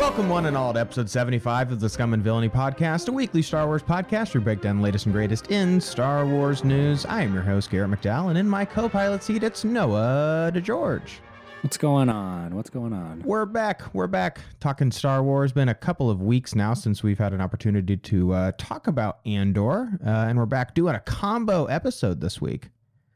Welcome, one and all, to episode 75 of the Scum and Villainy podcast, a weekly Star Wars podcast where we break down the latest and greatest in Star Wars news. I am your host, Garrett McDowell, and in my co pilot seat, it's Noah DeGeorge. What's going on? What's going on? We're back. We're back talking Star Wars. Been a couple of weeks now since we've had an opportunity to uh, talk about Andor, uh, and we're back doing a combo episode this week.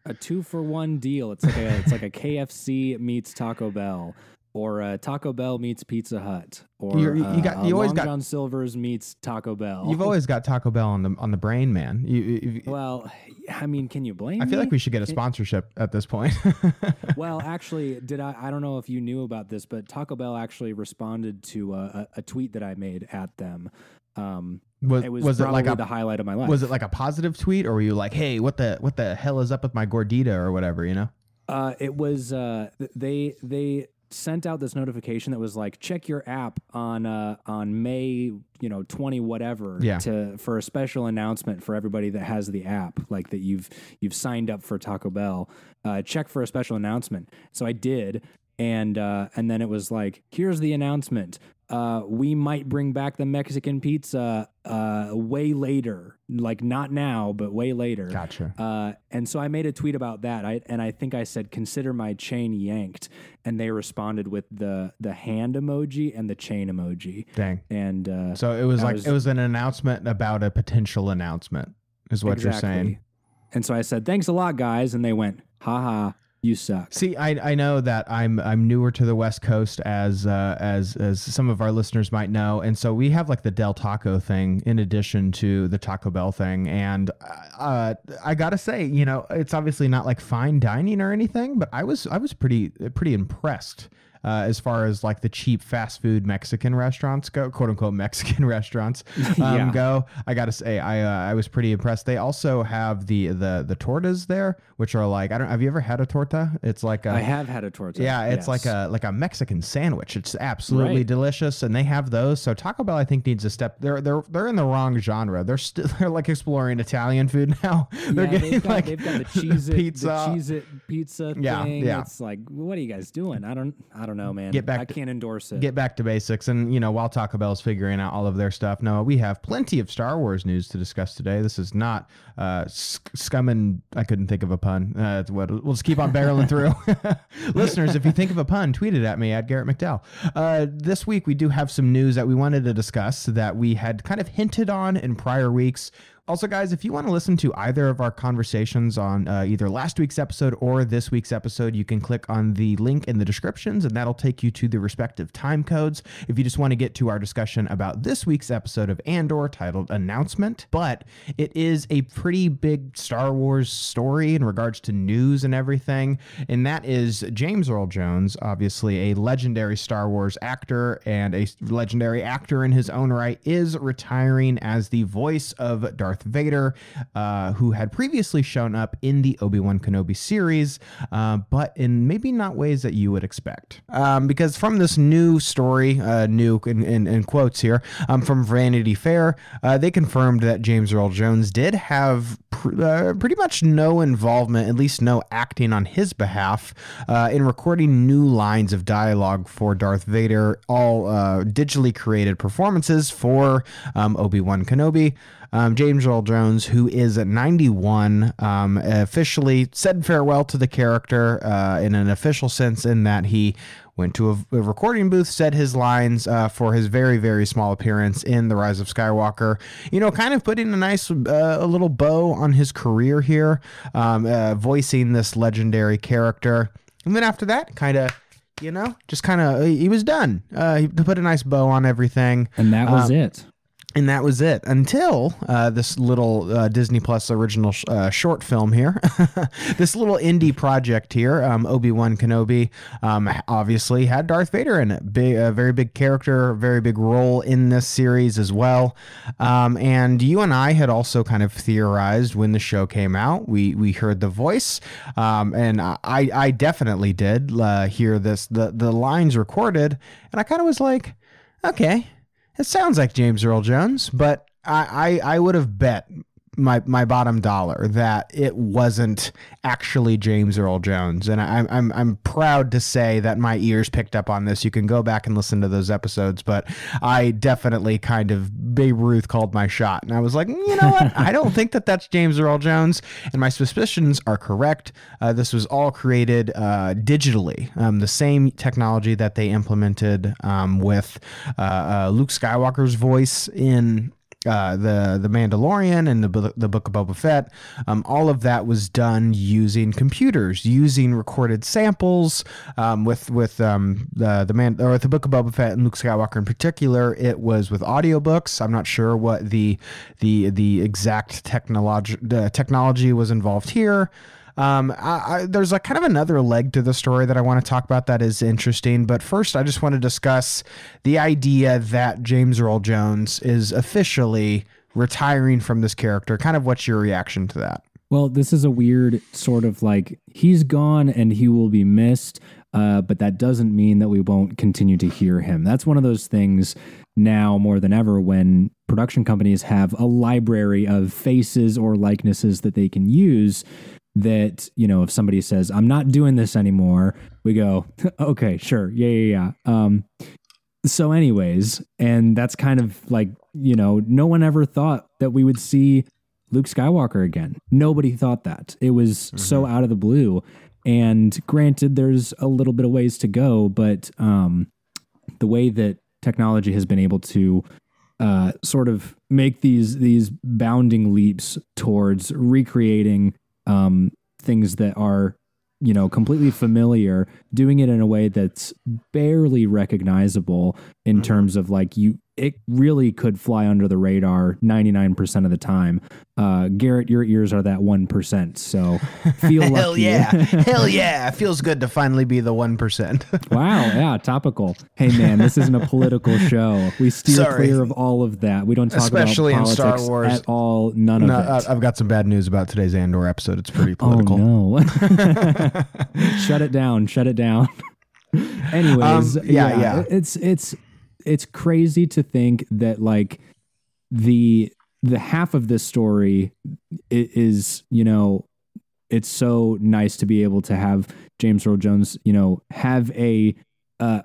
A two for one deal. It's like a it's like a KFC meets Taco Bell, or uh, Taco Bell meets Pizza Hut, or You're- you uh, got- uh, you always Long got- John Silver's meets Taco Bell. You've always got Taco Bell on the on the brain, man. You, you- well, I mean, can you blame? I feel like we should get a sponsorship at this point. well, actually, did I? I don't know if you knew about this, but Taco Bell actually responded to uh, a, a tweet that I made at them. Um, was it was, was it probably like a the highlight of my life. was it like a positive tweet, or were you like, "Hey, what the what the hell is up with my gordita or whatever"? You know? Uh, it was uh, th- they they sent out this notification that was like check your app on uh, on May you know twenty whatever Yeah. to for a special announcement for everybody that has the app like that you've you've signed up for Taco Bell. Uh, check for a special announcement. So I did, and uh, and then it was like here's the announcement. Uh, we might bring back the Mexican pizza uh, way later, like not now, but way later. Gotcha. Uh, and so I made a tweet about that. I and I think I said consider my chain yanked, and they responded with the the hand emoji and the chain emoji. Dang. And uh, So it was I like was- it was an announcement about a potential announcement, is what you're saying. And so I said thanks a lot, guys, and they went, haha, you suck. See, I, I know that I'm I'm newer to the West Coast as uh, as as some of our listeners might know, and so we have like the Del Taco thing in addition to the Taco Bell thing, and uh, I gotta say, you know, it's obviously not like fine dining or anything, but I was I was pretty pretty impressed. Uh, as far as like the cheap fast food Mexican restaurants go, quote unquote Mexican restaurants um, Yeah. go, I gotta say I uh, I was pretty impressed. They also have the the the tortas there, which are like I don't have you ever had a torta? It's like a, I have had a torta. yeah, it's like a like a Mexican sandwich. It's absolutely Right. delicious, and they have those. So Taco Bell, I think, needs a step. They're they're they're in the wrong genre. They're still they're like exploring Italian food now. they're Yeah, getting they've got, like they've got the cheese it, pizza. the cheese it pizza Yeah, thing. yeah. It's like, what are you guys doing? I don't, I don't know, man. Get back I to- can't endorse it. Get back to basics, and you know, while Taco Bell's figuring out all of their stuff, no, we have plenty of Star Wars news to discuss today. This is not uh. I couldn't think of a pun. Uh, what we'll just keep on barreling through. Listeners, if you think of a pun, tweet it at me at Garrett McDowell. Uh, this week we do have some news that we wanted to discuss that we had kind of hinted on in prior weeks. Also, guys, if you want to listen to either of our conversations on uh, either last week's episode or this week's episode, you can click on the link in the descriptions and that'll take you to the respective time codes. If you just want to get to our discussion about this week's episode of Andor titled Announcement, but it is a pretty big Star Wars story in regards to news and everything. And that is James Earl Jones, obviously a legendary Star Wars actor and a legendary actor in his own right, is retiring as the voice of Darth Vader, uh, who had previously shown up in the Obi Wan Kenobi series, uh, but in maybe not ways that you would expect. Um, because from this new story, uh, new in, in, in quotes here, um, from Vanity Fair, uh, they confirmed that James Earl Jones did have pr- uh, pretty much no involvement, at least no acting on his behalf, uh, in recording new lines of dialogue for Darth Vader, all digitally created performances for um, Obi Wan Kenobi. Um, James Earl Jones, who is at 91, um, officially said farewell to the character uh, in an official sense, in that he went to a, a recording booth, said his lines uh, for his very, very small appearance in The Rise of Skywalker. You know, kind of putting a nice, uh, a little bow on his career here, um, uh, voicing this legendary character. And then after that, kind of. You know, just kind of, he was done. Uh, he put a nice bow on everything. and that was Um, it. And that was it until uh, this little uh, Disney Plus original sh- uh, short film here, this little indie project here, um, Obi Wan Kenobi, um, obviously had Darth Vader in it, big, a very big character, very big role in this series as well. Um, and you and I had also kind of theorized when the show came out. We we heard the voice, um, and I I definitely did uh, hear this the the lines recorded, and I kind of was like, okay. It sounds like James Earl Jones, but I, I, I would have bet my my bottom dollar that it wasn't actually James Earl Jones, and I'm I'm I'm proud to say that my ears picked up on this. You can go back and listen to those episodes, but I definitely kind of Babe Ruth called my shot, and I was like, you know what? I don't think that that's James Earl Jones, and my suspicions are correct. Uh, this was all created uh, digitally, um, the same technology that they implemented um, with uh, uh Luke Skywalker's voice in uh, the the Mandalorian and the the Book of Boba Fett, um, all of that was done using computers, using recorded samples. Um, with with um, the the man or the Book of Boba Fett and Luke Skywalker in particular, it was with audiobooks. I'm not sure what the the the exact technology the technology was involved here. Um, I, I, there's like kind of another leg to the story that I want to talk about that is interesting. But first, I just want to discuss the idea that James Earl Jones is officially retiring from this character. Kind of what's your reaction to that? Well, this is a weird sort of like he's gone and he will be missed, uh, but that doesn't mean that we won't continue to hear him. That's one of those things now more than ever when production companies have a library of faces or likenesses that they can use that you know if somebody says i'm not doing this anymore we go okay sure. Yeah yeah yeah. Um so anyways and that's kind of like you know no one ever thought that we would see luke skywalker again. Nobody thought that. It was mm-hmm. so out of the blue. And granted there's a little bit of ways to go but um the way that technology has been able to uh, sort of make these these bounding leaps towards recreating um, things that are you know completely familiar doing it in a way that's barely recognizable in mm-hmm. terms of like you it really could fly under the radar 99% of the time. Uh, Garrett, your ears are that 1%. So feel lucky. Hell yeah. Hell yeah. It feels good to finally be the 1%. wow. Yeah. Topical. Hey, man, this isn't a political show. We steer Sorry. clear of all of that. We don't talk Especially about politics in Star Wars. at all. None no, of it. I've got some bad news about today's Andor episode. It's pretty political. Oh, no. Shut it down. Shut it down. Anyways, um, yeah, yeah, yeah, it's it's it's crazy to think that like the the half of this story is you know it's so nice to be able to have James Earl Jones you know have a uh,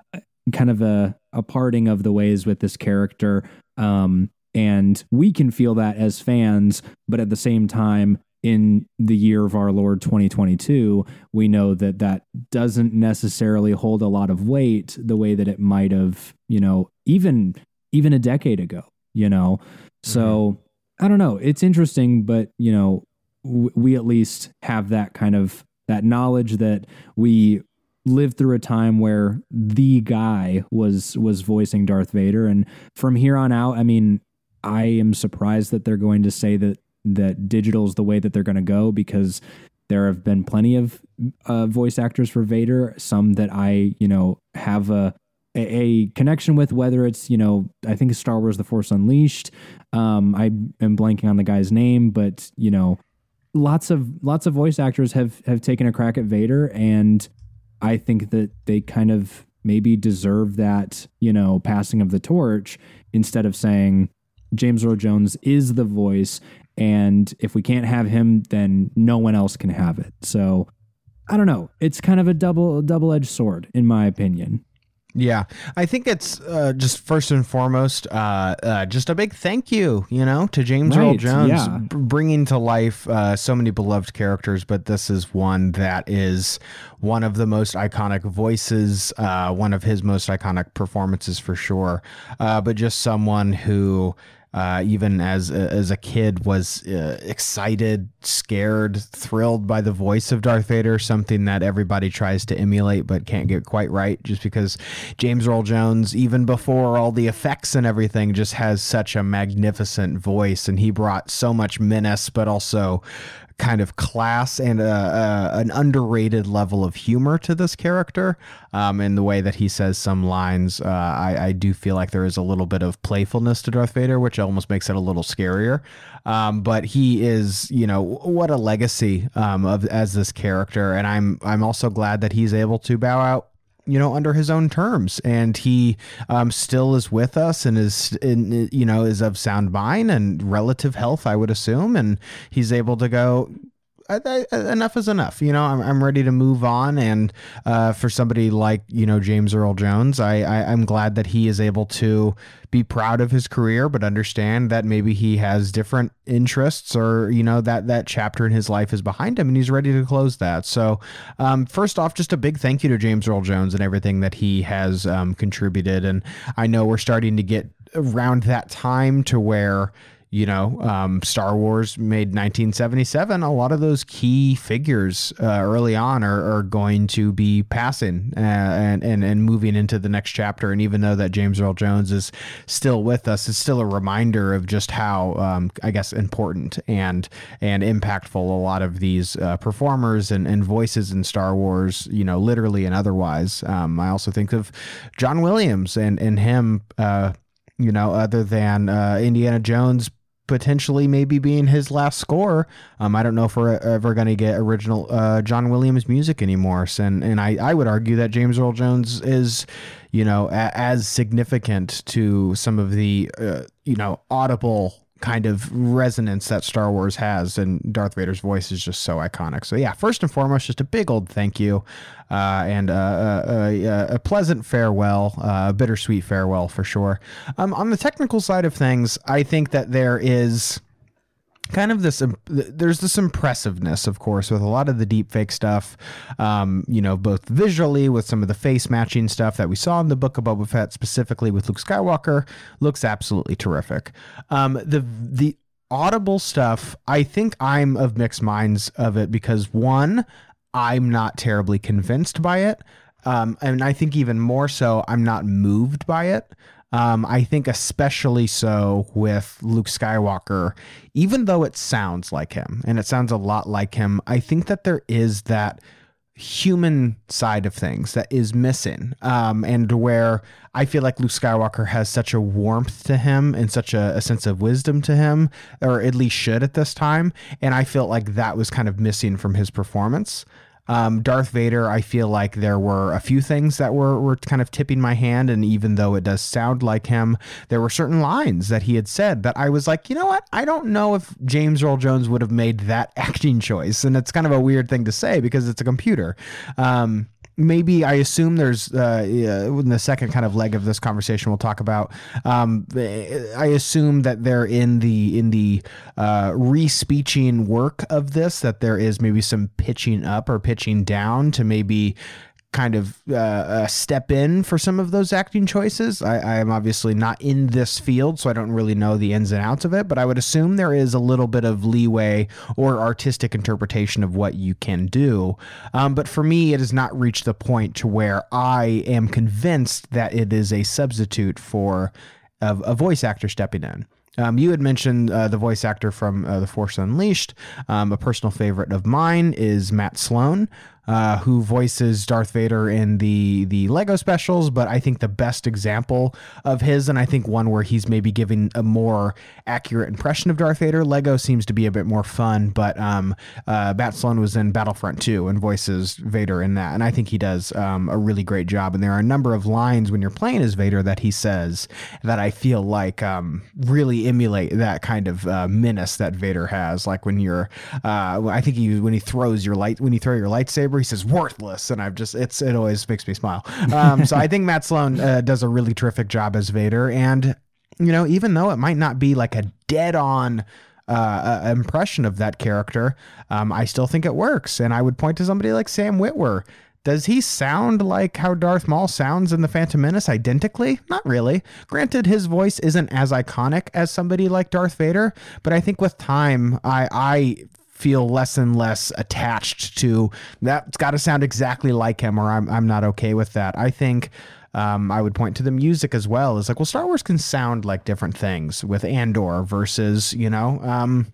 kind of a a parting of the ways with this character. Um and we can feel that as fans but at the same time in the year of our Lord 2022, we know that that doesn't necessarily hold a lot of weight the way that it might have, you know, even even a decade ago, you know. Mm-hmm. So, I don't know, it's interesting but, you know, w- we at least have that kind of that knowledge that we lived through a time where the guy was was voicing Darth Vader and from here on out, I mean, I am surprised that they're going to say that that digital is the way that they're going to go because there have been plenty of uh, voice actors for Vader, some that I, you know, have a, a, connection with, whether it's, you know, I think Star Wars The Force Unleashed. Um, I am blanking on the guy's name, but, you know, lots of lots of voice actors have have taken a crack at Vader and I think that they kind of maybe deserve that, you know, passing of the torch instead of saying James Earl Jones is the voice and if we can't have him, then no one else can have it. So I don't know. It's kind of a double double edged sword, in my opinion. Yeah, I think it's uh, just first and foremost, uh, uh, just a big thank you, you know, to James right, Earl Jones yeah. b- bringing to life uh, so many beloved characters. But this is one that is one of the most iconic voices, uh, one of his most iconic performances for sure. Uh, but just someone who uh, even as as a kid, was uh, excited, scared, thrilled by the voice of Darth Vader. Something that everybody tries to emulate but can't get quite right, just because James Earl Jones, even before all the effects and everything, just has such a magnificent voice, and he brought so much menace, but also kind of class and a, a, an underrated level of humor to this character. Um, in the way that he says some lines, uh, I, I, do feel like there is a little bit of playfulness to Darth Vader, which almost makes it a little scarier. Um, but he is, you know, what a legacy um, of as this character, and I'm I'm also glad that he's able to bow out you know under his own terms. And he um, still is with us and is in, you know is of sound mind and relative health i would assume. And he's able to go I, I, enough is enough. You know, I'm, I'm ready to move on. And uh, for somebody like you know James Earl Jones, I, I I'm glad that he is able to be proud of his career, but understand that maybe he has different interests, or you know that that chapter in his life is behind him, and he's ready to close that. So, um, first off, just a big thank you to James Earl Jones and everything that he has um, contributed. And I know we're starting to get around that time to where you know, um, Star Wars made 1977. A lot of those key figures uh, early on are, are, going to be passing uh, and, and and moving into the next chapter. And even though that James Earl Jones is still with us, it's still a reminder of just how, um, I guess, important and and impactful a lot of these uh, performers and, and voices in Star Wars, you know, literally and otherwise. Um, I also think of John Williams and and him uh, you know, other than uh, Indiana Jones potentially maybe being his last score. Um, I don't know if we're ever going to get original uh, John Williams music anymore. And and I, I would argue that James Earl Jones is, you know, a, as significant to some of the, uh, you know, audible kind of resonance that Star Wars has, and Darth Vader's voice is just so iconic. So yeah, first and foremost, just a big old thank you, uh, and uh, uh, uh a pleasant farewell, a bittersweet farewell for sure. Um, on the technical side of things, I think that there is kind of this there's this impressiveness of course with a lot of the deep fake stuff um, you know both visually with some of the face matching stuff that we saw in the book of Boba Fett specifically with Luke Skywalker looks absolutely terrific. Um, the the audible stuff I think I'm of mixed minds of it because one I'm not terribly convinced by it um, and I think even more so I'm not moved by it um, I think especially so with Luke Skywalker, even though it sounds like him and it sounds a lot like him, I think that there is that human side of things that is missing. Um, and where I feel like Luke Skywalker has such a warmth to him and such a, a, sense of wisdom to him, or at least should at this time. And I felt like that was kind of missing from his performance. Um, Darth Vader, I feel like there were a few things that were, were kind of tipping my hand. And even though it does sound like him, there were certain lines that he had said that I was like, you know what? I don't know if James Earl Jones would have made that acting choice. And it's kind of a weird thing to say because it's a computer. Um, maybe I assume there's uh, in the second kind of leg of this conversation we'll talk about. Um, I assume that they're in the in the uh, re-speeching work of this that there is maybe some pitching up or pitching down to maybe kind of uh, uh, step in for some of those acting choices. I, I, am obviously not in this field, so I don't really know the ins and outs of it, but I would assume there is a little bit of leeway or artistic interpretation of what you can do. Um, but for me, it has not reached the point to where I am convinced that it is a substitute for a, a voice actor stepping in. Um, you had mentioned uh, the voice actor from uh, The Force Unleashed. Um, a personal favorite of mine is Matt Sloan, uh, who voices Darth Vader in the the Lego specials, but I think the best example of his, and I think one where he's maybe giving a more accurate impression of Darth Vader. Lego seems to be a bit more fun, but um, uh, Matt Sloan was in Battlefront 2 and voices Vader in that, and I think he does um, a really great job. And there are a number of lines when you're playing as Vader that he says that I feel like um, really emulate that kind of uh, menace that Vader has. Like when you're, uh, I think he when he throws your light when you throw your lightsaber says worthless, and I've just it's it always makes me smile. Um, so I think Matt Sloan uh, does a really terrific job as Vader, and you know even though it might not be like a dead on. Uh, impression of that character, um, I still think it works. And I would point to somebody like Sam Witwer. Does he sound like how Darth Maul sounds in The Phantom Menace identically? Not really. Granted, his voice isn't as iconic as somebody like Darth Vader, but I think with time, I, I feel less and less attached to that's got to sound exactly like him, or I'm I'm not okay with that. I think. Um, I would point to the music as well. It's like, well, Star Wars can sound like different things with Andor versus, you know, um,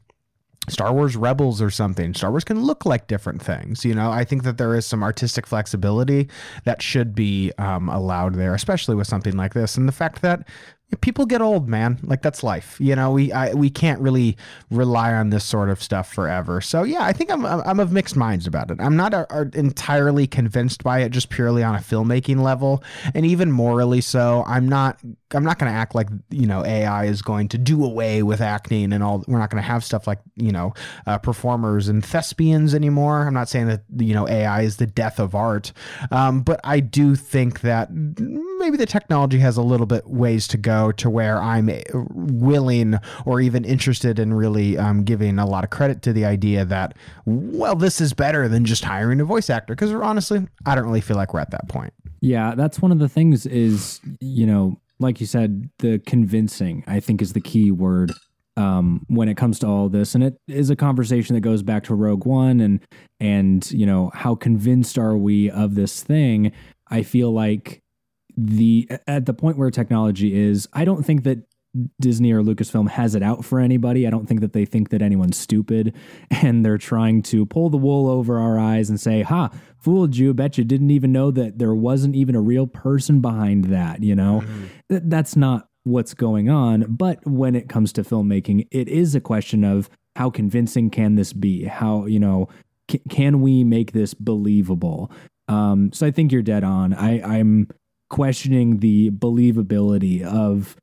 Star Wars Rebels or something. Star Wars can look like different things. You know, I think that there is some artistic flexibility that should be um, allowed there, especially with something like this. And the fact that people get old, man. Like that's life. You know, we I, we can't really rely on this sort of stuff forever. So yeah, I think I'm I'm of mixed minds about it. I'm not a, a entirely convinced by it, just purely on a filmmaking level, and even morally so. I'm not I'm not going to act like you know AI is going to do away with acting and all. We're not going to have stuff like you know uh, performers and thespians anymore. I'm not saying that you know AI is the death of art, um, but I do think that maybe the technology has a little bit ways to go to where I'm willing or even interested in really um, giving a lot of credit to the idea that well this is better than just hiring a voice actor because honestly I don't really feel like we're at that point. Yeah, that's one of the things is you know like you said, the convincing, I think, is the key word um, when it comes to all this. And it is a conversation that goes back to Rogue One and and you know how convinced are we of this thing? I feel like the at the point where technology is, I don't think that Disney or Lucasfilm has it out for anybody. I don't think that they think that anyone's stupid and they're trying to pull the wool over our eyes and say, ha, fooled you. Bet you didn't even know that there wasn't even a real person behind that. You know, mm-hmm. that's not what's going on. But when it comes to filmmaking, it is a question of how convincing can this be? How, you know, c- can we make this believable? Um, so I think you're dead on. I, I'm questioning the believability of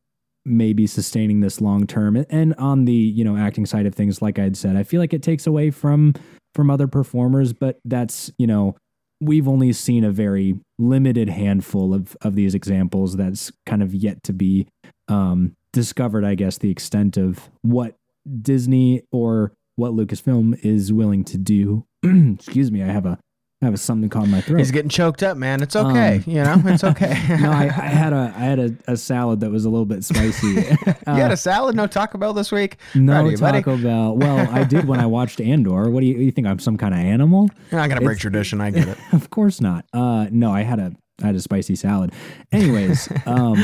maybe sustaining this long term. And on the you know acting side of things like i'd said i feel like it takes away from from other performers but that's you know we've only seen a very limited handful of of these examples that's kind of yet to be um discovered i guess the extent of what disney or what lucasfilm is willing to do. Excuse me i have a I have something caught in my throat. He's getting choked up, man. It's okay. Um, you know, it's okay. no, I, I, had a I had a, a, salad that was a little bit spicy. you had a salad? No Taco Bell this week? No you, Taco buddy. Bell. Well, I did when I watched Andor. What do you, you think? I'm some kind of animal? You're not gonna break tradition. I get it. of course not. Uh, no, I had a I had a spicy salad. Anyways, um,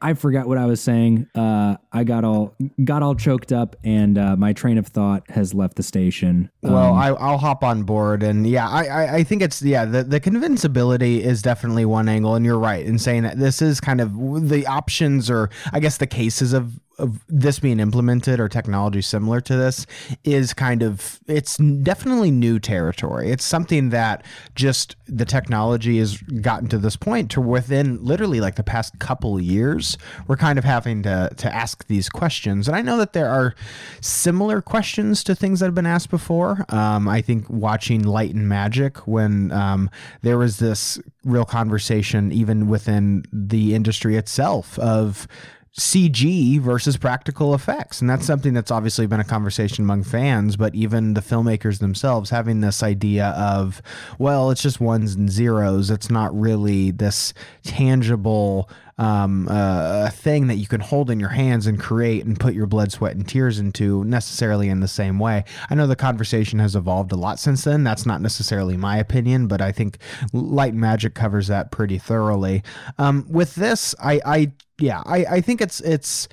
I forgot what I was saying. Uh, I got all got all choked up, and uh, my train of thought has left the station. Well, um, I, will hop on board, and yeah, I, I, I, think it's yeah the the convincibility is definitely one angle, and you're right in saying that this is kind of the options, or I guess the cases of of this being implemented or technology similar to this is kind of it's definitely new territory. It's something that just the technology has gotten to this point to within literally like the past couple years we're kind of having to to ask these questions. And I know that there are similar questions to things that have been asked before. Um, I think watching Light and Magic when um, there was this real conversation even within the industry itself of CG versus practical effects. And that's something that's obviously been a conversation among fans, but even the filmmakers themselves having this idea of, well, it's just ones and zeros. It's not really this tangible um, uh, thing that you can hold in your hands and create and put your blood, sweat, and tears into necessarily in the same way. I know the conversation has evolved a lot since then. That's not necessarily my opinion, but I think Light Magic covers that pretty thoroughly. Um, with this, I, I yeah, I, I think it's it's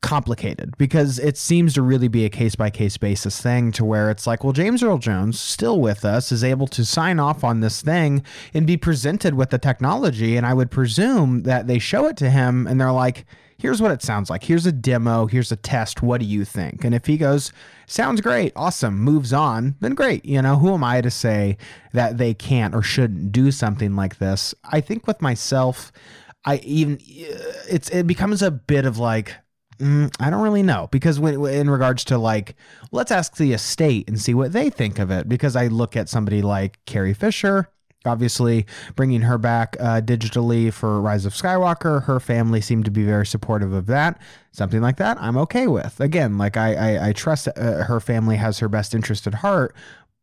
complicated because it seems to really be a case by case basis thing to where it's like, well, James Earl Jones, still with us, is able to sign off on this thing and be presented with the technology. And I would presume that they show it to him and they're like, here's what it sounds like. Here's a demo. Here's a test. What do you think? And if he goes, sounds great, awesome, moves on, then great. You know, who am I to say that they can't or shouldn't do something like this? I think with myself, I even it's it becomes a bit of like Mm, I don't really know because when, in regards to like, let's ask the estate and see what they think of it. Because I look at somebody like Carrie Fisher, obviously bringing her back uh, digitally for Rise of Skywalker. Her family seemed to be very supportive of that. Something like that, I'm okay with. Again, like I, I, I trust uh, her family has her best interest at heart,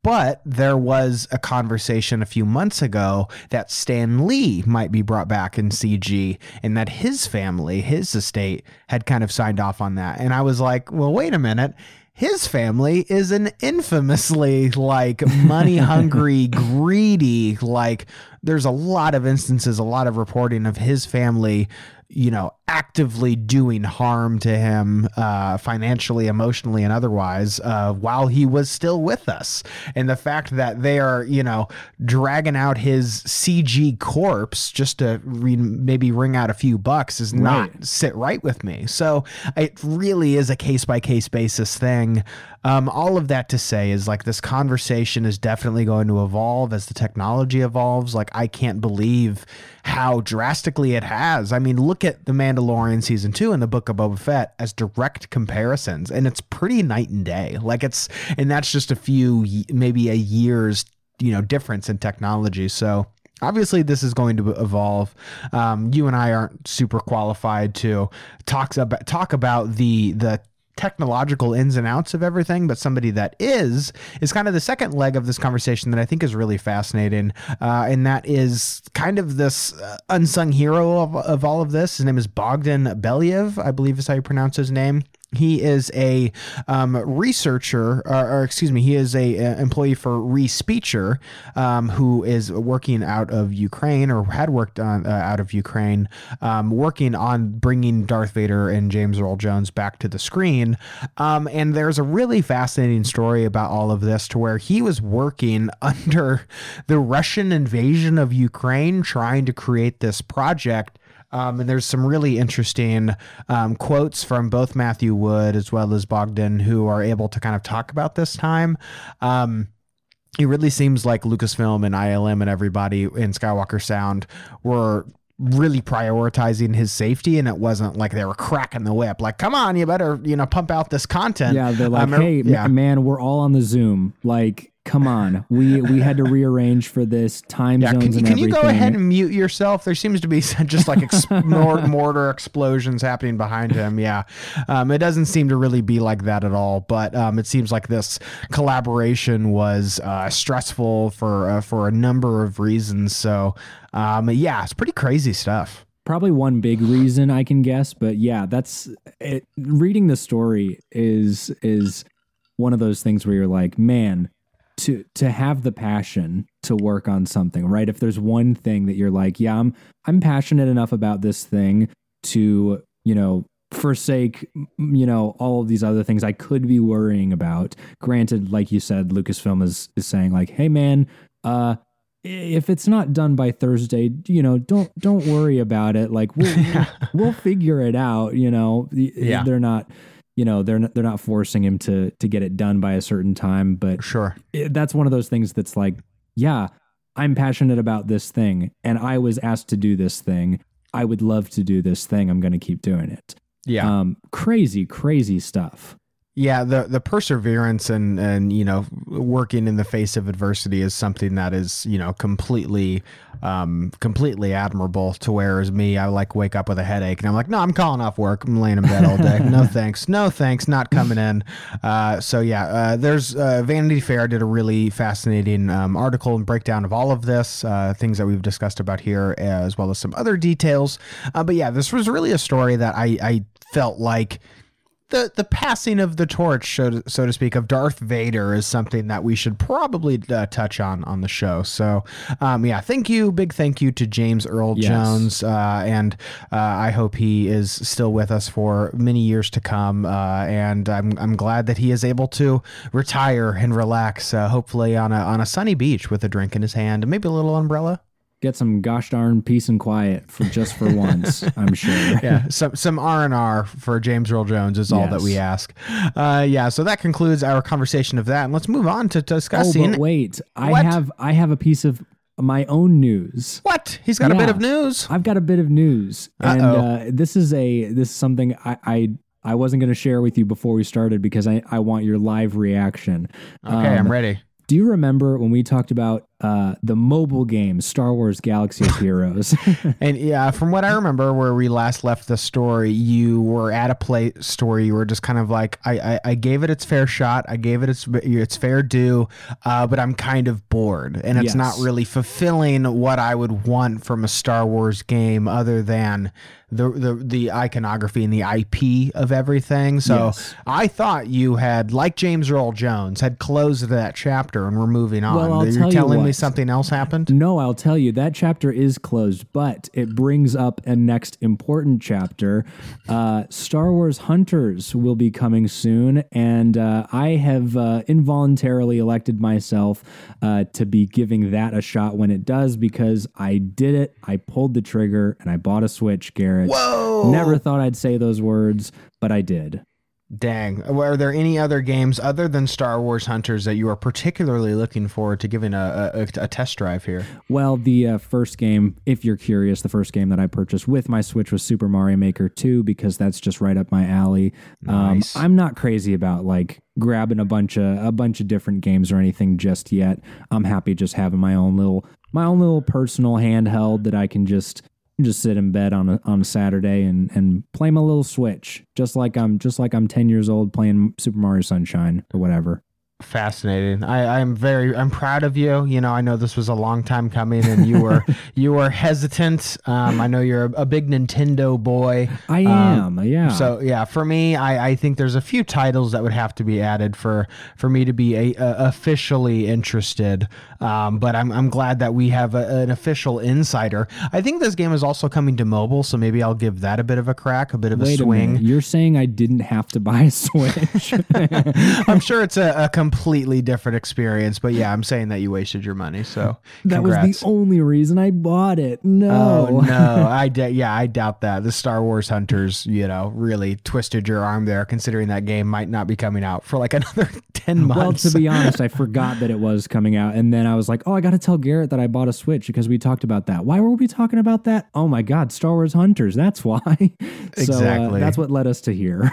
but there was a conversation a few months ago that Stan Lee might be brought back in CG and that his family, his estate, had kind of signed off on that. And I was like, well, wait a minute his family is an infamously like money hungry, greedy, like there's a lot of instances, a lot of reporting of his family you know, actively doing harm to him uh, financially, emotionally, and otherwise uh, while he was still with us. And the fact that they are, you know, dragging out his CG corpse just to re- maybe wring out a few bucks is not right. sit right with me. So it really is a case by case basis thing. Um, all of that to say is like this conversation is definitely going to evolve as the technology evolves. Like, I can't believe how drastically it has. I mean, look at The Mandalorian season two and the Book of Boba Fett as direct comparisons, and it's pretty night and day. Like, it's, and that's just a few, maybe a year's, you know, difference in technology. So, obviously this is going to evolve um, you and i aren't super qualified to talk about talk about the the technological ins and outs of everything, but somebody that is is kind of the second leg of this conversation that I think is really fascinating, uh, and that is kind of this uh, unsung hero of, of all of this. His name is Bogdan Belyaev, I believe is how you pronounce his name. He is a um, researcher, or, or, excuse me, he is a, a employee for Respeecher, um, who is working out of Ukraine or had worked on uh, out of Ukraine, um, working on bringing Darth Vader and James Earl Jones back to the screen. Um, and there's a really fascinating story about all of this, to where he was working under the Russian invasion of Ukraine, trying to create this project um, and there's some really interesting um, quotes from both Matthew Wood as well as Bogdan who are able to kind of talk about this time. Um, it really seems like Lucasfilm and ILM and everybody in Skywalker Sound were really prioritizing his safety and it wasn't like they were cracking the whip like come on you better you know pump out this content yeah they're like um, hey yeah. man we're all on the zoom like come on. We we had to rearrange for this time yeah, zones can, can you go ahead and mute yourself? There seems to be just like ex- mortar explosions happening behind him. Yeah. Um, it doesn't seem to really be like that at all but um, it seems like this collaboration was uh, stressful for uh, for a number of reasons. So um, yeah it's pretty crazy stuff. Probably one big reason i can guess but yeah that's it, reading the story is is one of those things where you're like man to to have the passion to work on something, right? If there's one thing that you're like, yeah, I'm I'm passionate enough about this thing to, you know, forsake, you know, all of these other things I could be worrying about. Granted, like you said, Lucasfilm is is saying like, hey man, uh if it's not done by Thursday, you know, don't don't worry about it. Like we'll we'll figure it out. You know, yeah. they're not you know they're not, they're not forcing him to to get it done by a certain time but sure. it, that's one of those things that's like yeah i'm passionate about this thing and i was asked to do this thing. I would love to do this thing. I'm going to keep doing it. Yeah. Um crazy crazy stuff yeah, the the perseverance and and you know working in the face of adversity is something that is you know completely um completely admirable. To whereas me, I like wake up with a headache and I'm like, no, I'm calling off work. I'm laying in bed all day. no thanks, no thanks, not coming in. Uh, so yeah, uh, there's uh, Vanity Fair did a really fascinating um, article and breakdown of all of this uh, things that we've discussed about here, as well as some other details. Uh, but yeah, this was really a story that I I felt like the the passing of the torch, so to, so to speak, of Darth Vader is something that we should probably uh, touch on on the show. So, um, yeah, thank you, big thank you to James Earl yes. Jones, uh, and uh, I hope he is still with us for many years to come. Uh, and I'm I'm glad that he is able to retire and relax, uh, hopefully on a on a sunny beach with a drink in his hand, and maybe a little umbrella get some gosh darn peace and quiet for just for once. I'm sure. yeah, some some R and R for James Earl Jones is all yes. that we ask. Uh, yeah, so that concludes our conversation of that, and let's move on to discussing. Oh, but wait, I what? have I have a piece of my own news. What? He's got yeah, a bit of news. I've got a bit of news, and uh, this is a this is something I. I I wasn't going to share with you before we started because I, I want your live reaction. Okay, um, I'm ready. Do you remember when we talked about uh, the mobile game Star Wars Galaxy of Heroes? and yeah, from what I remember, where we last left the story, you were at a play story. You were just kind of like, I, I, I gave it its fair shot. I gave it its its fair due, uh, but I'm kind of bored, and it's yes. not really fulfilling what I would want from a Star Wars game, other than the the the iconography and the IP of everything. So yes. I thought you had, like James Earl Jones, had closed that chapter and we're moving on. Well, I'll You're tell telling you me But- something else happened? No, I'll tell you that chapter is closed, but it brings up a next important chapter. Uh, Star Wars Hunters will be coming soon, and uh, I have uh, involuntarily elected myself uh, to be giving that a shot when it does because I did it. I pulled the trigger and I bought a Switch, Garrett. Whoa! Never thought I'd say those words, but I did. Dang. Are there any other games other than Star Wars Hunters that you are particularly looking forward to giving a, a, a test drive here? Well, the uh, first game, if you're curious, the first game that I purchased with my Switch was Super Mario Maker 2 because that's just right up my alley. Nice. Um, I'm not crazy about like grabbing a bunch of a bunch of different games or anything just yet. I'm happy just having my own little my own little personal handheld that I can just just sit in bed on a on a Saturday and and play my little Switch, just like I'm just like I'm 10 years old playing Super Mario Sunshine or whatever. Fascinating. I, I'm very I'm proud of you. You know, I know this was a long time coming and you were you were hesitant. Um, I know you're a, a big Nintendo boy. I am, yeah. So yeah, for me, I, I think there's a few titles that would have to be added for for me to be a, a officially interested. Um, but I'm I'm glad that we have a, an official insider. I think this game is also coming to mobile, so maybe I'll give that a bit of a crack, a bit of a Wait a swing. minute. You're saying I didn't have to buy a Switch? I'm sure it's a, a completely different experience, but yeah, I'm saying that you wasted your money. So that congrats. was the only reason I bought it. No. Oh no, I d- yeah, I doubt that. The Star Wars Hunters, you know, really twisted your arm there, considering that game might not be coming out for like another ten months. Well, to be honest, I forgot that it was coming out. And then I was like, oh, I got to tell Garrett that I bought a Switch because we talked about that. Why were we talking about that? Oh my God, Star Wars Hunters. That's why. so, Exactly. Uh, that's what led us to here.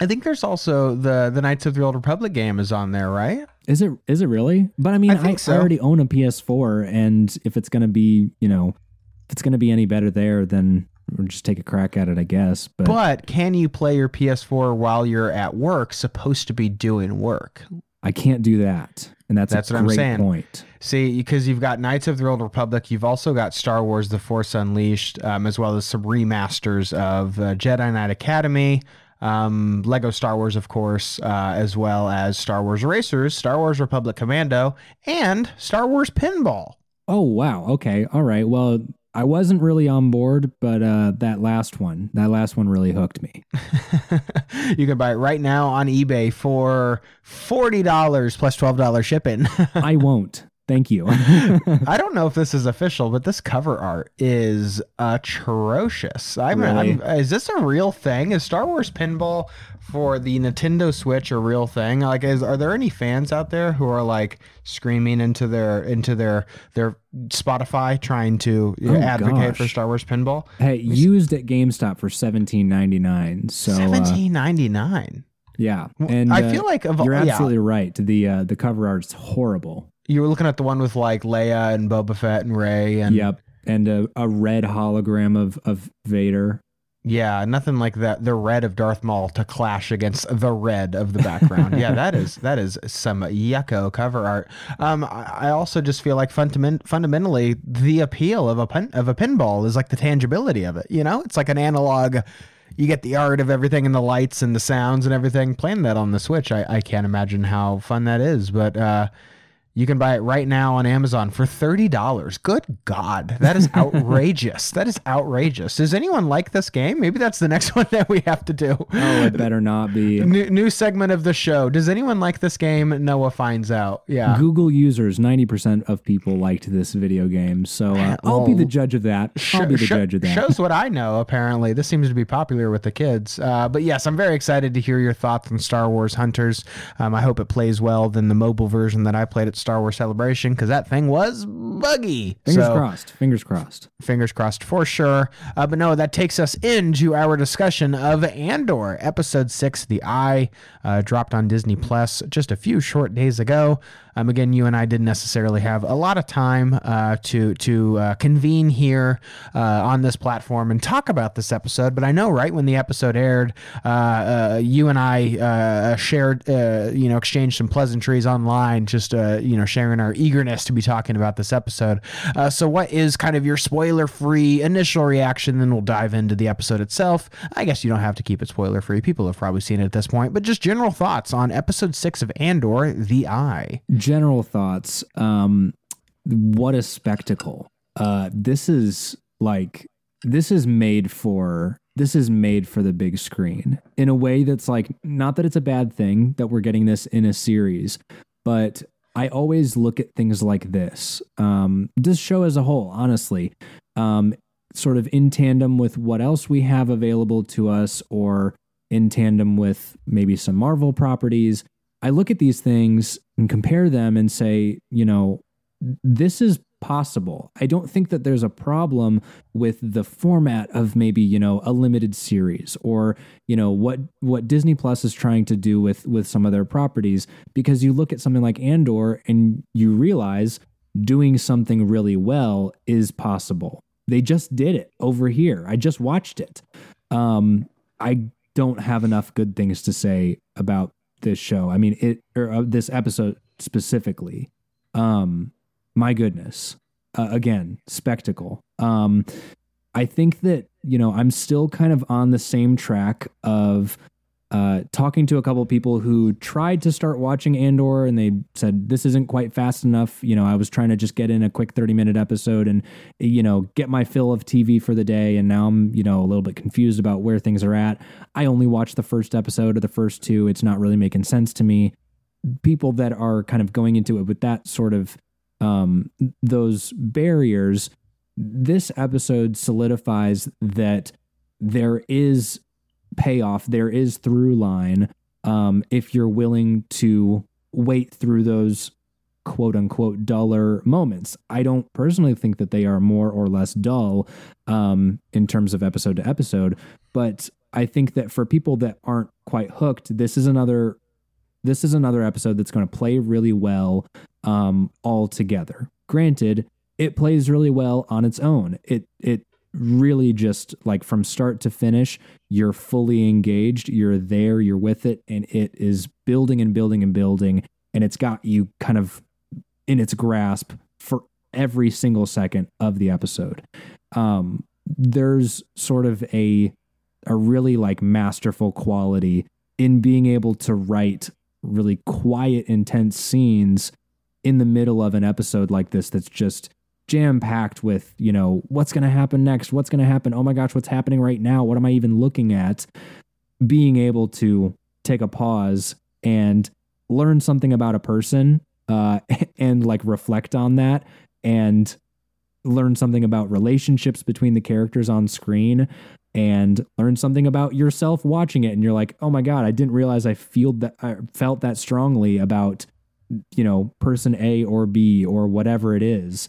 I think there's also the the Knights of the Old Republic game is on there, right? Is it? Is it really? But I mean, I I, think I so. already own a PS4, and if it's going to be, you know, if it's to be any better there, then we'll just take a crack at it, I guess. But, But can you play your PS4 while you're at work, supposed to be doing work? I can't do that, and that's That's a what I'm saying. point. See, because you've got Knights of the Old Republic, you've also got Star Wars: The Force Unleashed, um, as well as some remasters of uh, Jedi Knight Academy, um, Lego Star Wars, of course, uh, as well as Star Wars Racers, Star Wars Republic Commando, and Star Wars Pinball. Oh wow. Okay. All right. Well, I wasn't really on board, but uh, that last one, that last one really hooked me. you can buy it right now on eBay for forty dollars plus twelve dollars shipping. I won't. Thank you. I don't know if this is official, but this cover art is atrocious. I'm, Really? I'm- is this a real thing? Is Star Wars Pinball for the Nintendo Switch a real thing? Like, is are there any fans out there who are like screaming into their into their their Spotify trying to Oh, advocate for. Star Wars Pinball? hey, used at GameStop for seventeen ninety nine. So uh, Seventeen ninety nine. yeah, and I uh, feel like of you're yeah, absolutely right. The uh, the cover art's horrible. You were looking at the one with like Leia and Boba Fett and Rey and yep, and a, a red hologram of of Vader. Yeah, nothing like that. The red of Darth Maul to clash against the red of the background. yeah, that is that is some yucko cover art. Um, I, also just feel like fundament, fundamentally the appeal of a pin, of a pinball is like the tangibility of it. You know, it's like an analog. You get the art of everything and the lights and the sounds and everything. Playing that on the Switch, I, I can't imagine how fun that is. But uh, you can buy it right now on Amazon for thirty dollars. Good God, that is outrageous! that is outrageous. Does anyone like this game? Maybe that's the next one that we have to do. Oh, it better not be. New, new segment of the show. Does anyone like this game? Noah finds out. Yeah. Google users, 90% of people liked this video game. So uh, I'll be Oh. the judge of that. I'll be the judge of that. Shows what I know, apparently. This seems to be popular with the kids. Uh, but yes, I'm very excited to hear your thoughts on Star Wars Hunters. Um, I hope it plays well than the mobile version that I played at Star Wars Celebration because that thing was buggy. Fingers So- crossed. Fingers crossed. fingers crossed for sure. Uh, but no, that takes us into our discussion of Andor, episode six, The Eye, uh, dropped on Disney Plus just a few short days ago. Um, again, you and I didn't necessarily have a lot of time uh, to to uh, convene here uh, on this platform and talk about this episode. But I know, right when the episode aired, uh, uh, you and I shared, you know, exchanged some pleasantries online, just you know, sharing our eagerness to be talking about this episode. So, what is kind of your spoiler-free initial reaction? Then we'll dive into the episode itself. I guess you don't have to keep it spoiler-free. People have probably seen it at this point, but just general thoughts on episode six of Andor: The Eye. General thoughts. Um, what a spectacle. Uh, this is like this is made for this is made for the big screen in a way that's like not that it's a bad thing that we're getting this in a series, but I always look at things like this. Um, this show as a whole, honestly, um, sort of in tandem with what else we have available to us, or in tandem with maybe some Marvel properties. I look at these things and compare them and say, you know, this is possible. I don't think that there's a problem with the format of maybe, you know, a limited series or, you know, what what Disney Plus is trying to do with with some of their properties because you look at something like Andor and you realize doing something really well is possible. They just did it over here. I just watched it. Um I don't have enough good things to say about this show. I mean, it or uh, this episode specifically. Um my goodness. Uh, again, spectacle. Um, I think that, you know, I'm still kind of on the same track of uh, talking to a couple of people who tried to start watching Andor and they said, this isn't quite fast enough. You know, I was trying to just get in a quick 30 minute episode and, you know, get my fill of TV for the day. And now I'm, you know, a little bit confused about where things are at. I only watched the first episode or the first two. It's not really making sense to me. People that are kind of going into it with that sort of um, those barriers, this episode solidifies that there is payoff, there is through line um, if you're willing to wait through those quote unquote duller moments. I don't personally think that they are more or less dull um, in terms of episode to episode, but I think that for people that aren't quite hooked, this is another this is another episode that's going to play really well um, all together. Granted, it plays really well on its own. It it really just like from start to finish, you're fully engaged, you're there, you're with it, and it is building and building and building, and it's got you kind of in its grasp for every single second of the episode. Um, there's sort of a a really like masterful quality in being able to write really quiet, intense scenes in the middle of an episode like this that's just jam packed with, you know, what's going to happen next? What's going to happen? Oh my gosh, what's happening right now? What am I even looking at? Being able to take a pause and learn something about a person uh, and like reflect on that and learn something about relationships between the characters on screen and learn something about yourself watching it and you're like oh my god i didn't realize i feel that i felt that strongly about you know person a or b or whatever it is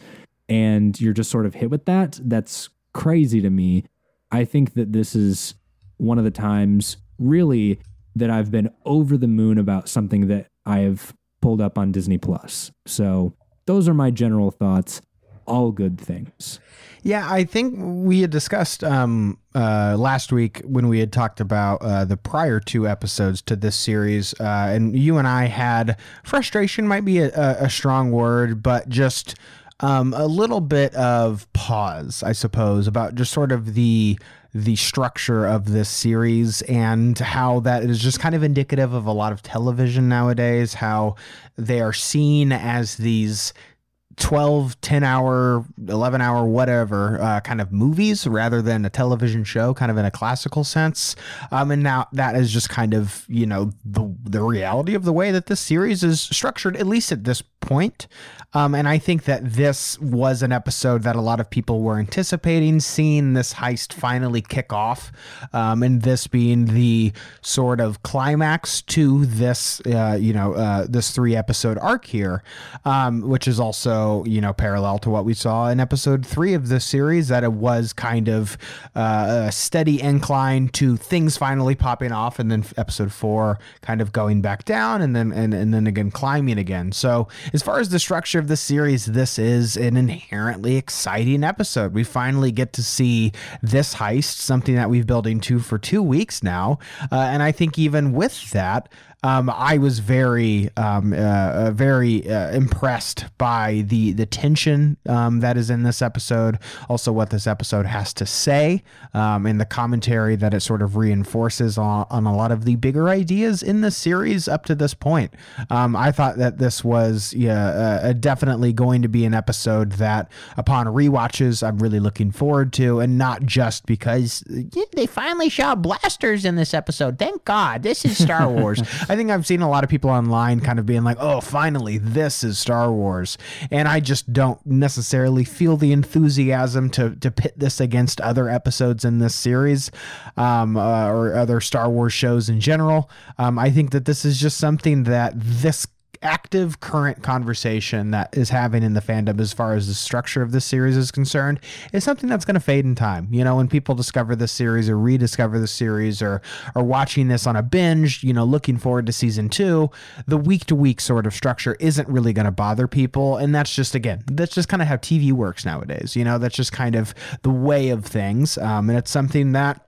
and you're just sort of hit with that that's crazy to me. I think that this is one of the times really that i've been over the moon about something that i have pulled up on disney plus. So those are my general thoughts all good things. Yeah, I think we had discussed um, uh, last week when we had talked about uh, the prior two episodes to this series, uh, and you and I had frustration might be a, a strong word, but just um, a little bit of pause, I suppose, about just sort of the the structure of this series and how that is just kind of indicative of a lot of television nowadays, how they are seen as these 12 10 hour 11 hour whatever uh, kind of movies rather than a television show kind of in a classical sense. Um, and now that is just kind of you know the the reality of the way that this series is structured at least at this point um, and I think that this was an episode that a lot of people were anticipating, seeing this heist finally kick off, um, and this being the sort of climax to this, uh, you know, uh, this three episode arc here, um, which is also, you know, parallel to what we saw in episode three of this series, that it was kind of uh, a steady incline to things finally popping off, and then episode four kind of going back down, and then and, and then again climbing again. So as far as the structure of the series, this is an inherently exciting episode. We finally get to see this heist, something that we've building to for two weeks now. Uh, and I think even with that, um, I was very, um, uh, uh, very uh, impressed by the the tension um, that is in this episode. Also, what this episode has to say, um, and the commentary that it sort of reinforces on, on a lot of the bigger ideas in the series up to this point. Um, I thought that this was yeah, uh, definitely going to be an episode that, upon rewatches, I'm really looking forward to, and not just because they finally shot blasters in this episode. Thank God, this is Star Wars. I think I've seen a lot of people online kind of being like, "Oh, finally, this is Star Wars," and I just don't necessarily feel the enthusiasm to to pit this against other episodes in this series um, uh, or other Star Wars shows in general. Um, I think that this is just something that this active current conversation that is having in the fandom as far as the structure of this series is concerned is something that's going to fade in time. You know, when people discover this series or rediscover the series or are watching this on a binge, you know, looking forward to season two, the week to week sort of structure isn't really going to bother people. And that's just, again, that's just kind of how TV works nowadays. You know, that's just kind of the way of things. Um, and it's something that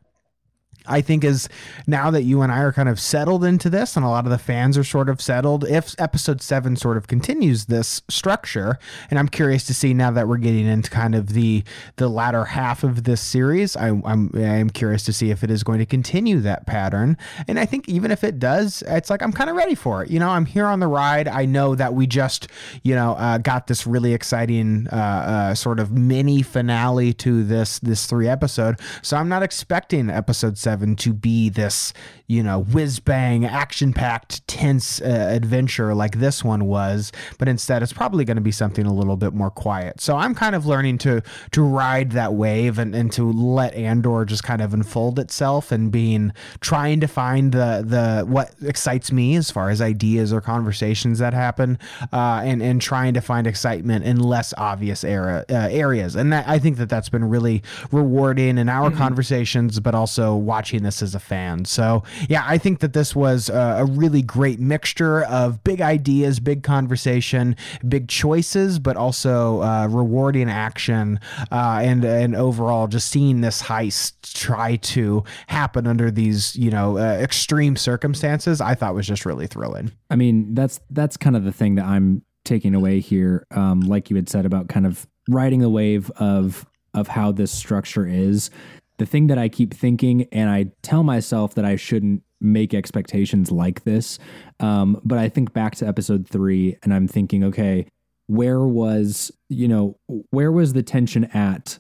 I think is now that you and I are kind of settled into this and a lot of the fans are sort of settled, if episode seven sort of continues this structure, and I'm curious to see now that we're getting into kind of the the latter half of this series, I, I'm I'm curious to see if it is going to continue that pattern. And I think even if it does, it's like I'm kind of ready for it. You know, I'm here on the ride. I know that we just, you know, uh, got this really exciting uh, uh, sort of mini finale to this this three episode, so I'm not expecting episode seven seven to be this, you know, whiz bang, action packed, tense uh, adventure like this one was, but instead it's probably going to be something a little bit more quiet. So I'm kind of learning to to ride that wave and, and to let Andor just kind of unfold itself and being trying to find the the what excites me as far as ideas or conversations that happen, uh, and and trying to find excitement in less obvious era uh, areas. And that, I think that that's been really rewarding in our mm-hmm. conversations, but also watching watching this as a fan. So, yeah, I think that this was a, a really great mixture of big ideas, big conversation, big choices, but also uh, rewarding action, uh, and and overall just seeing this heist try to happen under these you know uh, extreme circumstances. I thought was just really thrilling. I mean, that's that's kind of the thing that I'm taking away here. Um, like you had said about kind of riding the wave of of how this structure is the thing that I keep thinking, and I tell myself that I shouldn't make expectations like this. Um, but I think back to episode three, and I'm thinking, okay, where was you know where was the tension at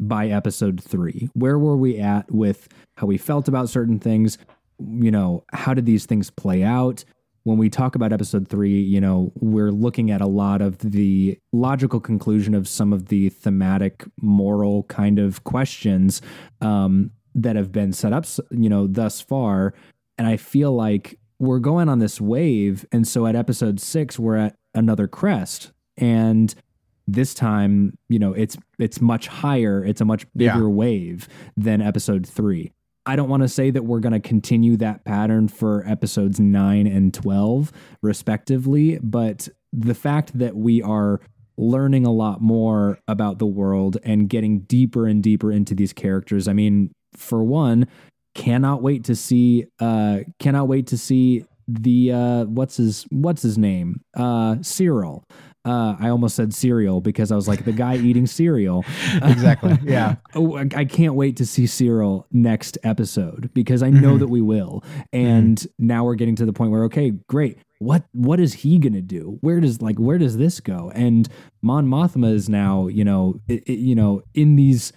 by episode three? Where were we at with how we felt about certain things? You know, how did these things play out? When we talk about episode three, you know, we're looking at a lot of the logical conclusion of some of the thematic, moral kind of questions um, that have been set up, you know, thus far. And I feel like we're going on this wave. And so at episode six, we're at another crest. And this time, you know, it's it's much higher. It's a much bigger yeah. wave than episode three. I don't want to say that we're going to continue that pattern for episodes 9 and 12 respectively, but the fact that we are learning a lot more about the world and getting deeper and deeper into these characters. I mean, for one, cannot wait to see uh cannot wait to see the uh what's his what's his name? Uh Syril. Uh, I almost said cereal because I was like the guy eating cereal. exactly. Yeah. oh, I can't wait to see Syril next episode because I know mm-hmm. that we will. And mm-hmm. now we're getting to the point where okay, great. What what is he gonna do? Where does like where does this go? And Mon Mothma is now you know it, it, you know in these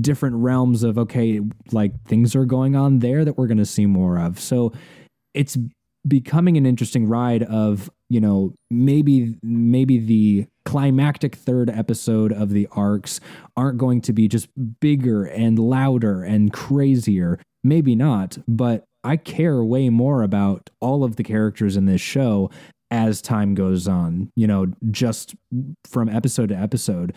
different realms of okay like things are going on there that we're gonna see more of. So it's becoming an interesting ride of you know maybe maybe the climactic third episode of the arcs aren't going to be just bigger and louder and crazier maybe not but i care way more about all of the characters in this show as time goes on you know just from episode to episode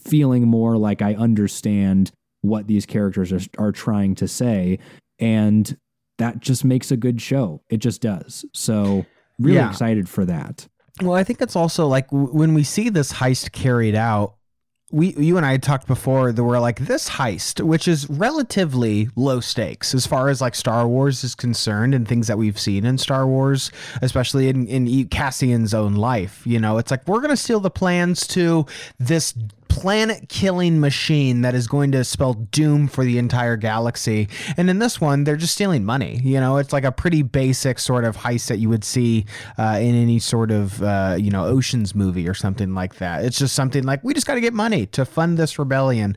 feeling more like i understand what these characters are, are trying to say and that just makes a good show. It just does. So really yeah. excited for that. Well, I think it's also like w- when we see this heist carried out, we you and I had talked before that we're like this heist, which is relatively low stakes as far as like Star Wars is concerned and things that we've seen in Star Wars, especially in in Cassian's own life. You know, it's like we're gonna steal the plans to this planet killing machine that is going to spell doom for the entire galaxy. And in this one, they're just stealing money. You know, it's like a pretty basic sort of heist that you would see uh, in any sort of, uh, you know, Ocean's movie or something like that. It's just something like, we just got to get money to fund this rebellion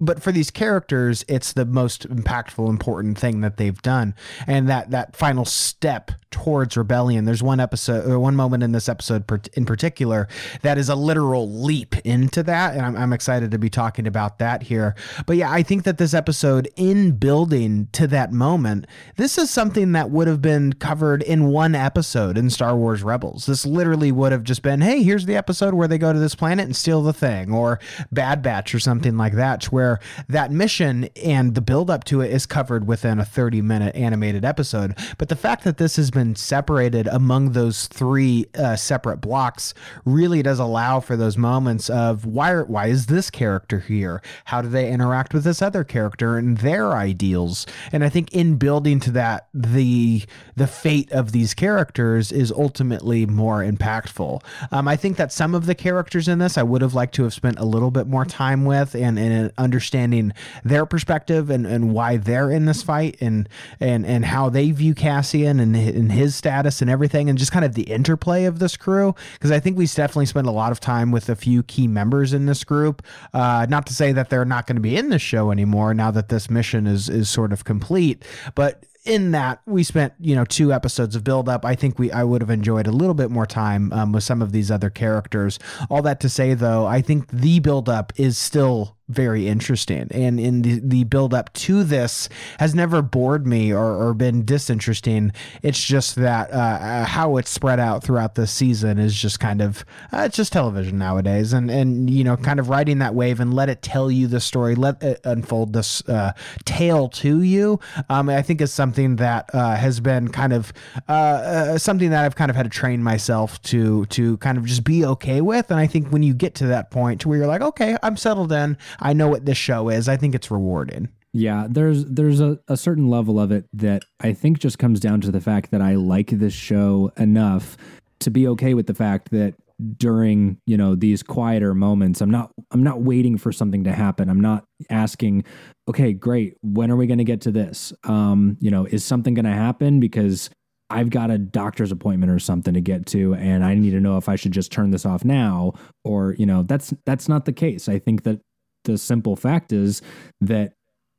but for these characters, it's the most impactful, important thing that they've done, and that that final step towards rebellion. There's one episode, or one moment in this episode in particular that is a literal leap into that, and I'm, I'm excited to be talking about that here. But yeah, I think that this episode, in building to that moment, this is something that would have been covered in one episode in Star Wars Rebels. This literally would have just been, hey, here's the episode where they go to this planet and steal the thing, or Bad Batch, or something like that, where that mission and the build up to it is covered within a 30 minute animated episode. But the fact that this has been separated among those three uh, separate blocks really does allow for those moments of why why is this character here? How do they interact with this other character and their ideals? And I think in building to that, the the fate of these characters is ultimately more impactful. Um, I think that some of the characters in this I would have liked to have spent a little bit more time with and and understanding their perspective and, and why they're in this fight and and and how they view Cassian and, and his status and everything and just kind of the interplay of this crew because I think we definitely spent a lot of time with a few key members in this group. Uh, not to say that they're not going to be in this show anymore now that this mission is is sort of complete, but in that we spent you know two episodes of build up i think we i would have enjoyed a little bit more time um, with some of these other characters all that to say though i think the build up is still very interesting. And in the, the build up to this has never bored me or, or been disinteresting. It's just that uh, uh, how it's spread out throughout the season is just kind of uh, it's just television nowadays. And and you know kind of riding that wave and let it tell you the story let it unfold this uh, tale to you um, i think is something that uh, has been kind of uh, something that i've kind of had to train myself to to kind of just be okay with. And i think when you get to that point to where you're like okay i'm settled in I know what this show is. I think it's rewarding. Yeah, there's there's a, a certain level of it that I think just comes down to the fact that I like this show enough to be okay with the fact that during you know these quieter moments i'm not i'm not waiting for something to happen i'm not asking okay great when are we going to get to this um you know is something going to happen because I've got a doctor's appointment or something to get to and I need to know if I should just turn this off now or you know that's that's not the case. I think that the simple fact is that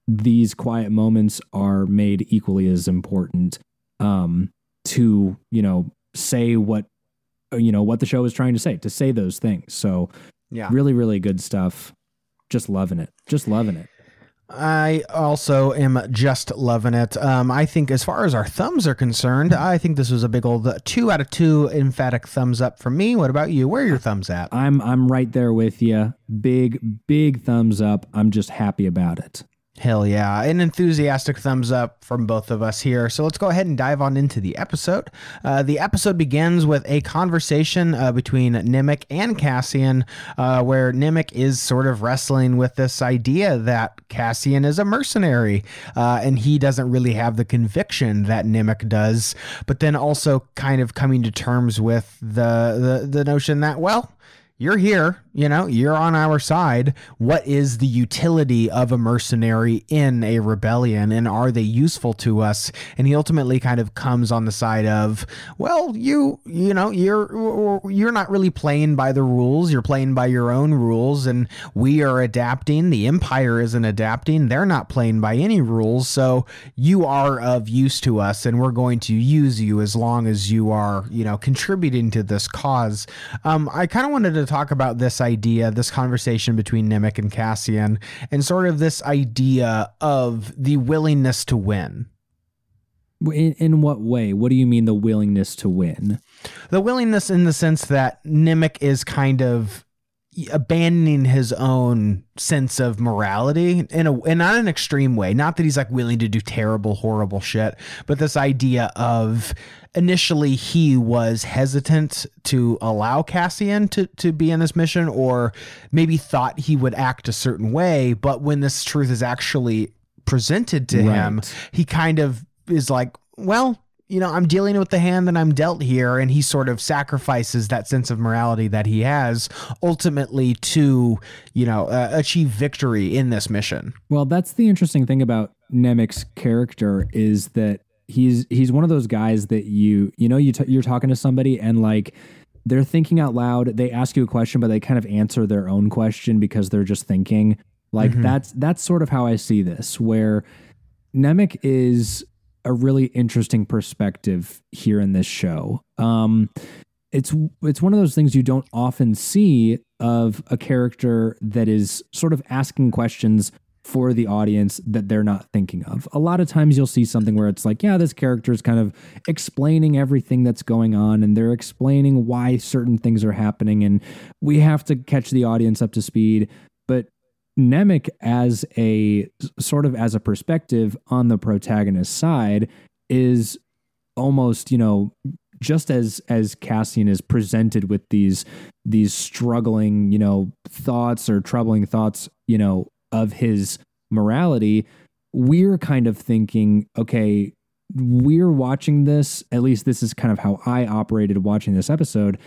these quiet moments are made equally as important um, to you know say what you know what the show is trying to say to say those things. So yeah. really really good stuff. Just loving it. Just loving it I also am just loving it. Um, I think, as far as our thumbs are concerned, I think this was a big old two out of two emphatic thumbs up for me. What about you? Where are your thumbs at? I'm I'm right there with you. Big big thumbs up. I'm just happy about it. Hell yeah. An enthusiastic thumbs up from both of us here. So let's go ahead and dive on into the episode. Uh, the episode begins with a conversation uh, between Nemik and Cassian, uh, where Nemik is sort of wrestling with this idea that Cassian is a mercenary uh, and he doesn't really have the conviction that Nemik does, but then also kind of coming to terms with the, the, the notion that, well, you're here, you know, you're on our side. What is the utility of a mercenary in a rebellion and are they useful to us? And he ultimately kind of comes on the side of, well, you, you know, you're you're not really playing by the rules. You're playing by your own rules and we are adapting. The empire isn't adapting. They're not playing by any rules. So you are of use to us and we're going to use you as long as you are, you know, contributing to this cause. Um, I kind of wanted to talk about this idea, this conversation between Nemik and Cassian, and sort of this idea of the willingness to win. In, in what way? What do you mean the willingness to win? The willingness in the sense that Nemik is kind of abandoning his own sense of morality in a and not an extreme way. Not that he's like willing to do terrible, horrible shit, but this idea of initially he was hesitant to allow Cassian to to be in this mission, or maybe thought he would act a certain way, but when this truth is actually presented to him, he kind of is like, well, you know, I'm dealing with the hand that I'm dealt here. And he sort of sacrifices that sense of morality that he has ultimately to, you know, uh, achieve victory in this mission. Well, that's the interesting thing about Nemik's character is that he's he's one of those guys that you you know you t- you're talking to somebody and like they're thinking out loud. They ask you a question, but they kind of answer their own question because they're just thinking. Like Mhm. that's that's sort of how I see this, where Nemik is a really interesting perspective here in this show. Um, it's it's one of those things you don't often see of a character that is sort of asking questions for the audience that they're not thinking of. A lot of times you'll see something where it's like, yeah, this character is kind of explaining everything that's going on and they're explaining why certain things are happening and we have to catch the audience up to speed. Nemik as a sort of as a perspective on the protagonist side is almost, you know, just as as Cassian is presented with these these struggling, you know, thoughts or troubling thoughts, you know, of his morality, we're kind of thinking, okay, we're watching this, at least this is kind of how I operated watching this episode.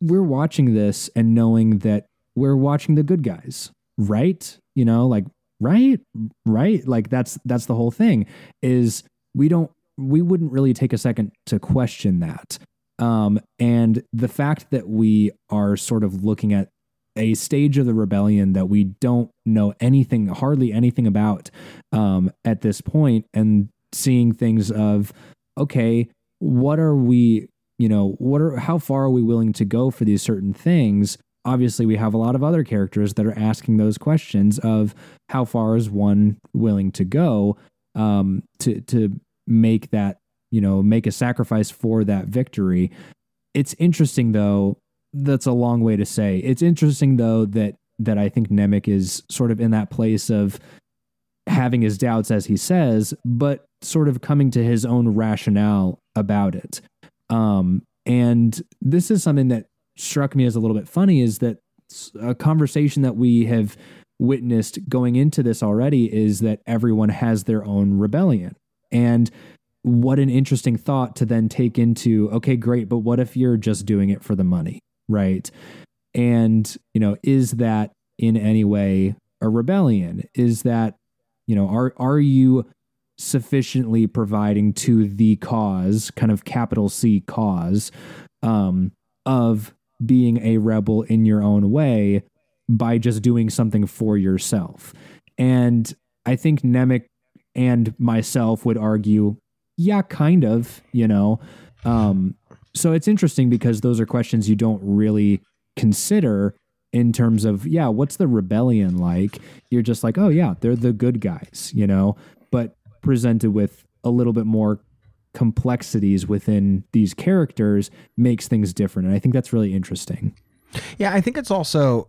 We're watching this and knowing that we're watching the good guys, right? You know, like right, right? Like that's that's the whole thing is we don't we wouldn't really take a second to question that. Um, and the fact that we are sort of looking at a stage of the rebellion that we don't know anything, hardly anything about um, at this point, and seeing things of, okay, what are we, you know, what are, how far are we willing to go for these certain things? Obviously, we have a lot of other characters that are asking those questions of how far is one willing to go um, to to make that you know make a sacrifice for that victory. It's interesting though. That's a long way to say. It's interesting though that that I think Nemik is sort of in that place of having his doubts, as he says, but sort of coming to his own rationale about it. Um, and this is something that struck me as a little bit funny is that a conversation that we have witnessed going into this already is that everyone has their own rebellion. And what an interesting thought to then take into okay, great, but what if you're just doing it for the money, right? And, you know, is that in any way a rebellion? Is that, you know, are are you sufficiently providing to the cause, kind of capital C cause, um, of being a rebel in your own way by just doing something for yourself? And I think Nemik and myself would argue, yeah, kind of, you know. Um, so it's interesting because those are questions you don't really consider in terms of, yeah, what's the rebellion like? You're just like, oh, yeah, they're the good guys, you know, but presented with a little bit more complexities within these characters makes things different. And I think that's really interesting. Yeah, I think it's also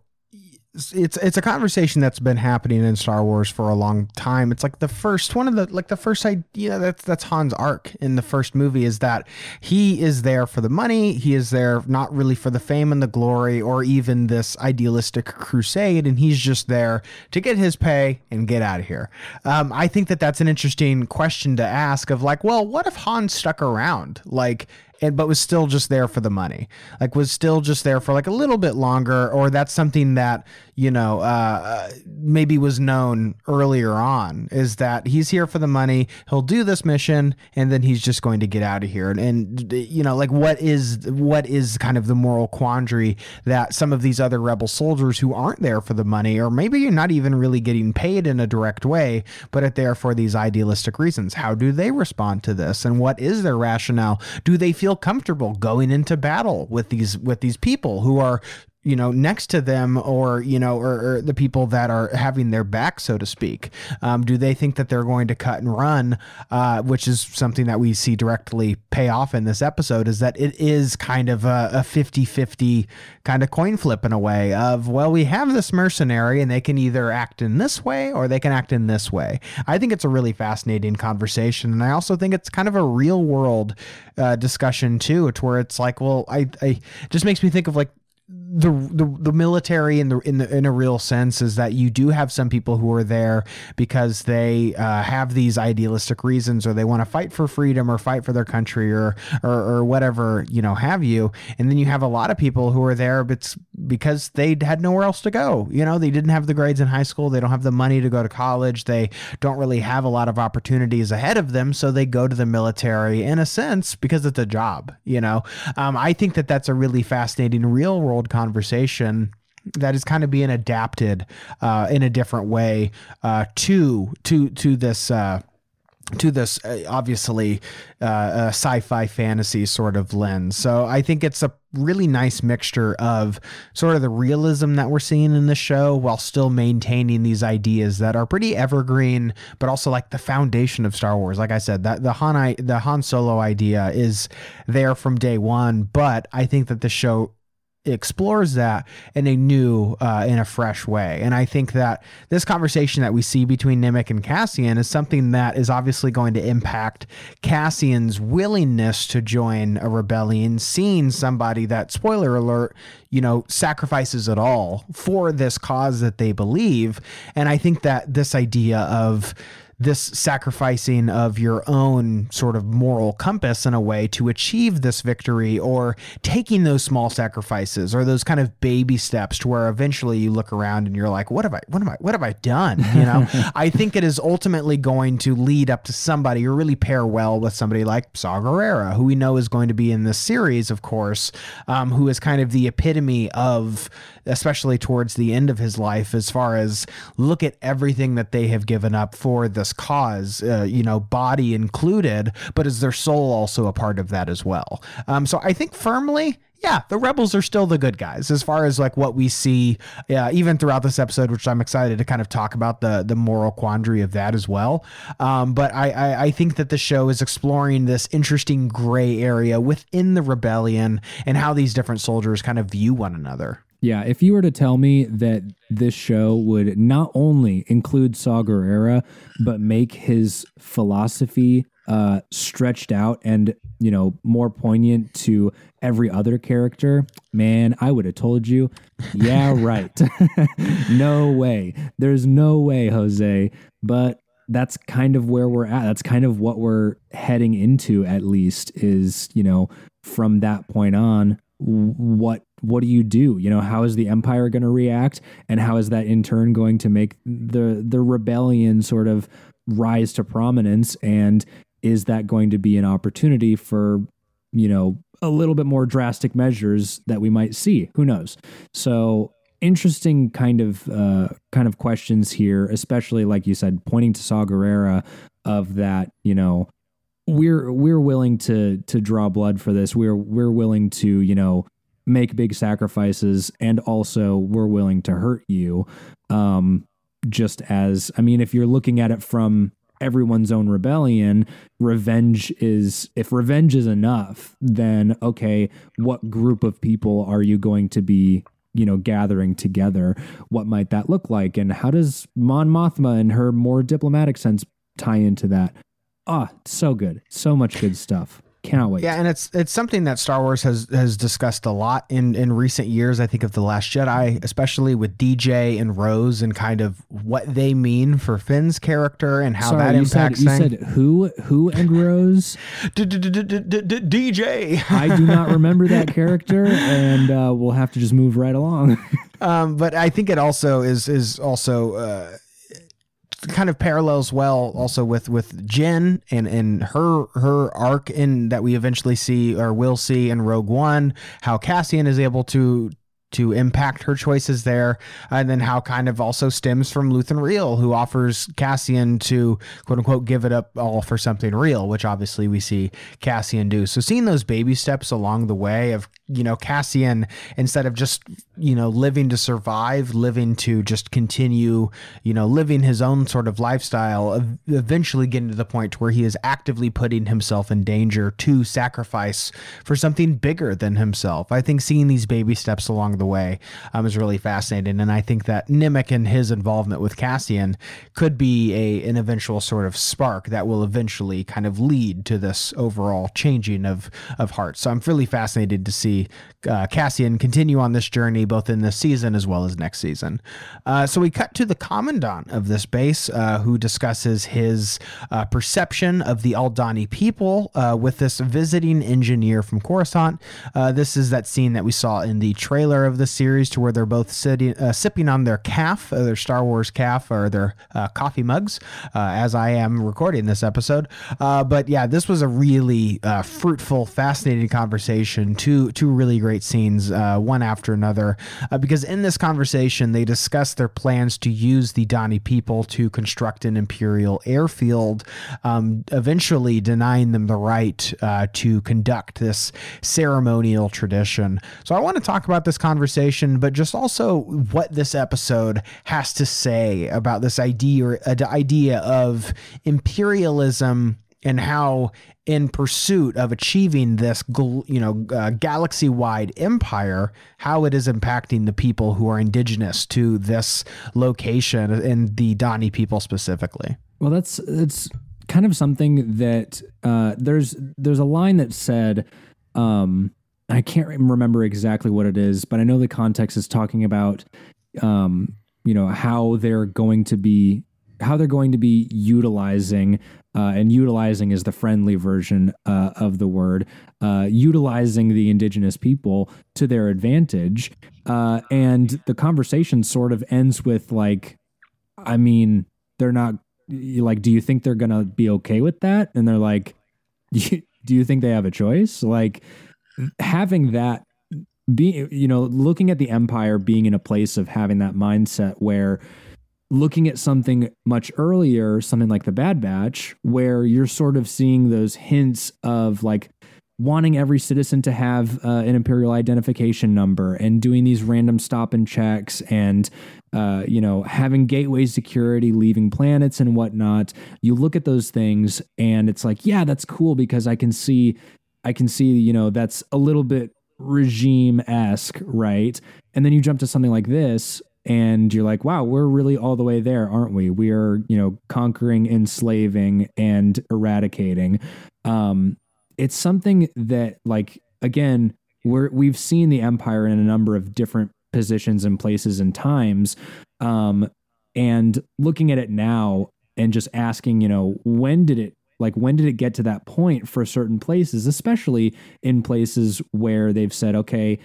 it's it's a conversation that's been happening in Star Wars for a long time. It's like the first one of the like the first idea that's that's Han's arc in the first movie is that he is there for the money, he is there not really for the fame and the glory or even this idealistic crusade and he's just there to get his pay and get out of here. Um, I think that that's an interesting question to ask of like, well, what if Han stuck around? Like and but was still just there for the money like was still just there for like a little bit longer or that's something that you know uh, maybe was known earlier on is that he's here for the money he'll do this mission and then he's just going to get out of here. And, and you know like what is what is kind of the moral quandary that some of these other rebel soldiers who aren't there for the money or maybe you're not even really getting paid in a direct way but are there for these idealistic reasons? How do they respond to this? And what is their rationale? Do they feel comfortable going into battle with these with these people who are you know, next to them or, you know, or, or the people that are having their back, so to speak? Um, do they think that they're going to cut and run, uh, which is something that we see directly pay off in this episode, is that it is kind of a 50 50 kind of coin flip in a way of, well, we have this mercenary and they can either act in this way or they can act in this way. I think it's a really fascinating conversation. And I also think it's kind of a real world uh, discussion too, to where it's like, well, I, I just makes me think of like the, the the military in the in the in a real sense is that you do have some people who are there because they uh, have these idealistic reasons or they want to fight for freedom or fight for their country or, or or whatever you know have you. And then you have a lot of people who are there but because they had nowhere else to go you know? They didn't have the grades in high school they don't have the money to go to college they don't really have a lot of opportunities ahead of them so they go to the military in a sense because it's a job you know? Um, I think that that's a really fascinating real world conversation that is kind of being adapted uh, in a different way uh, to to to this uh, to this uh, obviously uh, sci-fi fantasy sort of lens. So I think it's a really nice mixture of sort of the realism that we're seeing in the show while still maintaining these ideas that are pretty evergreen, but also like the foundation of Star Wars. Like I said, that the Han I, the Han Solo idea is there from day one, but I think that the show explores that in a new uh, in a fresh way. And i think that this conversation that we see between Nemik and cassian is something that is obviously going to impact cassian's willingness to join a rebellion seeing somebody that spoiler alert you know sacrifices it all for this cause that they believe. And i think that this idea of this sacrificing of your own sort of moral compass in a way to achieve this victory or taking those small sacrifices or those kind of baby steps to where eventually you look around and you're like what have I what am I what have I done? You know? I think it is ultimately going to lead up to somebody or really pair well with somebody like Saw Gerrera who we know is going to be in this series of course um, who is kind of the epitome of especially towards the end of his life as far as look at everything that they have given up for cause, uh, you know, body included, but is their soul also a part of that as well? Um, so I think firmly, yeah, the rebels are still the good guys as far as like what we see, uh, even throughout this episode, which I'm excited to kind of talk about the the moral quandary of that as well. Um, but I, I, I think that the show is exploring this interesting gray area within the rebellion and how these different soldiers kind of view one another. Yeah, if you were to tell me that this show would not only include Saw Gerrera, but make his philosophy uh, stretched out and you know more poignant to every other character, man, I would have told you, yeah, right. no way. There's no way, Jose. But that's kind of where we're at. That's kind of what we're heading into, at least, is, you know, from that point on, what what do you do? You know how is the empire going to react? And how is that in turn going to make the the rebellion sort of rise to prominence? And is that going to be an opportunity for you know a little bit more drastic measures that we might see? Who knows? So interesting kind of uh, kind of questions here especially like you said pointing to saw Gerrera of that you know we're we're willing to to draw blood for this. We're we're willing to you know make big sacrifices, and also we're willing to hurt you. Um, just as I mean, if you're looking at it from everyone's own rebellion, revenge is if revenge is enough, then okay, what group of people are you going to be you know gathering together what might that look like and how does mon mothma in her more diplomatic sense tie into that Oh, so good. So much good stuff. Cannot wait. Yeah, and it's it's something that Star Wars has has discussed a lot in in recent years. I think of the Last Jedi, especially with DJ and Rose, and kind of what they mean for Finn's character and how Sorry, that you impacts. Said, you said who who and Rose? DJ. I do not remember that character, and uh, we'll have to just move right along. um, but I think it also is is also. Uh, kind of parallels well also with with Jyn and and her her arc in that we eventually see or will see in Rogue One how Cassian is able to to impact her choices there and then how kind of also stems from Luthen Rael who offers Cassian to quote unquote give it up all for something real which obviously we see Cassian do. So seeing those baby steps along the way of you know Cassian instead of just you know living to survive, living to just continue you know living his own sort of lifestyle, eventually getting to the point where he is actively putting himself in danger to sacrifice for something bigger than himself. I think seeing these baby steps along the way um, is really fascinating, and I think that Nemik and his involvement with Cassian could be a an eventual sort of spark that will eventually kind of lead to this overall changing of of hearts. So I'm really fascinated to see uh, Cassian continue on this journey both in this season as well as next season. Uh, so we cut to the commandant of this base uh, who discusses his uh, perception of the Aldhani people uh, with this visiting engineer from Coruscant. Uh, this is that scene that we saw in the trailer of the series to where they're both sitting, sipping on their caf, their Star Wars caf or their coffee mugs, as I am recording this episode. but yeah, this was a really fruitful, fascinating conversation. Two two really great scenes, uh, one after another, uh, because in this conversation they discuss their plans to use the Dhani people to construct an imperial airfield, um, eventually denying them the right uh, to conduct this ceremonial tradition. So I want to talk about this conversation, but just also what this episode has to say about this idea or uh, idea of imperialism and how in pursuit of achieving this you know uh, galaxy wide empire how it is impacting the people who are indigenous to this location and the Dhani people specifically. Well that's it's kind of something that uh, there's there's a line that said um, I can't remember exactly what it is but I know the context is talking about um, you know how they're going to be how they're going to be utilizing uh, and utilizing is the friendly version uh, of the word, uh, utilizing the indigenous people to their advantage. Uh, and the conversation sort of ends with like, I mean, they're not like, do you think they're gonna be okay with that? And they're like, do you think they have a choice? Like having that be you know looking at the empire being in a place of having that mindset where looking at something much earlier, something like the Bad Batch, where you're sort of seeing those hints of like wanting every citizen to have uh, an imperial identification number and doing these random stop and checks and uh, you know having gateway security leaving planets and whatnot. You look at those things and it's like yeah that's cool because i can see i can see you know that's a little bit regime esque right? And then you jump to something like this and you're like, wow, we're really all the way there, aren't we? We are, you know, conquering, enslaving, and eradicating. Um, it's something that, like, again, we're we've seen the empire in a number of different positions and places and times. Um, and looking at it now and just asking, you know, when did it like when did it get to that point for certain places especially in places where they've said okay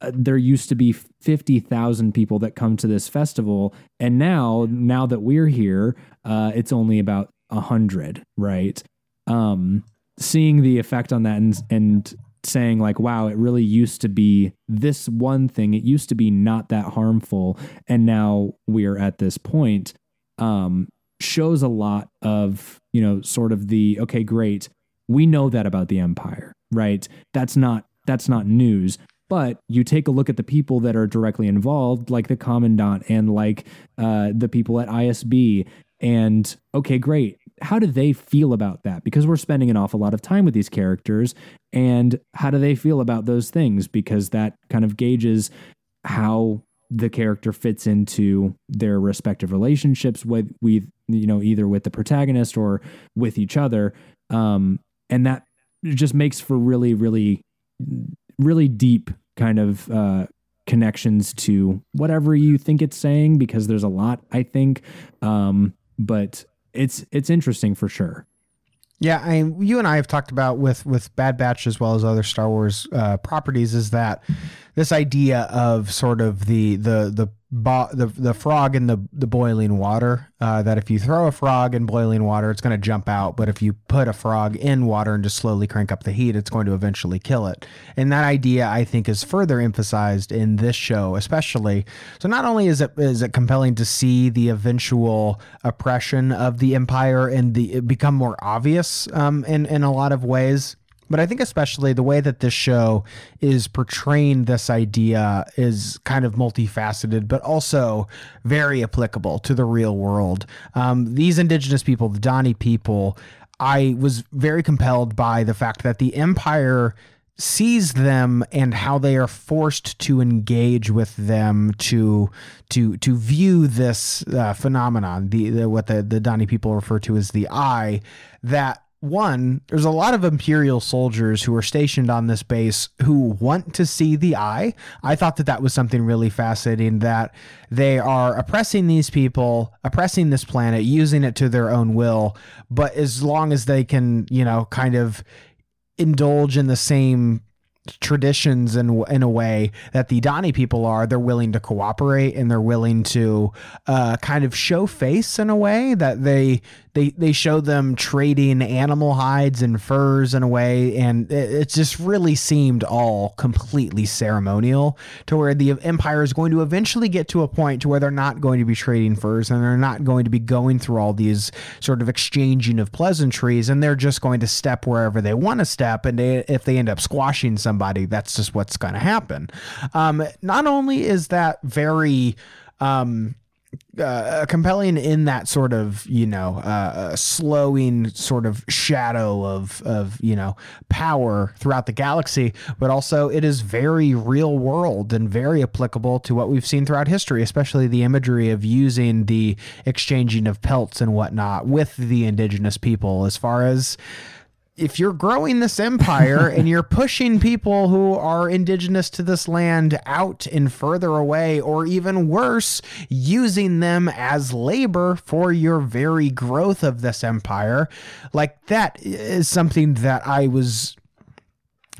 uh, there used to be 50,000 people that come to this festival and now now that we're here uh, it's only about 100 right? Um, seeing the effect on that and and saying like wow it really used to be this one thing. It used to be not that harmful and now we're at this point um, shows a lot of you know sort of the okay great we know that about the empire right? That's not that's not news but you take a look at the people that are directly involved, like the commandant and like uh, the people at ISB. And okay, great. How do they feel about that? Because we're spending an awful lot of time with these characters. And how do they feel about those things? Because that kind of gauges how the character fits into their respective relationships with, with you know, either with the protagonist or with each other. Um, and that just makes for really, really really deep kind of uh, connections to whatever you think it's saying because there's a lot I think, um, but it's it's interesting for sure. Yeah, I mean, you and I have talked about with with Bad Batch as well as other Star Wars uh, properties is that this idea of sort of the the the bo- the, the frog in the, the boiling water. Uh, that if you throw a frog in boiling water, it's going to jump out. But if you put a frog in water and just slowly crank up the heat, it's going to eventually kill it. And that idea, I think, is further emphasized in this show, especially. So not only is it is it compelling to see the eventual oppression of the empire and the become more obvious um, in in a lot of ways but I think especially the way that this show is portraying this idea is kind of multifaceted, but also very applicable to the real world. Um, these indigenous people, the Dhani people, I was very compelled by the fact that the Empire sees them and how they are forced to engage with them to to to view this uh, phenomenon the, the what the the Dhani people refer to as the eye that one, there's a lot of Imperial soldiers who are stationed on this base who want to see the eye. I thought that that was something really fascinating that they are oppressing these people, oppressing this planet, using it to their own will. But as long as they can, you know, kind of indulge in the same traditions in in a way that the Dhani people are. They're willing to cooperate and they're willing to uh, kind of show face in a way that they they they show them trading animal hides and furs in a way, and it, it just really seemed all completely ceremonial to where the empire is going to eventually get to a point to where they're not going to be trading furs and they're not going to be going through all these sort of exchanging of pleasantries, and they're just going to step wherever they want to step, and they, if they end up squashing somebody, that's just what's going to happen. Um, not only is that very um, uh, compelling in that sort of you know uh, slowing sort of shadow of of you know power throughout the galaxy, but also it is very real world and very applicable to what we've seen throughout history, especially the imagery of using the exchanging of pelts and whatnot with the indigenous people. As far as if you're growing this empire and you're pushing people who are indigenous to this land out and further away, or even worse, using them as labor for your very growth of this empire, like that is something that I was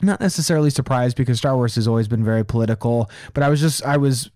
not necessarily surprised because Star Wars has always been very political, but I was just I was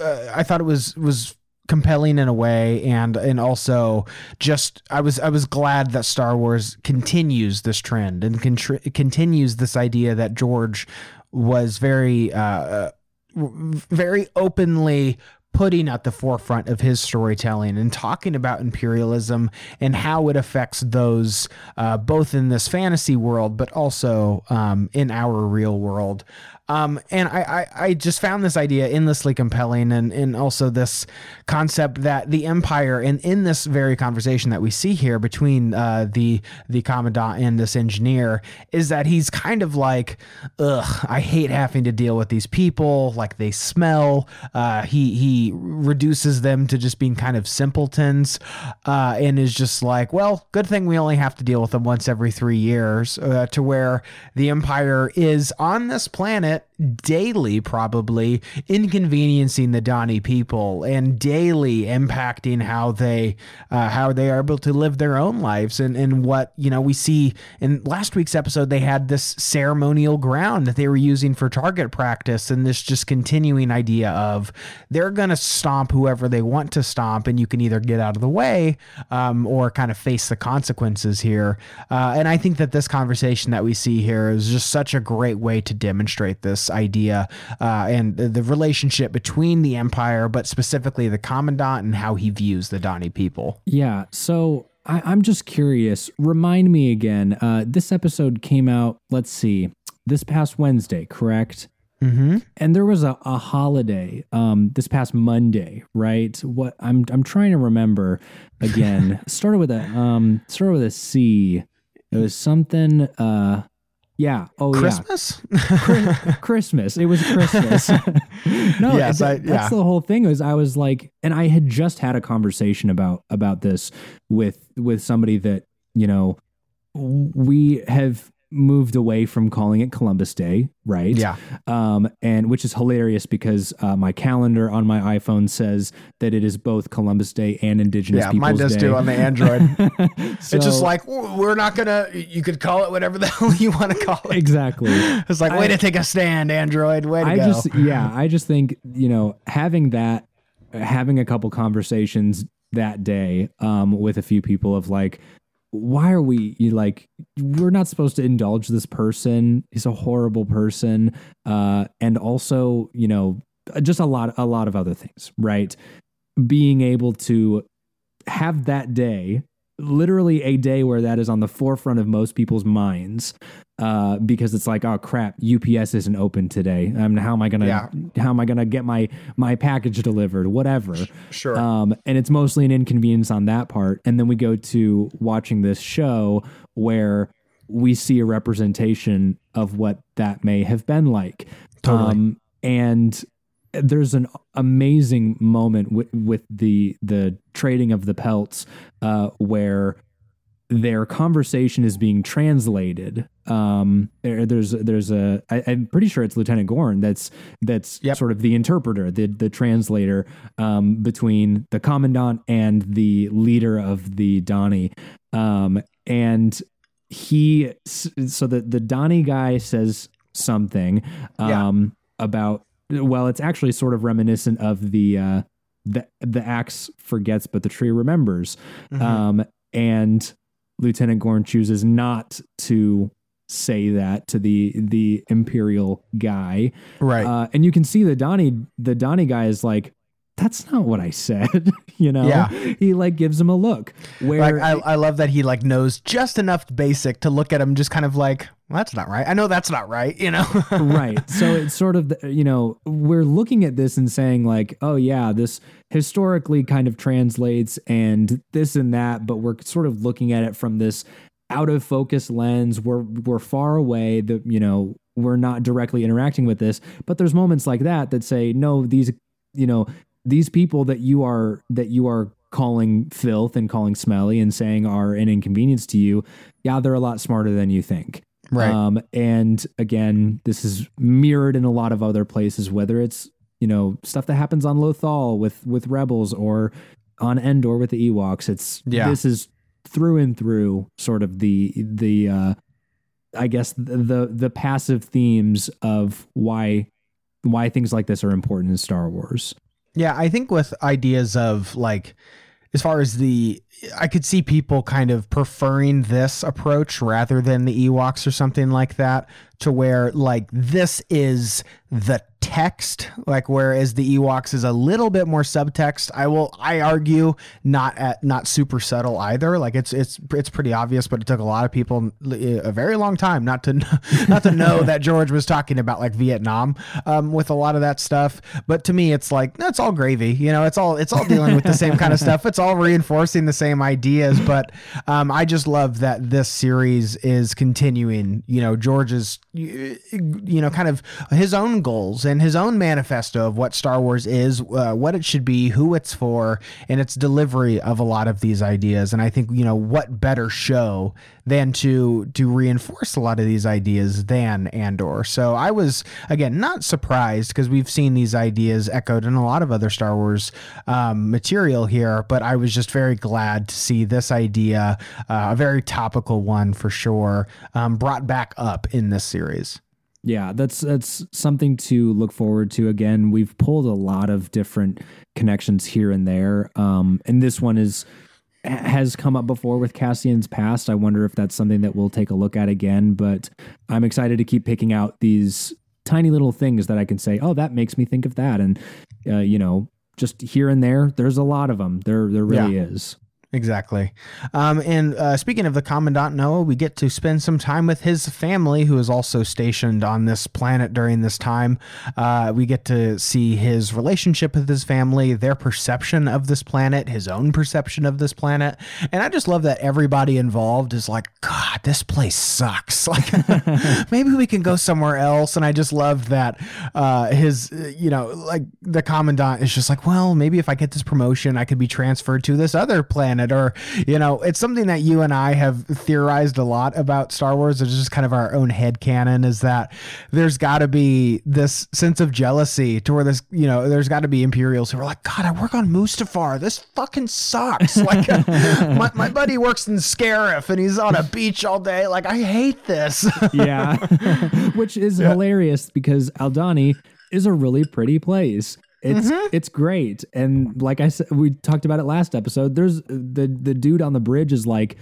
uh, I thought it was was compelling in a way and and also just I was I was glad that Star Wars continues this trend and continues this idea that George was very uh, uh very openly putting at the forefront of his storytelling and talking about imperialism and how it affects those uh, both in this fantasy world but also um, in our real world. Um, and I, I, I, just found this idea endlessly compelling and, and also this concept that the empire and in this very conversation that we see here between uh, the the commandant and this engineer is that he's kind of like ugh I hate having to deal with these people. Like they smell. Uh, he he reduces them to just being kind of simpletons uh, and is just like well good thing we only have to deal with them once every three years uh, to where the empire is on this planet daily, probably inconveniencing the Dhani people and daily impacting how they uh, how they are able to live their own lives. And and what you know we see in last week's episode, they had this ceremonial ground that they were using for target practice, and this just continuing idea of they're gonna stomp whoever they want to stomp, and you can either get out of the way um, or kind of face the consequences here. Uh, and I think that this conversation that we see here is just such a great way to demonstrate this idea uh, and the, the relationship between the Empire, but specifically the Commandant and how he views the Dhani people. Yeah. So I, am just curious. Remind me again. Uh, this episode came out. Let's see, this past Wednesday, correct? Mm-hmm. And there was a, a holiday um, this past Monday, right? What I'm I'm trying to remember again. started with a um started with a C. It was something uh yeah. Oh, Christmas? yeah. Christmas. It was Christmas. no, yes, I, yeah. that's the whole thing. Was I was like, and I had just had a conversation about about this with with somebody that you know we have moved away from calling it Columbus Day, right? Yeah. Um, and which is hilarious because uh, my calendar on my iPhone says that it is both Columbus Day and Indigenous yeah, Peoples mine does Day. too on the Android. so, it's just like we're not gonna. You could call it whatever the hell you want to call it. Exactly. It's like way I, to take a stand, Android. Way to I go. Just, yeah, I just think you know having that, having a couple conversations that day um, with a few people of like why are we like we're not supposed to indulge this person. He's a horrible person. Uh and also you know just a lot a lot of other things right? Being able to have that day literally a day where that is on the forefront of most people's minds uh, because it's like, oh crap, UPS isn't open today. Um, how am I gonna Yeah. how am I gonna get my my package delivered? Whatever. Sure. Um, and it's mostly an inconvenience on that part. And then we go to watching this show where we see a representation of what that may have been like. Totally. Um, and there's an amazing moment with, with the the trading of the pelts uh, where their conversation is being translated. Um, there, there's there's a I, I'm pretty sure it's Lieutenant Gorn that's that's Yep. sort of the interpreter, the the translator um, between the commandant and the leader of the Dhani. Um, and he so the the Dhani guy says something Yeah. um, about well, it's actually sort of reminiscent of the uh, the the axe forgets, but the tree remembers. Mhm. Um, and Lieutenant Gorn chooses not to say that to the the Imperial guy. right. Uh, and you can see the Dhani the Dhani guy is like, that's not what I said. you know, Yeah. he like gives him a look where like I, I love that he like knows just enough basic to look at him just kind of like well, that's not right i know that's not right you know right. So it's sort of, the- you know, we're looking at this and saying, like, oh, yeah, this historically kind of translates and this and that, but we're sort of looking at it from this out of focus lens. We're, we're far away, that, you know, we're not directly interacting with this. But there's moments like that that say, no, these, you know, these people that you are, that you are calling filth and calling smelly and saying are an inconvenience to you, yeah, they're a lot smarter than you think. right Um, and again, this is mirrored in a lot of other places, whether it's you know stuff that happens on Lothal with with rebels or on Endor with the Ewoks. It's Yeah. this is through and through sort of the the uh, I guess the, the the passive themes of why why things like this are important in Star Wars. Yeah, I think with ideas of like, as far as the, I could see people kind of preferring this approach rather than the Ewoks or something like that, to where like this is the text, like whereas the Ewoks is a little bit more subtext. I will, I argue, not at not super subtle either. Like it's it's it's pretty obvious, but it took a lot of people a very long time not to not to know that George was talking about like Vietnam um, with a lot of that stuff. But to me, it's like it's all gravy. You know, it's all it's all dealing with the same kind of stuff. It's all reinforcing the same ideas. But um, I just love that this series is continuing. You know, George's you you know kind of his own goals and his own manifesto of what Star Wars is, uh, what it should be, who it's for, and its delivery of a lot of these ideas. And I think you know what better show than to to reinforce a lot of these ideas than Andor. So I was again not surprised because we've seen these ideas echoed in a lot of other Star Wars um, material here, but I was just very glad to see this idea, uh, a very topical one for sure, um, brought back up in this series. Yeah, that's that's something to look forward to. Again, we've pulled a lot of different connections here and there, um, and this one is has come up before with Cassian's past. I wonder if that's something that we'll take a look at again. But I'm excited to keep picking out these tiny little things that I can say, oh, that makes me think of that, and uh, you know, just here and there. There's a lot of them. There, there really is. Exactly. Um, and uh, speaking of the Commandant Noah, we get to spend some time with his family, who is also stationed on this planet during this time. Uh, we get to see his relationship with his family, their perception of this planet, his own perception of this planet. And I just love that everybody involved is like, God, this place sucks. Like, maybe we can go somewhere else. And I just love that uh, his, you know, like the Commandant is just like, well, maybe if I get this promotion, I could be transferred to this other planet or you know it's something that you and i have theorized a lot about star wars. It's just kind of our own head canon is that there's got to be this sense of jealousy to where this you know there's got to be imperials who are like god i work on mustafar. This fucking sucks. Like my, my buddy works in scarif and he's on a beach all day. Like i hate this. Yeah, which is hilarious because Aldhani is a really pretty place. It's it's great, and like I said, we talked about it last episode. There's the the dude on the bridge is like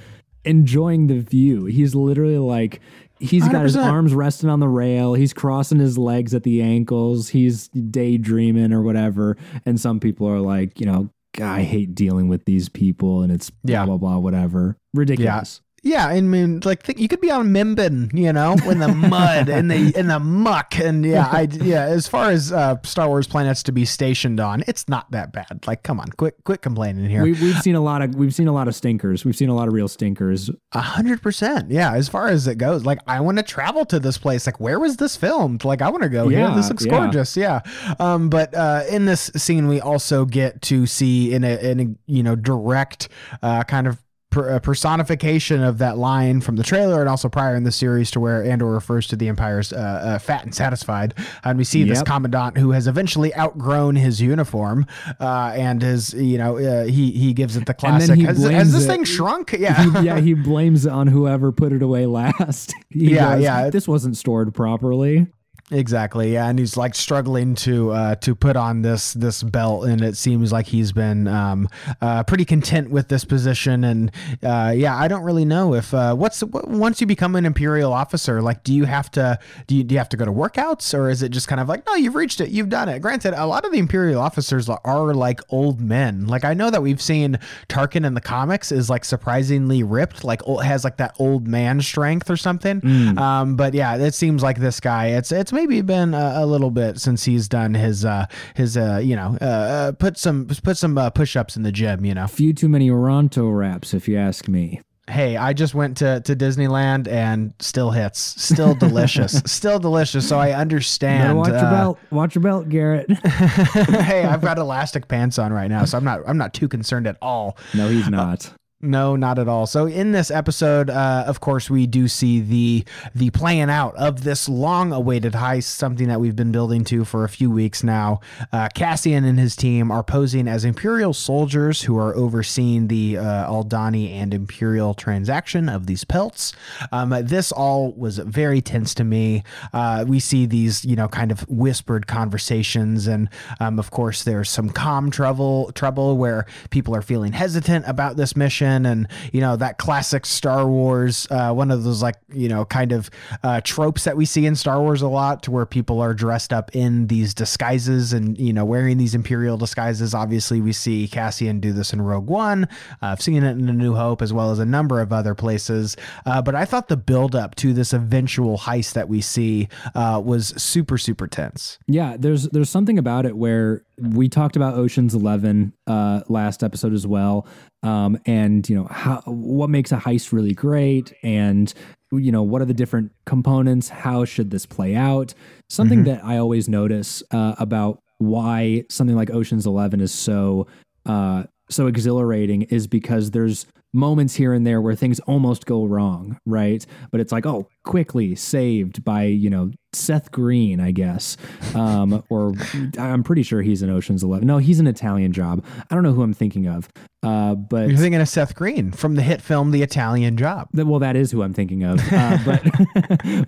enjoying the view. He's literally like he's got his arms resting on the rail. He's crossing his legs at the ankles. He's daydreaming or whatever. And some people are like, you know, I hate dealing with these people, and it's blah Yeah. blah blah whatever. Ridiculous. Yeah, I mean, like think, you could be on Mimban, you know, in the mud and the in the muck, and yeah, I yeah. As far as uh, Star Wars planets to be stationed on, it's not that bad. Like, come on, quit quit complaining here. We, we've seen a lot of we've seen a lot of stinkers. We've seen a lot of real stinkers. A hundred percent, yeah. As far as it goes, like I want to travel to this place. Like, where was this filmed? Like, I want to go here. Yeah, This looks yeah. gorgeous, yeah. Um, but uh, in this scene, we also get to see in a in a you know direct uh, kind of per, uh, personification of that line from the trailer and also prior in the series to where Andor refers to the Empire's uh, uh, fat and satisfied. And we see this Yep. commandant who has eventually outgrown his uniform uh, and is, you know, uh, he, he gives it the classic. Has, has this it- thing shrunk? Yeah. He, yeah, he blames it on whoever put it away last. He Yeah, yeah. This wasn't stored properly. Exactly, yeah, and he's like struggling to uh, to put on this this belt, and it seems like he's been um, uh, pretty content with this position. And uh, yeah, I don't really know if uh, what's what, once you become an imperial officer, like, do you have to do you, do you have to go to workouts, or is it just kind of like, no, you've reached it, you've done it? Granted, a lot of the imperial officers are like old men. Like I know that we've seen Tarkin in the comics is like surprisingly ripped, like has like that old man strength or something. Um, but yeah, it seems like this guy. It's it's maybe been a, a little bit since he's done his uh his uh you know uh, uh put some put some uh, push ups in the gym. You know, Few too many Ronto wraps, if you ask me. hey, I just went to to Disneyland and still hits, still delicious, still delicious. So I Better understand. watch your uh, belt. Watch your belt, Garrett. hey, I've got elastic pants on right now, so I'm not I'm not too concerned at all. no, he's not. No, not at all. So in this episode, uh, of course, we do see the the playing out of this long-awaited heist, something that we've been building to for a few weeks now. Uh, Cassian and his team are posing as Imperial soldiers who are overseeing the uh, Aldhani and Imperial transaction of these pelts. Um, this all was very tense to me. Uh, we see these, you know, kind of whispered conversations, and um, of course, there's some calm trouble trouble where people are feeling hesitant about this mission, and you know that classic Star Wars, uh, one of those like you know kind of uh, tropes that we see in Star Wars a lot, to where people are dressed up in these disguises and you know wearing these Imperial disguises. Obviously, we see Cassian do this in Rogue One. Uh, I've seen it in A New Hope as well as a number of other places. Uh, but I thought the build up to this eventual heist that we see uh, was super super tense. Yeah, there's there's something about it where we talked about Ocean's Eleven uh, last episode as well, um, and you know how what makes a heist really great, and you know what are the different components? How should this play out? Something that I always notice uh, about why something like Ocean's Eleven is so uh, so exhilarating is because there's moments here and there where things almost go wrong, right? But it's like, oh, quickly saved by you know Seth Green, I guess, um, or I'm pretty sure he's in Ocean's Eleven. No, he's an Italian job. I don't know who I'm thinking of, uh, but You're thinking of Seth Green from the hit film The Italian Job. well, that is who I'm thinking of. Uh, but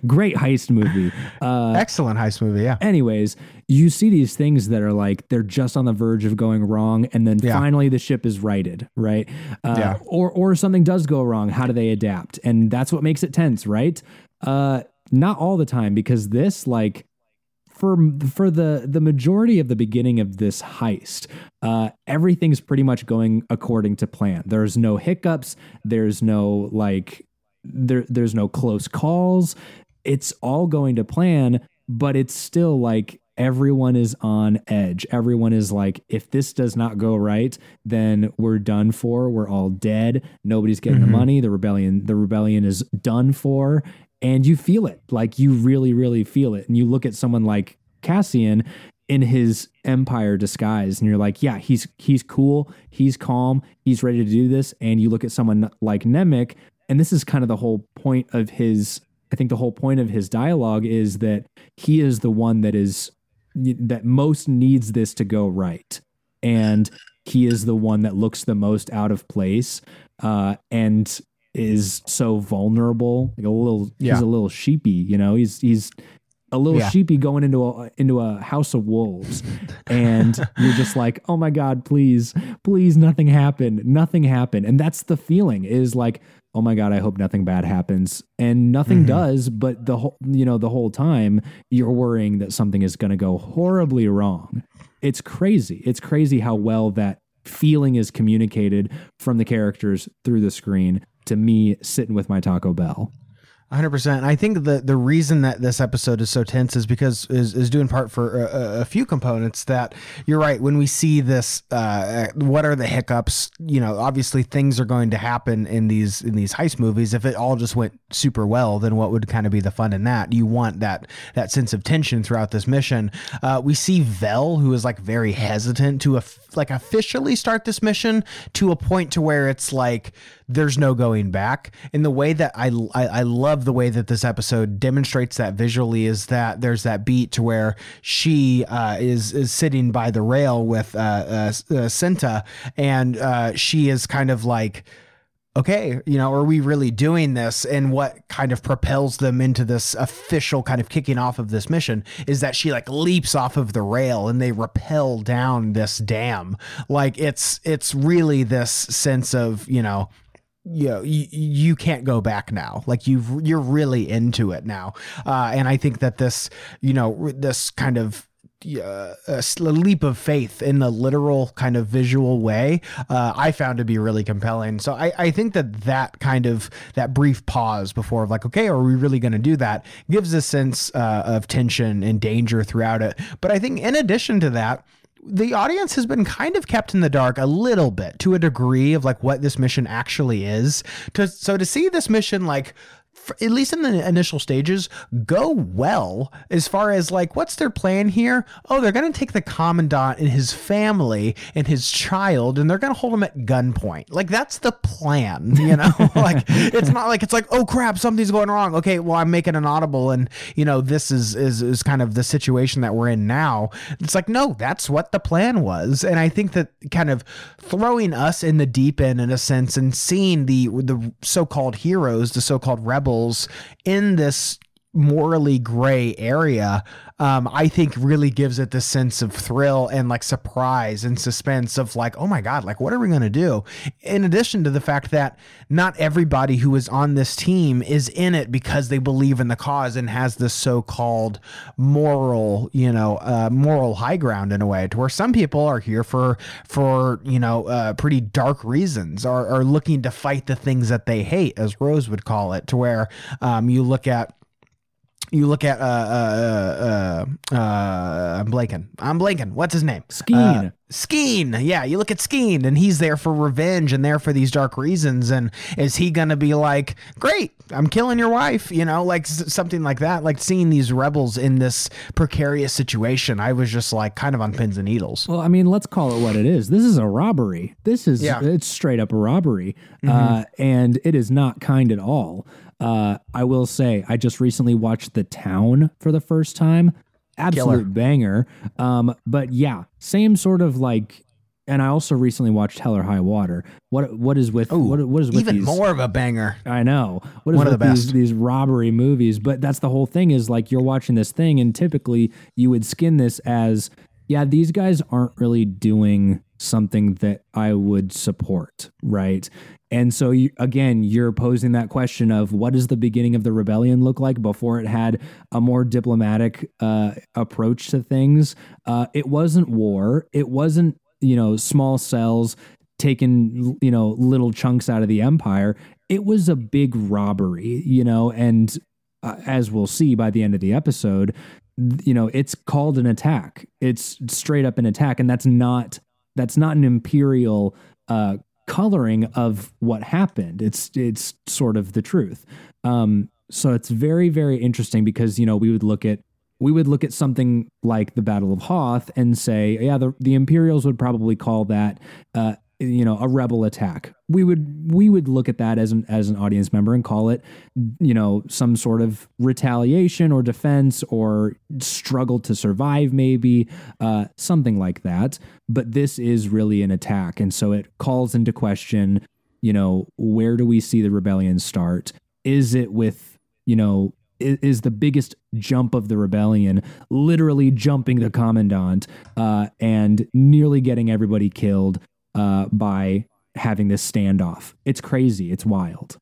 great heist movie. Uh, Excellent heist movie, yeah. anyways, you see these things that are like they're just on the verge of going wrong, and then Yeah. finally the ship is righted, right? Uh, Yeah. Or or something does go wrong. How do they adapt? And that's what makes it tense, right? Uh, not all the time because this like for for the the majority of the beginning of this heist, uh, everything's pretty much going according to plan. There's no hiccups. There's no like there there's no close calls. It's all going to plan, but it's still like everyone is on edge. Everyone is like, if this does not go right, then we're done for. We're all dead. Nobody's getting the Mhm. money. The rebellion, the rebellion is done for. And you feel it. Like you really, really feel it. And you look at someone like Cassian in his empire disguise and you're like yeah he's he's cool he's calm he's ready to do this and you look at someone like Nemik and this is kind of the whole point of his I think the whole point of his dialogue is that he is the one that is that most needs this to go right and he is the one that looks the most out of place uh, and is so vulnerable like a little Yeah. he's a little sheepy you know? He's he's a little Yeah. sheepy going into a into a house of wolves. And you're just like oh my god please please nothing happen, nothing happen, and that's the feeling is like oh my god i hope nothing bad happens. And nothing Mhm. does but the whole you know the whole time you're worrying that something is going to go horribly wrong. It's crazy. It's crazy how well that feeling is communicated from the characters through the screen to me sitting with my Taco Bell. 100%. I think the the reason that this episode is so tense is because is, is due in part for a, a few components that you're right when we see this uh, what are the hiccups you know obviously things are going to happen in these in these heist movies if it all just went super well then what would kind of be the fun in that you want that that sense of tension throughout this mission uh, we see Vel who is like very hesitant to like officially start this mission to a point to where it's like there's no going back. In the way that I, I, I love the way that this episode demonstrates that visually is that there's that beat to where she uh, is is sitting by the rail with uh, uh, uh Cinta, and uh, she is kind of like okay, you know, are we really doing this? And what kind of propels them into this official kind of kicking off of this mission is that she like leaps off of the rail and they rappel down this dam. Like it's it's really this sense of, you know, you know, you, you can't go back now. Like you've you're really into it now, uh, and I think that this you know this kind of uh, a leap of faith in the literal kind of visual way uh, i found to be really compelling. So I, I think that that kind of that brief pause before of like okay are we really going to do that gives a sense uh, of tension and danger throughout it. But i think in addition to that the audience has been kind of kept in the dark a little bit to a degree of like what this mission actually is. To so to see this mission like at least in the initial stages, go well as far as like what's their plan here? Oh, they're going to take the commandant and his family and his child and they're going to hold him at gunpoint. Like that's the plan, you know? like it's not like it's like, "Oh crap, something's going wrong." Okay, well, I'm making an audible and, you know, this is is is kind of the situation that we're in now. It's like, "No, that's what the plan was." And I think that kind of throwing us in the deep end in a sense and seeing the the so-called heroes, the so-called rebels in this morally gray area um, i think really gives it the sense of thrill and like surprise and suspense of like oh my god like what are we going to do? In addition to the fact that not everybody who is on this team is in it because they believe in the cause and has this so-called moral you know uh, moral high ground in a way to where some people are here for for you know uh, pretty dark reasons or are looking to fight the things that they hate as rose would call it to where um, you look at you look at uh uh uh, uh I'm blanking. I'm blanking. What's his name? Skeen. Skeen. Yeah, you look at Skeen and he's there for revenge and there for these dark reasons and is he going to be like, "Great, I'm killing your wife," you know, like something like that. Like seeing these rebels in this precarious situation, I was just like kind of on pins and needles. Well, I mean, let's call it what it is. This is a robbery. This is yeah. it's straight up a robbery. Mm-hmm. Uh and it is not kind at all. Uh, I will say, I just recently watched The Town for the first time. Absolute Killer. banger. Um, but yeah, same sort of like. And I also recently watched Hell or High Water. What what is with Ooh, what what is with even these, more of a banger? I know. What is One with the these, these robbery movies? But that's the whole thing. Is like you're watching this thing, and typically you would skin this as yeah, these guys aren't really doing something that I would support, right? And so, you, again, you're posing that question of what does the beginning of the rebellion look like before it had a more diplomatic uh, approach to things? Uh, it wasn't war. It wasn't, you know, small cells taking, you know, little chunks out of the empire. It was a big robbery, you know, and uh, as we'll see by the end of the episode, you know, it's called an attack. It's straight up an attack, and that's not that's not an imperial uh, coloring of what happened. It's it's sort of the truth. Um, so it's very very interesting because you know we would look at we would look at something like the Battle of Hoth and say, yeah, the the Imperials would probably call that uh, you know a rebel attack. We would we would look at that as an as an audience member and call it you know some sort of retaliation or defense or struggle to survive maybe uh, something like that. But this is really an attack. And so it calls into question you know where do we see the rebellion start? Is it with you know is, the biggest jump of the rebellion, literally jumping the commandant uh, and nearly getting everybody killed uh, by having this standoff. It's crazy. It's wild.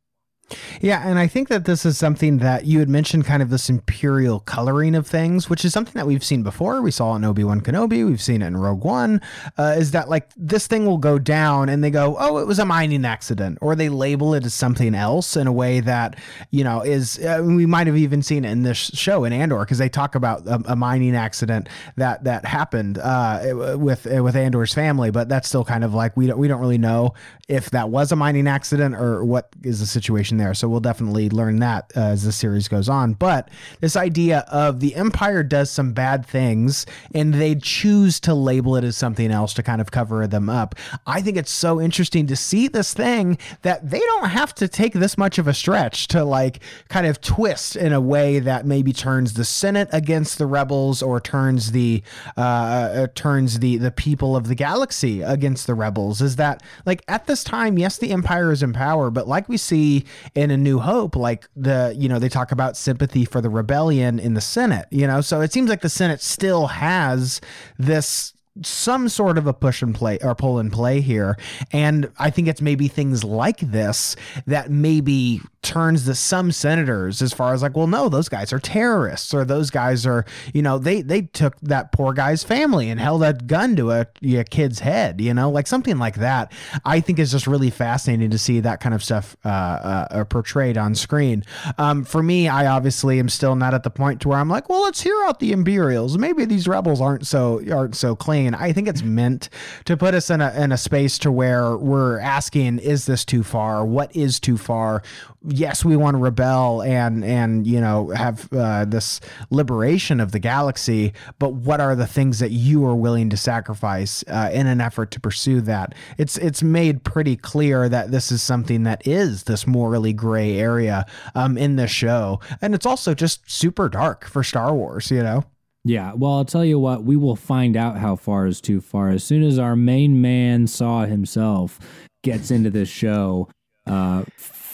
Yeah, and I think that this is something that you had mentioned kind of this imperial coloring of things, which is something that we've seen before. We saw it in Obi Wan Kenobi, we've seen it in Rogue One. Uh, is that like this thing will go down and they go, oh, it was a mining accident, or they label it as something else in a way that, you know, is, uh, we might have even seen it in this show in Andor because they talk about a, a, mining accident that that happened uh, with with Andor's family, but that's still kind of like we don't, we don't really know if that was a mining accident or what is the situation there. So we'll definitely learn that uh, as the series goes on. But this idea of the Empire does some bad things and they choose to label it as something else to kind of cover them up. I think it's so interesting to see this thing that they don't have to take this much of a stretch to like kind of twist in a way that maybe turns the Senate against the rebels or turns the uh, uh turns the the people of the galaxy against the rebels. Is that like at this time, yes, the Empire is in power, but like we see in A New Hope, like the, you know, they talk about sympathy for the rebellion in the Senate, you know, so it seems like the Senate still has this some sort of a push and play or pull and play here. And I think it's maybe things like this that maybe turns the some senators as far as like, well, no, those guys are terrorists or those guys are, you know, they they took that poor guy's family and held a gun to a, a kid's head, you know, like something like that. I think is just really fascinating to see that kind of stuff uh, uh, uh, portrayed on screen. Um, for me, I obviously am still not at the point to where I'm like, well, let's hear out the Imperials. Maybe these rebels aren't so aren't so clean. I think it's meant to put us in a in a space to where we're asking, is this too far? What is too far? Yes, we want to rebel and and you know have uh, this liberation of the galaxy, but what are the things that you are willing to sacrifice uh, in an effort to pursue that? It's it's made pretty clear that this is something that is this morally gray area um, in the show, and it's also just super dark for Star Wars, you know. Yeah, well, I'll tell you what, we will find out how far is too far as soon as our main man Saw himself gets into this show. Uh,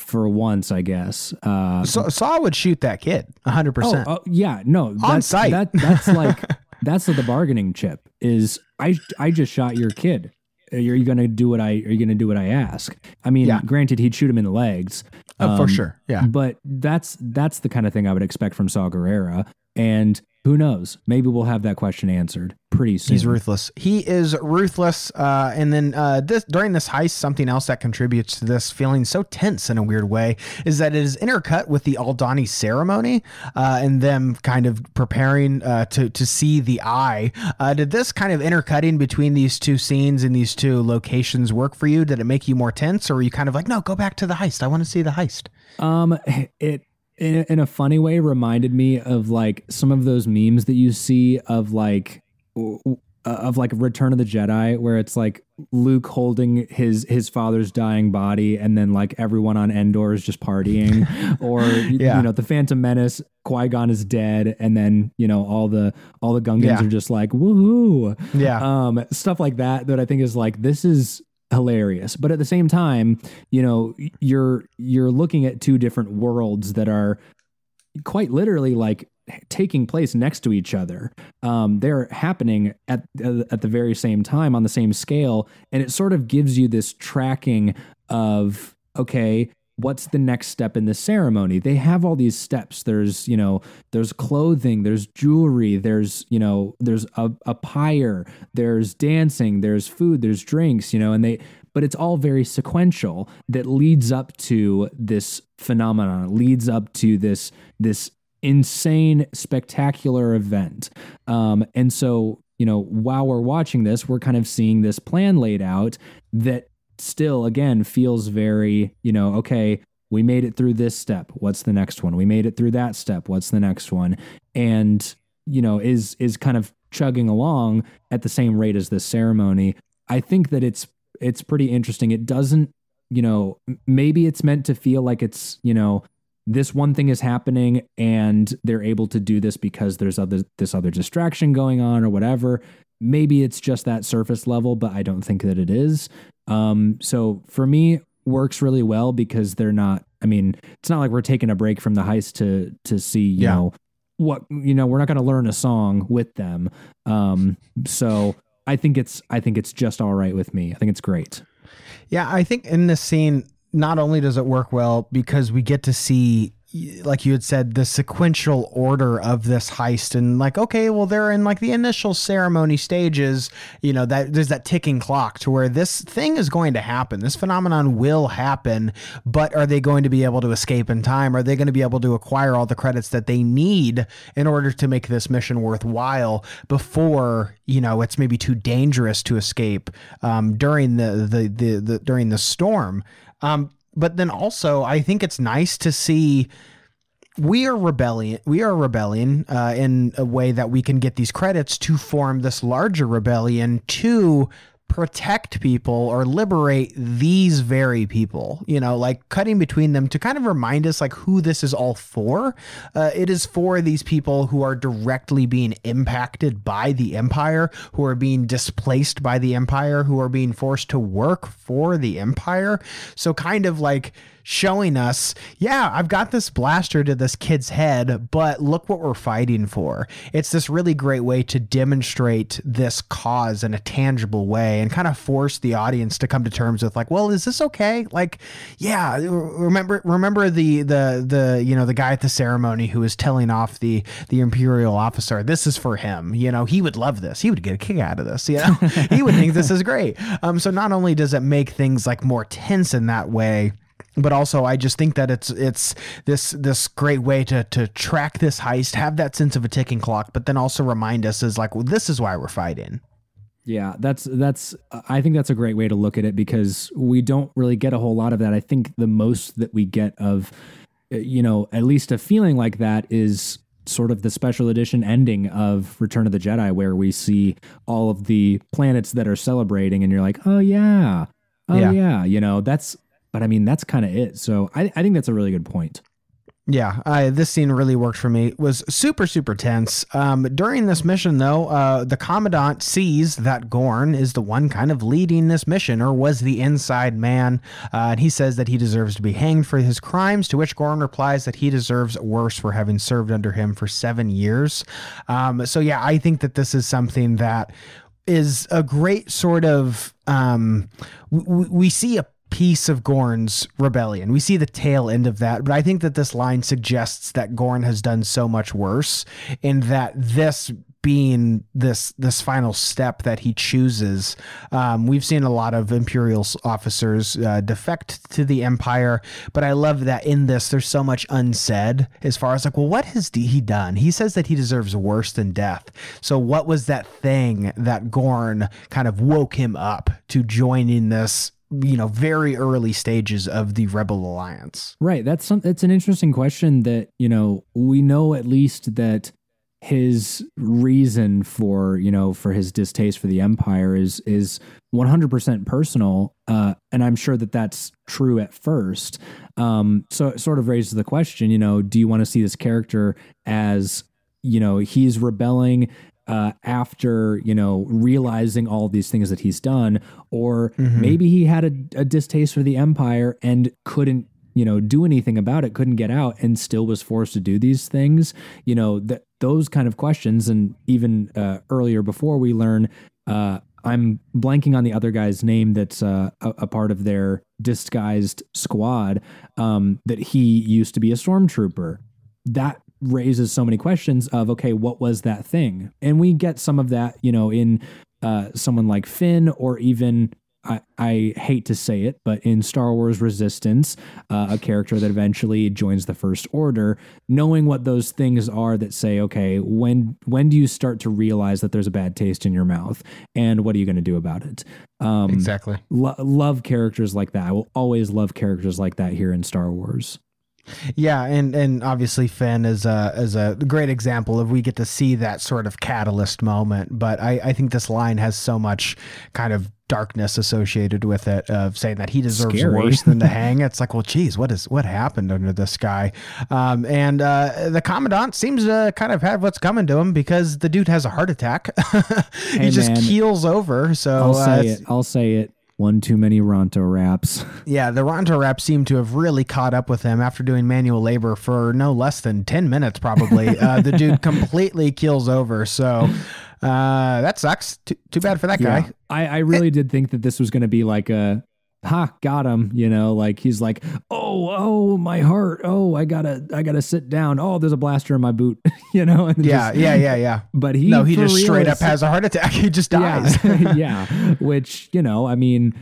for once, I guess. Uh, so, Saw would shoot that kid 100%. Oh, oh yeah, no. That's, On site. That, that's like, that's the bargaining chip is I, I just shot your kid. Are you going to do what I, are you going to do what I ask? I mean, yeah. granted, he'd shoot him in the legs. Um, for sure. Yeah. But that's, that's the kind of thing I would expect from Saw Gerrera. And who knows? Maybe we'll have that question answered pretty soon. He's ruthless. He is ruthless. Uh, and then uh, this during this heist, something else that contributes to this feeling so tense in a weird way is that it is intercut with the Aldhani ceremony uh, and them kind of preparing uh, to to see the eye. Uh, did this kind of intercutting between these two scenes and these two locations work for you? Did it make you more tense, or were you kind of like, no, go back to the heist? I want to see the heist. Um, it in a, in a funny way reminded me of like some of those memes that you see of like uh, of like Return of the Jedi, where it's like Luke holding his his father's dying body, and then like everyone on Endor is just partying, or yeah. you know the Phantom Menace, Qui Gon is dead, and then you know all the all the Gungans yeah. are just like woohoo, yeah, um, stuff like that. That I think is like this is hilarious. But at the same time you know you're you're looking at two different worlds that are quite literally like taking place next to each other. Um, they're happening at at the very same time on the same scale. And it sort of gives you this tracking of okay what's the next step in the ceremony? They have all these steps. There's you know there's clothing there's jewelry there's you know there's a, a pyre there's dancing there's food there's drinks you know and they but it's all very sequential that leads up to this phenomenon leads up to this this insane spectacular event. Um, and so you know while we're watching this we're kind of seeing this plan laid out that still again feels very, you know, okay, we made it through this step. What's the next one? We made it through that step. What's the next one? And, you know, is is kind of chugging along at the same rate as this ceremony. I think that it's it's pretty interesting. It doesn't, you know, maybe it's meant to feel like it's, you know, this one thing is happening and they're able to do this because there's other this other distraction going on or whatever. Maybe it's just that surface level, but I don't think that it is. Um, so for me, works really well because they're not. I mean, it's not like we're taking a break from the heist to to see you yeah. know what you know. We're not going to learn a song with them. Um, so I think it's I think it's just all right with me. I think it's great. Yeah, I think in this scene not only does it work well because we get to see like you had said the sequential order of this heist and like okay well they're in like the initial ceremony stages you know that there's that ticking clock to where this thing is going to happen. This phenomenon will happen but are they going to be able to escape in time? Are they going to be able to acquire all the credits that they need in order to make this mission worthwhile before you know it's maybe too dangerous to escape um, during the, the the the during the storm? Um, but then also I think it's nice to see we are rebellion. We are rebellion uh, in a way that we can get these credits to form this larger rebellion to protect people or liberate these very people you know like cutting between them to kind of remind us like who this is all for. Uh, it is for these people who are directly being impacted by the empire who are being displaced by the empire who are being forced to work for the empire. So kind of like showing us, yeah, I've got this blaster to this kid's head, but look what we're fighting for. It's this really great way to demonstrate this cause in a tangible way and kind of force the audience to come to terms with like, well, is this okay? Like, yeah, remember remember the the the you know the guy at the ceremony who was telling off the the imperial officer. This is for him. You know, he would love this. He would get a kick out of this. You know, he would think this is great. Um, so not only does it make things like more tense in that way but also I just think that it's it's this this great way to to track this heist, have that sense of a ticking clock, but then also remind us is like, well, this is why we're fighting. Yeah, that's that's I think that's a great way to look at it because we don't really get a whole lot of that. I think the most that we get of eh, you know, at least a feeling like that is sort of the special edition ending of Return of the Jedi where we see all of the planets that are celebrating and you're like, "Oh yeah. Oh yeah." yeah. You know, that's but I mean, that's kind of it. So I, I think that's a really good point. Yeah, I, this scene really worked for me. It was super, super tense. Um, during this mission, though, uh, the Commandant sees that Gorn is the one kind of leading this mission, or was the inside man. Uh, and he says that he deserves to be hanged for his crimes, to which Gorn replies that he deserves worse for having served under him for seven years. Um, so, yeah, I think that this is something that is a great sort of. Um, we, we see a piece of Gorn's rebellion. We see the tail end of that, but I think that this line suggests that Gorn has done so much worse, and that this being this this final step that he chooses. Um, we've seen a lot of Imperial officers uh, defect to the Empire, but I love that in this there's so much unsaid as far as like, well, what has he done? He says that he deserves worse than death. So what was that thing that Gorn kind of woke him up to joining this you know very early stages of the rebel alliance? Right. That's some that's an interesting question that you know we know at least that his reason for you know for his distaste for the empire is is 100% personal uh, and i'm sure that that's true at first. Um, so it sort of raises the question you know do you want to see this character as you know he's rebelling uh, after you know realizing all these things that he's done, or mm-hmm. maybe he had a, a distaste for the empire and couldn't you know do anything about it couldn't get out and still was forced to do these things you know that those kind of questions and even uh, earlier before we learn uh, i'm blanking on the other guy's name that's uh, a, a, part of their disguised squad um, that he used to be a stormtrooper that raises so many questions of okay what was that thing and we get some of that you know in uh, someone like finn or even I, I, hate to say it, but in Star Wars Resistance, uh, a character that eventually joins the First Order, knowing what those things are that say, okay, when when do you start to realize that there's a bad taste in your mouth, and what are you going to do about it? Um, exactly. Lo- love characters like that. I will always love characters like that here in Star Wars. Yeah, and and obviously Finn is a is a great example of we get to see that sort of catalyst moment. But I, I think this line has so much kind of darkness associated with it of saying that he deserves Scary. worse than to hang. It's like, well, geez, what is what happened under this guy? Um, and uh, the commandant seems to kind of have what's coming to him because the dude has a heart attack. he hey, just man, keels over. So I'll say uh, it. I'll say it one too many Ronto wraps. Yeah, the Ronto wraps seem to have really caught up with him after doing manual labor for no less than 10 minutes, probably. uh, the dude completely keels over. So uh, that sucks. Too, too bad for that guy. Yeah. I, I really did think that this was going to be like a ha, got him. You know, like he's like, oh, oh, my heart. Oh, I gotta, I gotta sit down. Oh, there's a blaster in my boot. you know. And Yeah, just- yeah, yeah, yeah. But he, No, he just straight up has a heart attack. He just dies. Yeah, yeah. Which you know, I mean,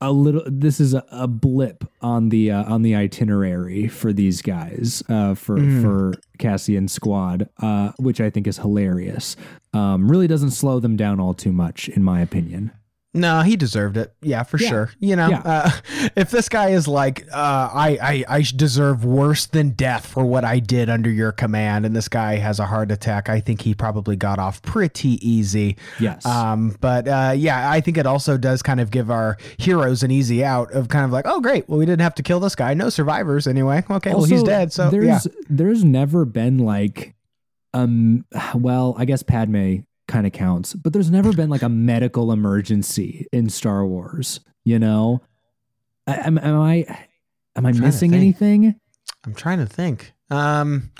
a little. This is a, a blip on the uh, on the itinerary for these guys, uh, for Mm. for Cassian squad, uh, which I think is hilarious. Um, really doesn't slow them down all too much, in my opinion. No, he deserved it. Yeah, for Yeah. sure. You know, Yeah. uh, if this guy is like, uh, I, I, I deserve worse than death for what I did under your command, and this guy has a heart attack, I think he probably got off pretty easy. Yes. Um, but uh, yeah, I think it also does kind of give our heroes an easy out of kind of like, oh, great. Well, we didn't have to kill this guy. No survivors anyway. Okay, well, he's dead. So there's yeah. there's never been like um well I guess Padme kind of counts, but there's never been like a medical emergency in Star Wars. You know, I, am, am I am I missing anything? I'm trying to think. Um,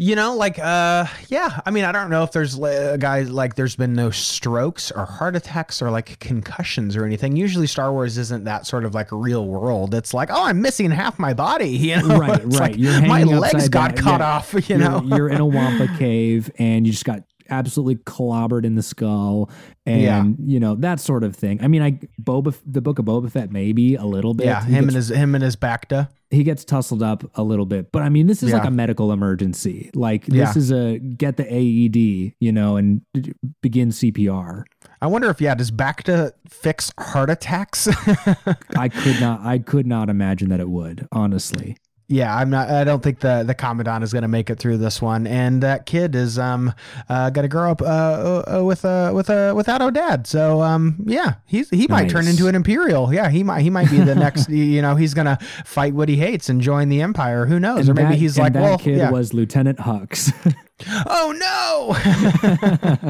you know, like, uh, yeah. I mean, I don't know if there's uh, guys like there's been no strokes or heart attacks or like concussions or anything. Usually, Star Wars isn't that sort of like real world. It's like, oh, I'm missing half my body. You know, Right, It's right. like, You're my legs got down. cut Yeah. off. You you're, know, you're in a Wampa cave and you just got absolutely clobbered in the skull and Yeah. you know that sort of thing. I mean, I Boba the Book of Boba Fett maybe a little bit. yeah, He him gets and his him and his Bacta. he gets tussled up a little bit. But I mean, this is like a medical emergency. Like this Yeah. is a get the AED, you know, and begin CPR. I wonder if yeah, does Bacta fix heart attacks? I could not I could not imagine that it would, honestly. Yeah, I'm not. I don't think the the commandant is going to make it through this one, and that kid is um uh, going to grow up uh, uh with a with a without a dad. So um yeah, he's he might turn into an imperial. Yeah, he might he might be the next. You know, he's going to fight what he hates and join the empire. Who knows? And or maybe that- he's like, that well, kid yeah. was Lieutenant Hux. oh no!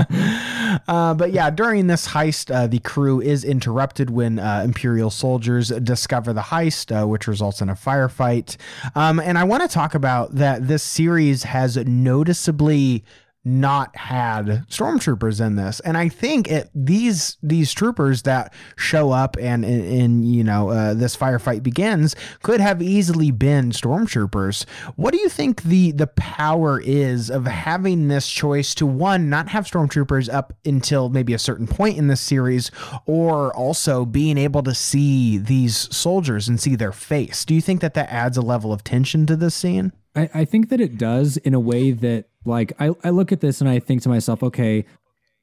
Uh, but yeah during this heist uh, the crew is interrupted when uh, imperial soldiers discover the heist uh, which results in a firefight. Um, and i want to talk about that this series has noticeably not had stormtroopers in this. And i think it these these troopers that show up and in, you know uh, this firefight begins could have easily been stormtroopers. What do you think the the power is of having this choice to one not have stormtroopers up until maybe a certain point in this series or also being able to see these soldiers and see their face? Do you think that that adds a level of tension to this scene I, I think that it does in a way that like I, I look at this and I think to myself, okay,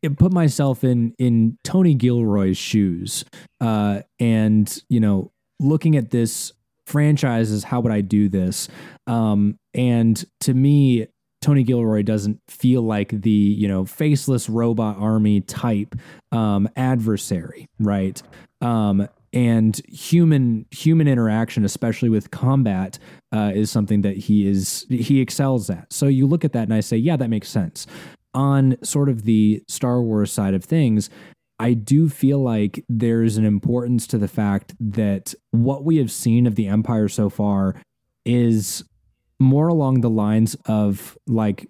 it put myself in in Tony Gilroy's shoes. Uh and you know, looking at this franchise as how would I do this? Um and to me, Tony Gilroy doesn't feel like the, you know, faceless robot army type um adversary, right? Um and human human interaction especially with combat uh, is something that he is he excels at. So you look at that and i say yeah that makes sense. On sort of the star wars side of things i do feel like there's an importance to the fact that what we have seen of the empire so far is more along the lines of like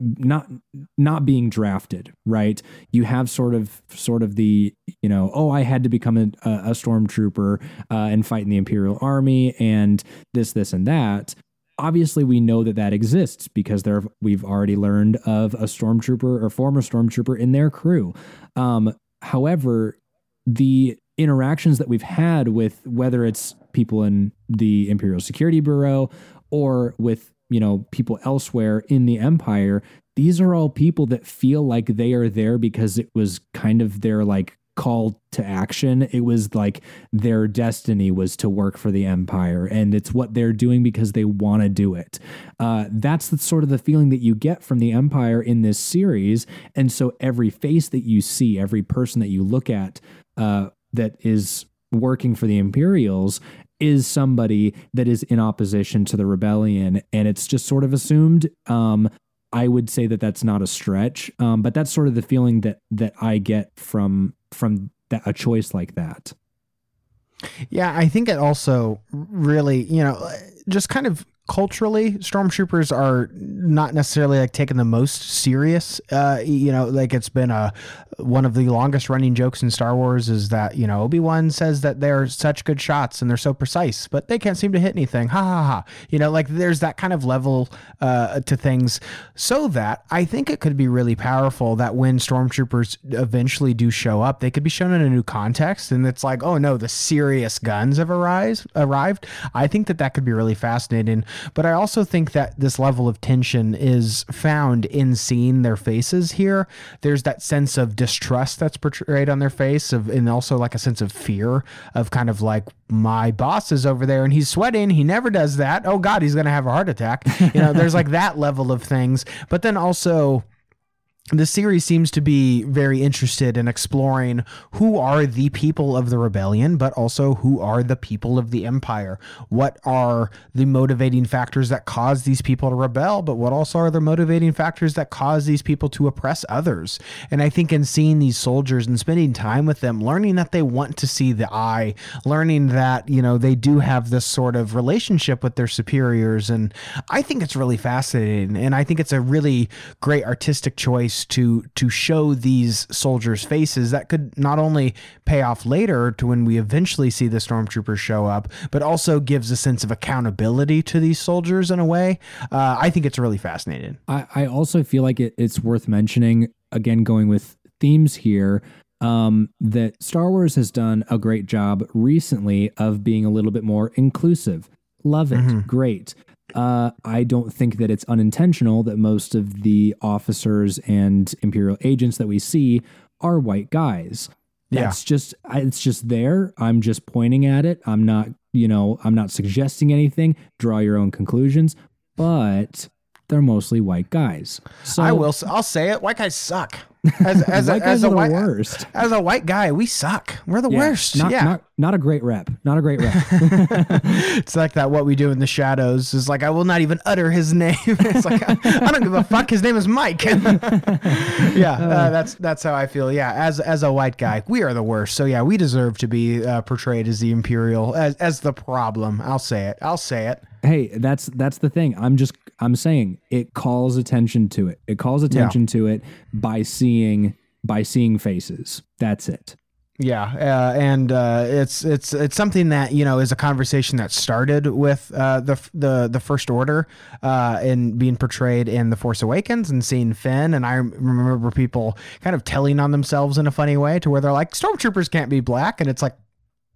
not not being drafted right? You have sort of sort of the you know oh i had to become a, a stormtrooper uh, and fight in the imperial army and this this and that. Obviously we know that that exists because there we've already learned of a stormtrooper or former stormtrooper in their crew. Um, however the interactions that we've had with whether it's people in the imperial security bureau or with you know people elsewhere in the empire these are all people that feel like they are there because it was kind of their like call to action. It was like their destiny was to work for the empire and it's what they're doing because they want to do it. Uh, that's the sort of the feeling that you get from the empire in this series and so every face that you see every person that you look at uh, that is working for the imperials is somebody that is in opposition to the rebellion and it's just sort of assumed um i would say that that's not a stretch um but that's sort of the feeling that that i get from from that a choice like that. Yeah, I think it also really, you know, just kind of culturally, stormtroopers are not necessarily like taken the most serious. Uh, you know, like it's been a one of the longest running jokes in Star Wars is that you know Obi Wan says that they're such good shots and they're so precise, but they can't seem to hit anything. Ha ha ha. You know, like there's that kind of level uh, to things, so that I think it could be really powerful that when stormtroopers eventually do show up, they could be shown in a new context, and it's like, oh no, the serious guns have arrived. Arrived. I think that that could be really fascinating. But I also think that this level of tension is found in seeing their faces here. There's that sense of distrust that's portrayed on their face of and also like a sense of fear of kind of like my boss is over there and he's sweating. He never does that. Oh God, he's gonna have a heart attack. You know, there's like that level of things. But then also the series seems to be very interested in exploring who are the people of the rebellion, but also who are the people of the empire. What are the motivating factors that cause these people to rebel, but what also are the motivating factors that cause these people to oppress others? And I think in seeing these soldiers and spending time with them, learning that they want to see the eye, learning that, you know, they do have this sort of relationship with their superiors. And I think it's really fascinating. And I think it's a really great artistic choice to to show these soldiers' faces that could not only pay off later to when we eventually see the stormtroopers show up, but also gives a sense of accountability to these soldiers in a way. Uh, I think it's really fascinating. I, I also feel like it, it's worth mentioning again, going with themes here. Um, that Star Wars has done a great job recently of being a little bit more inclusive. Love it. Great. Uh, I don't think that it's unintentional that most of the officers and Imperial agents that we see are white guys. Yeah. That's just it's just there. I'm just pointing at it. I'm not, you know, I'm not suggesting anything. Draw your own conclusions, but they're mostly white guys. So I will. I'll say it. White guys suck. As, as, a, white as guys a are the white worst. as a white guy, we suck. We're the Yeah, worst. Not, yeah. not not a great rep. Not a great rep. it's like that. What we do in the shadows is like I will not even utter his name. it's like I, I don't give a fuck. His name is Mike. yeah, uh, that's that's how I feel. Yeah, as as a white guy, we are the worst. So yeah, we deserve to be uh, portrayed as the imperial, as as the problem. I'll say it. I'll say it. Hey, that's that's the thing. I'm just I'm saying it calls attention to it. It calls attention to it by seeing by seeing faces. That's it. Yeah, uh, and uh, it's it's it's something that you know is a conversation that started with uh, the the the First Order uh, and being portrayed in the Force Awakens and seeing Finn, and I remember people kind of telling on themselves in a funny way to where they're like, "Stormtroopers can't be black," and it's like,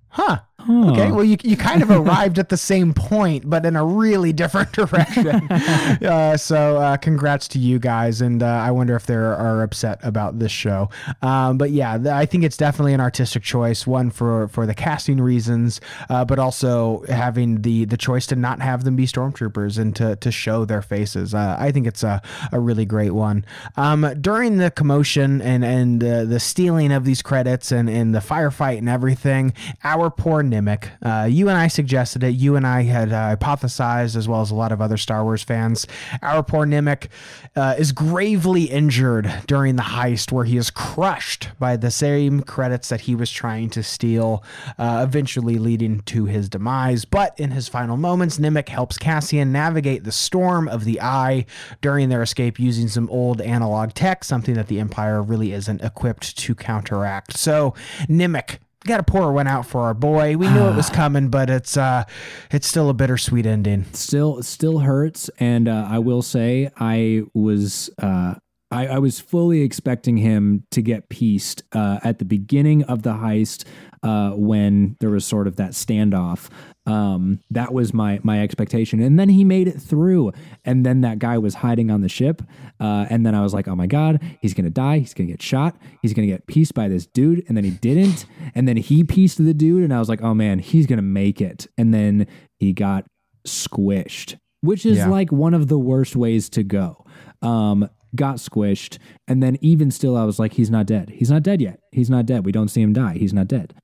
huh. Okay, well, you, you kind of arrived at the same point, but in a really different direction. uh, so, uh, congrats to you guys, and uh, I wonder if they are upset about this show. Um, but yeah, th- I think it's definitely an artistic choice. One for for the casting reasons, uh, but also having the the choice to not have them be stormtroopers and to to show their faces. Uh, I think it's a a really great one. Um, during the commotion and and uh, the stealing of these credits and and the firefight and everything, our poor Nemik. Uh, you and I suggested it. You and I had uh, hypothesized, as well as a lot of other Star Wars fans. Our poor Nemik uh, is gravely injured during the heist, where he is crushed by the same credits that he was trying to steal, uh, eventually leading to his demise. But in his final moments, Nemik helps Cassian navigate the storm of the Eye during their escape using some old analog tech, something that the Empire really isn't equipped to counteract. So, Nemik got to pour one out for our boy. We knew it was coming, but it's uh, it's still a bittersweet ending. still still hurts and uh, i will say i was uh, I, I was fully expecting him to get pieced uh, at the beginning of the heist uh, when there was sort of that standoff. Um, that was my my expectation, and then he made it through. And then that guy was hiding on the ship, uh, and then I was like, "Oh my god, he's gonna die! He's gonna get shot! He's gonna get pieced by this dude!" And then he didn't, and then he pieced the dude, and I was like, "Oh man, he's gonna make it!" And then he got squished, which is Yeah. like one of the worst ways to go. Um, got squished, and then even still, I was like, he's not dead. He's not dead yet. He's not dead. We don't see him die. He's not dead.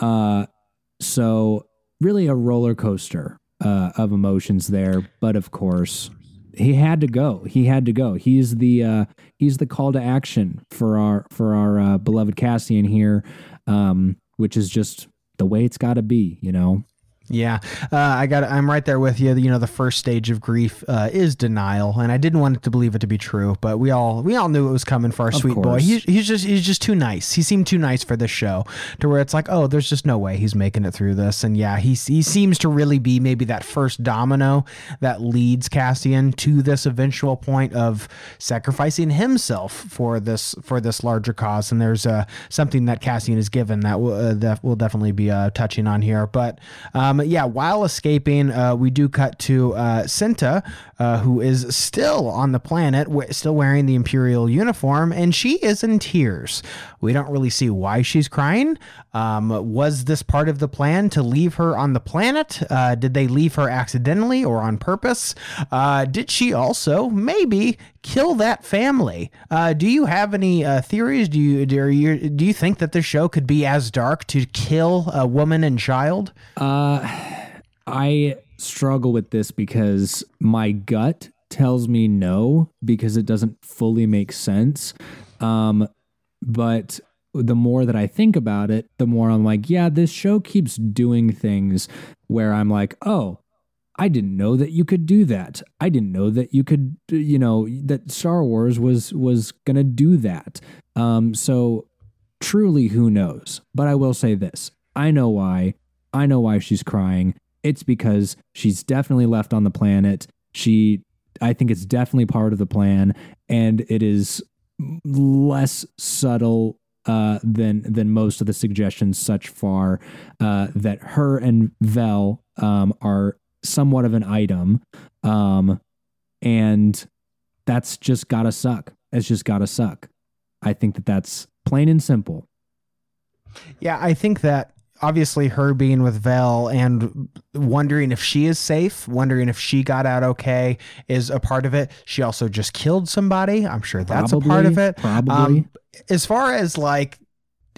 Uh, so really a roller coaster uh, of emotions there, but of course. He had to go. He had to go. He's the uh, he's the call to action for our for our uh, beloved Cassian here, um, which is just the way it's got to be. You know, Yeah, uh, I got. I'm right there with you. You know, the first stage of grief uh, is denial, and I didn't want to believe it to be true, but we all we all knew it was coming for our sweet boy. course. He, he's just he's just too nice. He seemed too nice for this show, to where it's like, oh, there's just no way he's making it through this. And yeah, he he seems to really be maybe that first domino that leads Cassian to this eventual point of sacrificing himself for this for this larger cause. And there's uh, something that Cassian is given that will uh, that will definitely be uh, touching on here, but. Um, yeah, while escaping, uh, we do cut to uh, Cinta, uh, who is still on the planet, w- still wearing the Imperial uniform, and she is in tears. We don't really see why she's crying. Um, was this part of the plan to leave her on the planet? Uh, did they leave her accidentally or on purpose? Uh, did she also maybe kill that family? Uh, do you have any uh, theories? Do you do you do you think that the show could be as dark to kill a woman and child? Uh, I struggle with this because my gut tells me no because it doesn't fully make sense. Um, but the more that I think about it, the more I'm like, yeah, this show keeps doing things where I'm like, oh, I didn't know that you could do that. I didn't know that you could, you know, that Star Wars was was gonna do that. Um, so truly, who knows? But I will say this: I know why. I know why she's crying. It's because she's definitely left on the planet. She, I think it's definitely part of the plan, and it is less subtle uh, than than most of the suggestions such far. Uh, that her and Vel um, are somewhat of an item, um, and that's just gotta suck. It's just gotta suck. I think that that's plain and simple. Yeah, I think that obviously her being with Vel and wondering if she is safe, wondering if she got out okay is a part of it. She also just killed somebody. I'm sure that's a part of it. probably. Um, as far as like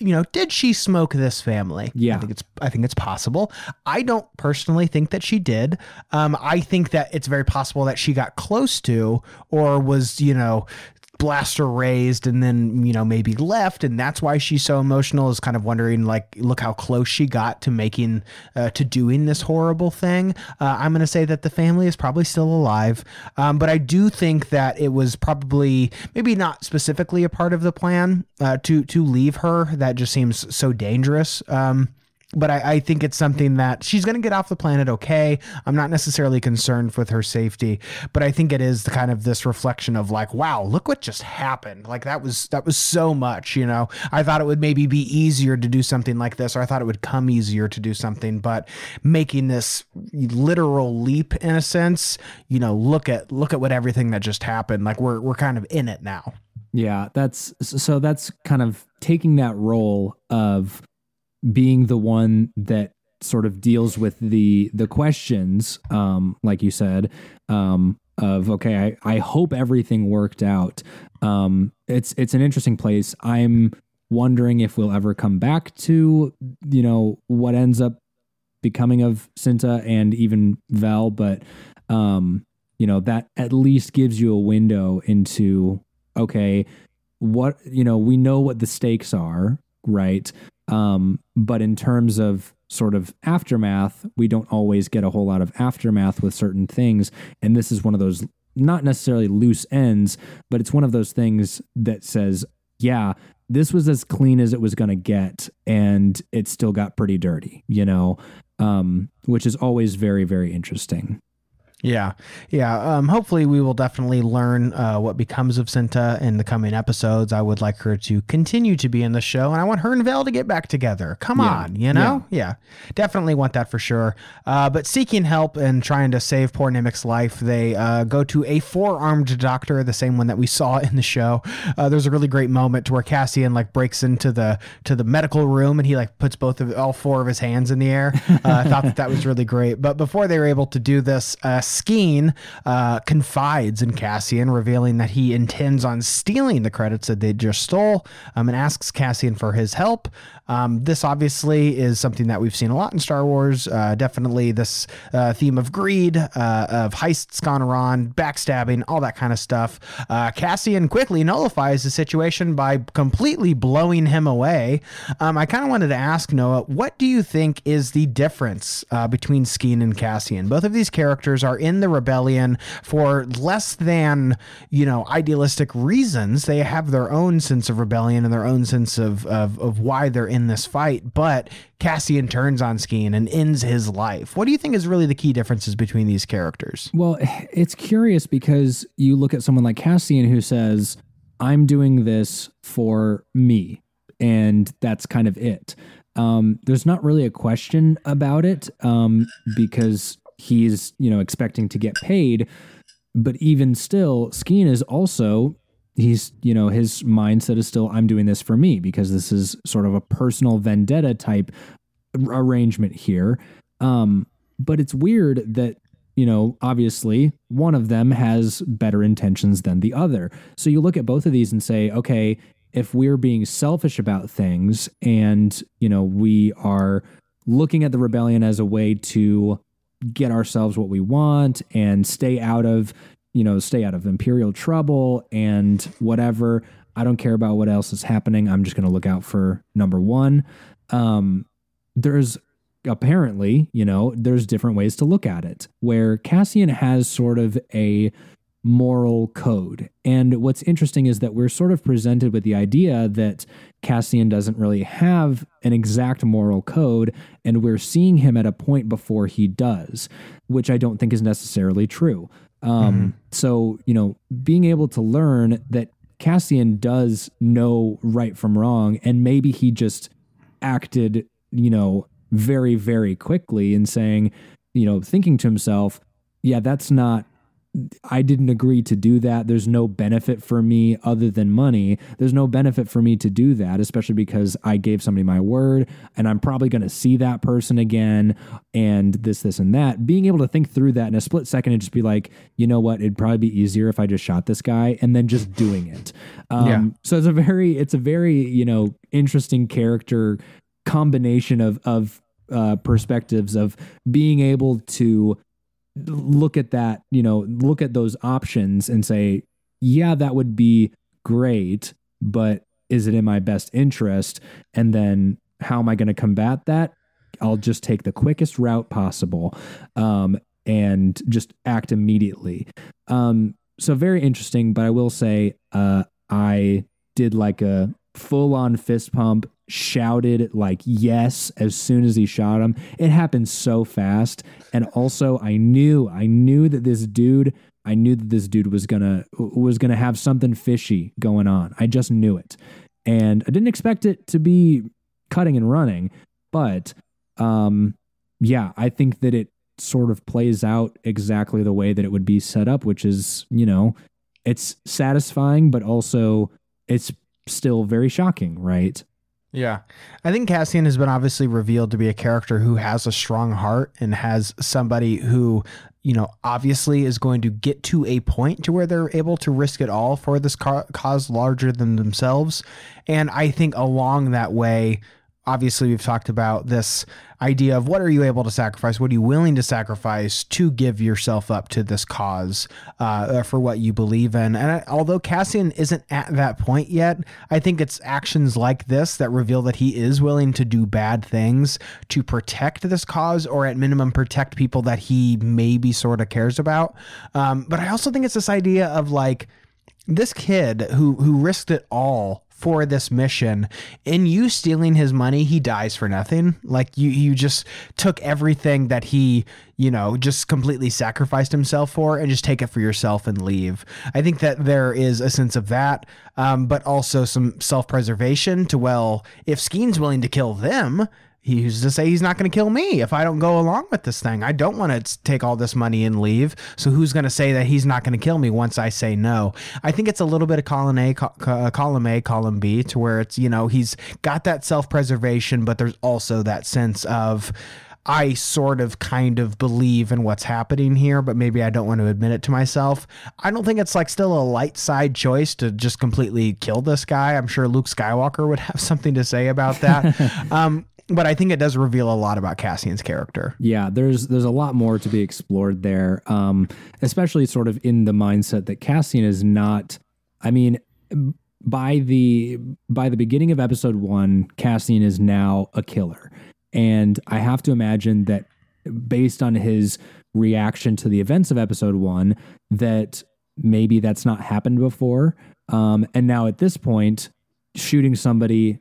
you know, did she smoke this family? Yeah. I think it's I think it's possible. I don't personally think that she did. Um, I think that it's very possible that she got close to or was, you know, blaster raised and then you know maybe left. And that's why she's so emotional is kind of wondering like look how close she got to making uh, to doing this horrible thing. Uh, i'm going to say that the family is probably still alive. Um, but i do think that it was probably maybe not specifically a part of the plan uh, to to leave her. That just seems so dangerous. Um, but I, I think it's something that she's going to get off the planet okay. I'm not necessarily concerned with her safety, but I think it is the kind of this reflection of like, wow, look what just happened. Like that was that was so much, you know. I thought it would maybe be easier to do something like this, or I thought it would come easier to do something, but making this literal leap in a sense, you know, look at look at what everything that just happened. Like we're we're kind of in it now. Yeah, that's so that's kind of taking that role of being the one that sort of deals with the the questions um like you said um of okay I, I hope everything worked out. Um it's it's an interesting place. I'm wondering if we'll ever come back to you know what ends up becoming of Cinta and even Vel but um you know that at least gives you a window into okay what you know we know what the stakes are right um but in terms of sort of aftermath we don't always get a whole lot of aftermath with certain things. And this is one of those not necessarily loose ends but it's one of those things that says yeah this was as clean as it was going to get and it still got pretty dirty you know? Um which is always very very interesting Yeah, yeah. Um, hopefully, we will definitely learn uh, what becomes of Cinta in the coming episodes. I would like her to continue to be in the show, and I want her and Val to get back together. Come Yeah. on, you know? Yeah. definitely want that for sure. Uh, but seeking help and trying to save poor Nemik's life, they uh, go to a four-armed doctor, the same one that we saw in the show. Uh, there's a really great moment to where Cassian like breaks into the to the medical room, and he like puts both of all four of his hands in the air. Uh, I thought that that was really great. But before they were able to do this, uh, Skeen uh, confides in Cassian, revealing that he intends on stealing the credits that they just stole, um, and asks Cassian for his help. Um, this obviously is something that we've seen a lot in Star Wars. Uh, definitely this uh, theme of greed, uh, of heists gone wrong, backstabbing, all that kind of stuff. Uh, Cassian quickly nullifies the situation by completely blowing him away. Um, I kind of wanted to ask Noah, what do you think is the difference uh, between Skeen and Cassian? Both of these characters are in the rebellion for less than you know idealistic reasons. They have their own sense of rebellion and their own sense of of, of why they're in this fight, but Cassian turns on Skeen and ends his life. What do you think is really the key differences between these characters? Well, it's curious because you look at someone like Cassian who says, I'm doing this for me. And that's kind of it. Um, there's not really a question about it um, because he's, you know, expecting to get paid. But even still, Skeen is also he's you know his mindset is still i'm doing this for me because this is sort of a personal vendetta type arrangement here. Um but it's weird that you know obviously one of them has better intentions than the other. So you look at both of these and say okay if we're being selfish about things and you know we are looking at the rebellion as a way to get ourselves what we want and stay out of you know, stay out of imperial trouble and whatever. I don't care about what else is happening. I'm just going to look out for number one. Um, there's apparently, you know, there's different ways to look at it where Cassian has sort of a moral code. And what's interesting is that we're sort of presented with the idea that Cassian doesn't really have an exact moral code, and we're seeing him at a point before he does, which I don't think is necessarily true. Um, mm-hmm. So, you know, being able to learn that Cassian does know right from wrong, and maybe he just acted, you know, very, very quickly in saying, you know, thinking to himself, yeah, that's not I didn't agree to do that. There's no benefit for me other than money. There's no benefit for me to do that, especially because I gave somebody my word and I'm probably going to see that person again and this, this, and that. Being able to think through that in a split second and just be like, you know what, it'd probably be easier if I just shot this guy and then just doing it. Um, yeah. So it's a very, it's a very, you know, interesting character combination of, of, uh, perspectives of being able to look at that, you know, look at those options and say, yeah, that would be great, but is it in my best interest? And then how am I going to combat that? I'll just take the quickest route possible um, and just act immediately. Um, so very interesting, but I will say uh, I did like a full on fist pump shouted like yes as soon as he shot him. It happened so fast. And also I knew, I knew that this dude, I knew that this dude was gonna was gonna have something fishy going on. I just knew it. And I didn't expect it to be cutting and running, but um yeah, I think that it sort of plays out exactly the way that it would be set up, which is, you know, it's satisfying, but also it's still very shocking, right? Yeah. I think Cassian has been obviously revealed to be a character who has a strong heart and has somebody who, you know, obviously is going to get to a point to where they're able to risk it all for this cause larger than themselves. And I think along that way, obviously we've talked about this idea of what are you able to sacrifice? What are you willing to sacrifice to give yourself up to this cause uh, for what you believe in? And I, although cassian isn't at that point yet i think it's actions like this that reveal that he is willing to do bad things to protect this cause or at minimum protect people that he maybe sort of cares about. Um, but i also think it's this idea of like this kid who who risked it all for this mission. In you stealing his money, he dies for nothing. Like you you just took everything that he, you know, just completely sacrificed himself for and just take it for yourself and leave. I think that there is a sense of that, um, but also some self-preservation to well, if Skeen's willing to kill them, he used to say he's not going to kill me if I don't go along with this thing. I don't want to take all this money and leave. So who's going to say that he's not going to kill me once I say no? I think it's a little bit of column A, uh, column A, column B, to where it's you know he's got that self preservation, but there's also that sense of I sort of kind of believe in what's happening here, but maybe I don't want to admit it to myself. I don't think it's like still a light side choice to just completely kill this guy. I'm sure Luke Skywalker would have something to say about that. um, but I think it does reveal a lot about Cassian's character. Yeah, there's there's a lot more to be explored there, um, especially sort of in the mindset that Cassian is not. I mean, by the by the beginning of episode one, Cassian is now a killer, and I have to imagine that based on his reaction to the events of episode one, that maybe that's not happened before, um, and now at this point, shooting somebody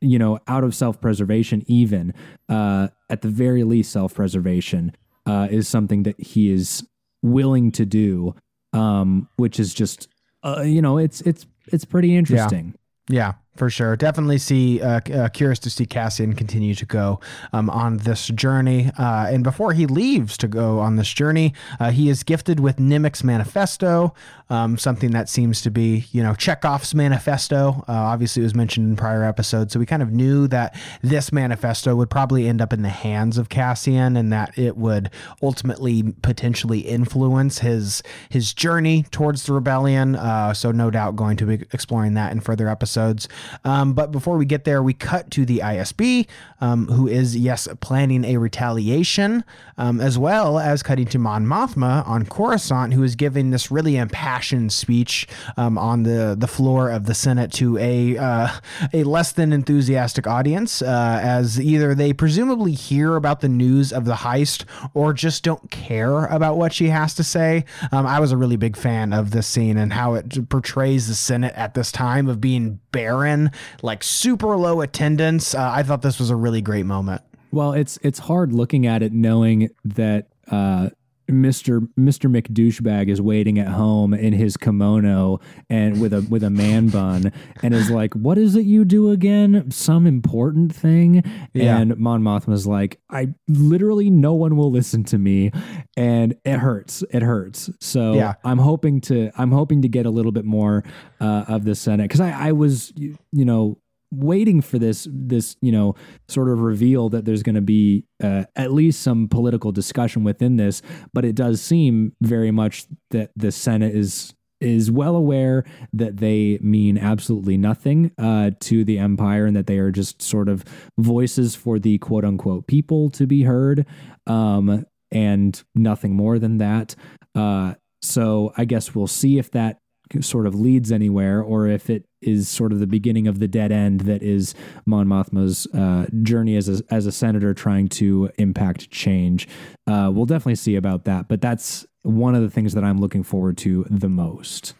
you know, out of self preservation, even uh, at the very least, self preservation uh, is something that he is willing to do, um, which is just, uh, you know, it's it's it's pretty interesting. Yeah. yeah for sure. Definitely see uh, uh, curious to see Cassian continue to go um, on this journey. Uh, and before he leaves to go on this journey, uh, he is gifted with Nemik's manifesto, um, something that seems to be you know Chekhov's manifesto. Uh, obviously, it was mentioned in prior episodes, so we kind of knew that this manifesto would probably end up in the hands of Cassian, and that it would ultimately potentially influence his his journey towards the rebellion. Uh, so no doubt going to be exploring that in further episodes. Um, but before we get there, we cut to the ISB, um, who is, yes, planning a retaliation, um, as well as cutting to Mon Mothma on Coruscant, who is giving this really impassioned speech um, on the, the floor of the Senate to a, uh, a less than enthusiastic audience, uh, as either they presumably hear about the news of the heist or just don't care about what she has to say. Um, I was a really big fan of this scene and how it portrays the Senate at this time of being barren like super low attendance. Uh, I thought this was a really great moment. Well, it's it's hard looking at it knowing that uh, Mr. Mr. McDouchebag is waiting at home in his kimono and with a with a man bun and is like, "What is it you do again? Some important thing?" Yeah. And Mon Mothma's like, "I literally no one will listen to me," and it hurts. It hurts. So yeah. I'm hoping to I'm hoping to get a little bit more uh, of the Senate because I I was you know waiting for this this you know sort of reveal that there's going to be uh, at least some political discussion within this but it does seem very much that the senate is is well aware that they mean absolutely nothing uh, to the empire and that they are just sort of voices for the quote unquote people to be heard um, and nothing more than that. Uh, so i guess we'll see if that sort of leads anywhere or if it is sort of the beginning of the dead end that is Mon Mothma's uh, journey as a, as a senator trying to impact change. Uh, we'll definitely see about that, but that's one of the things that I'm looking forward to the most.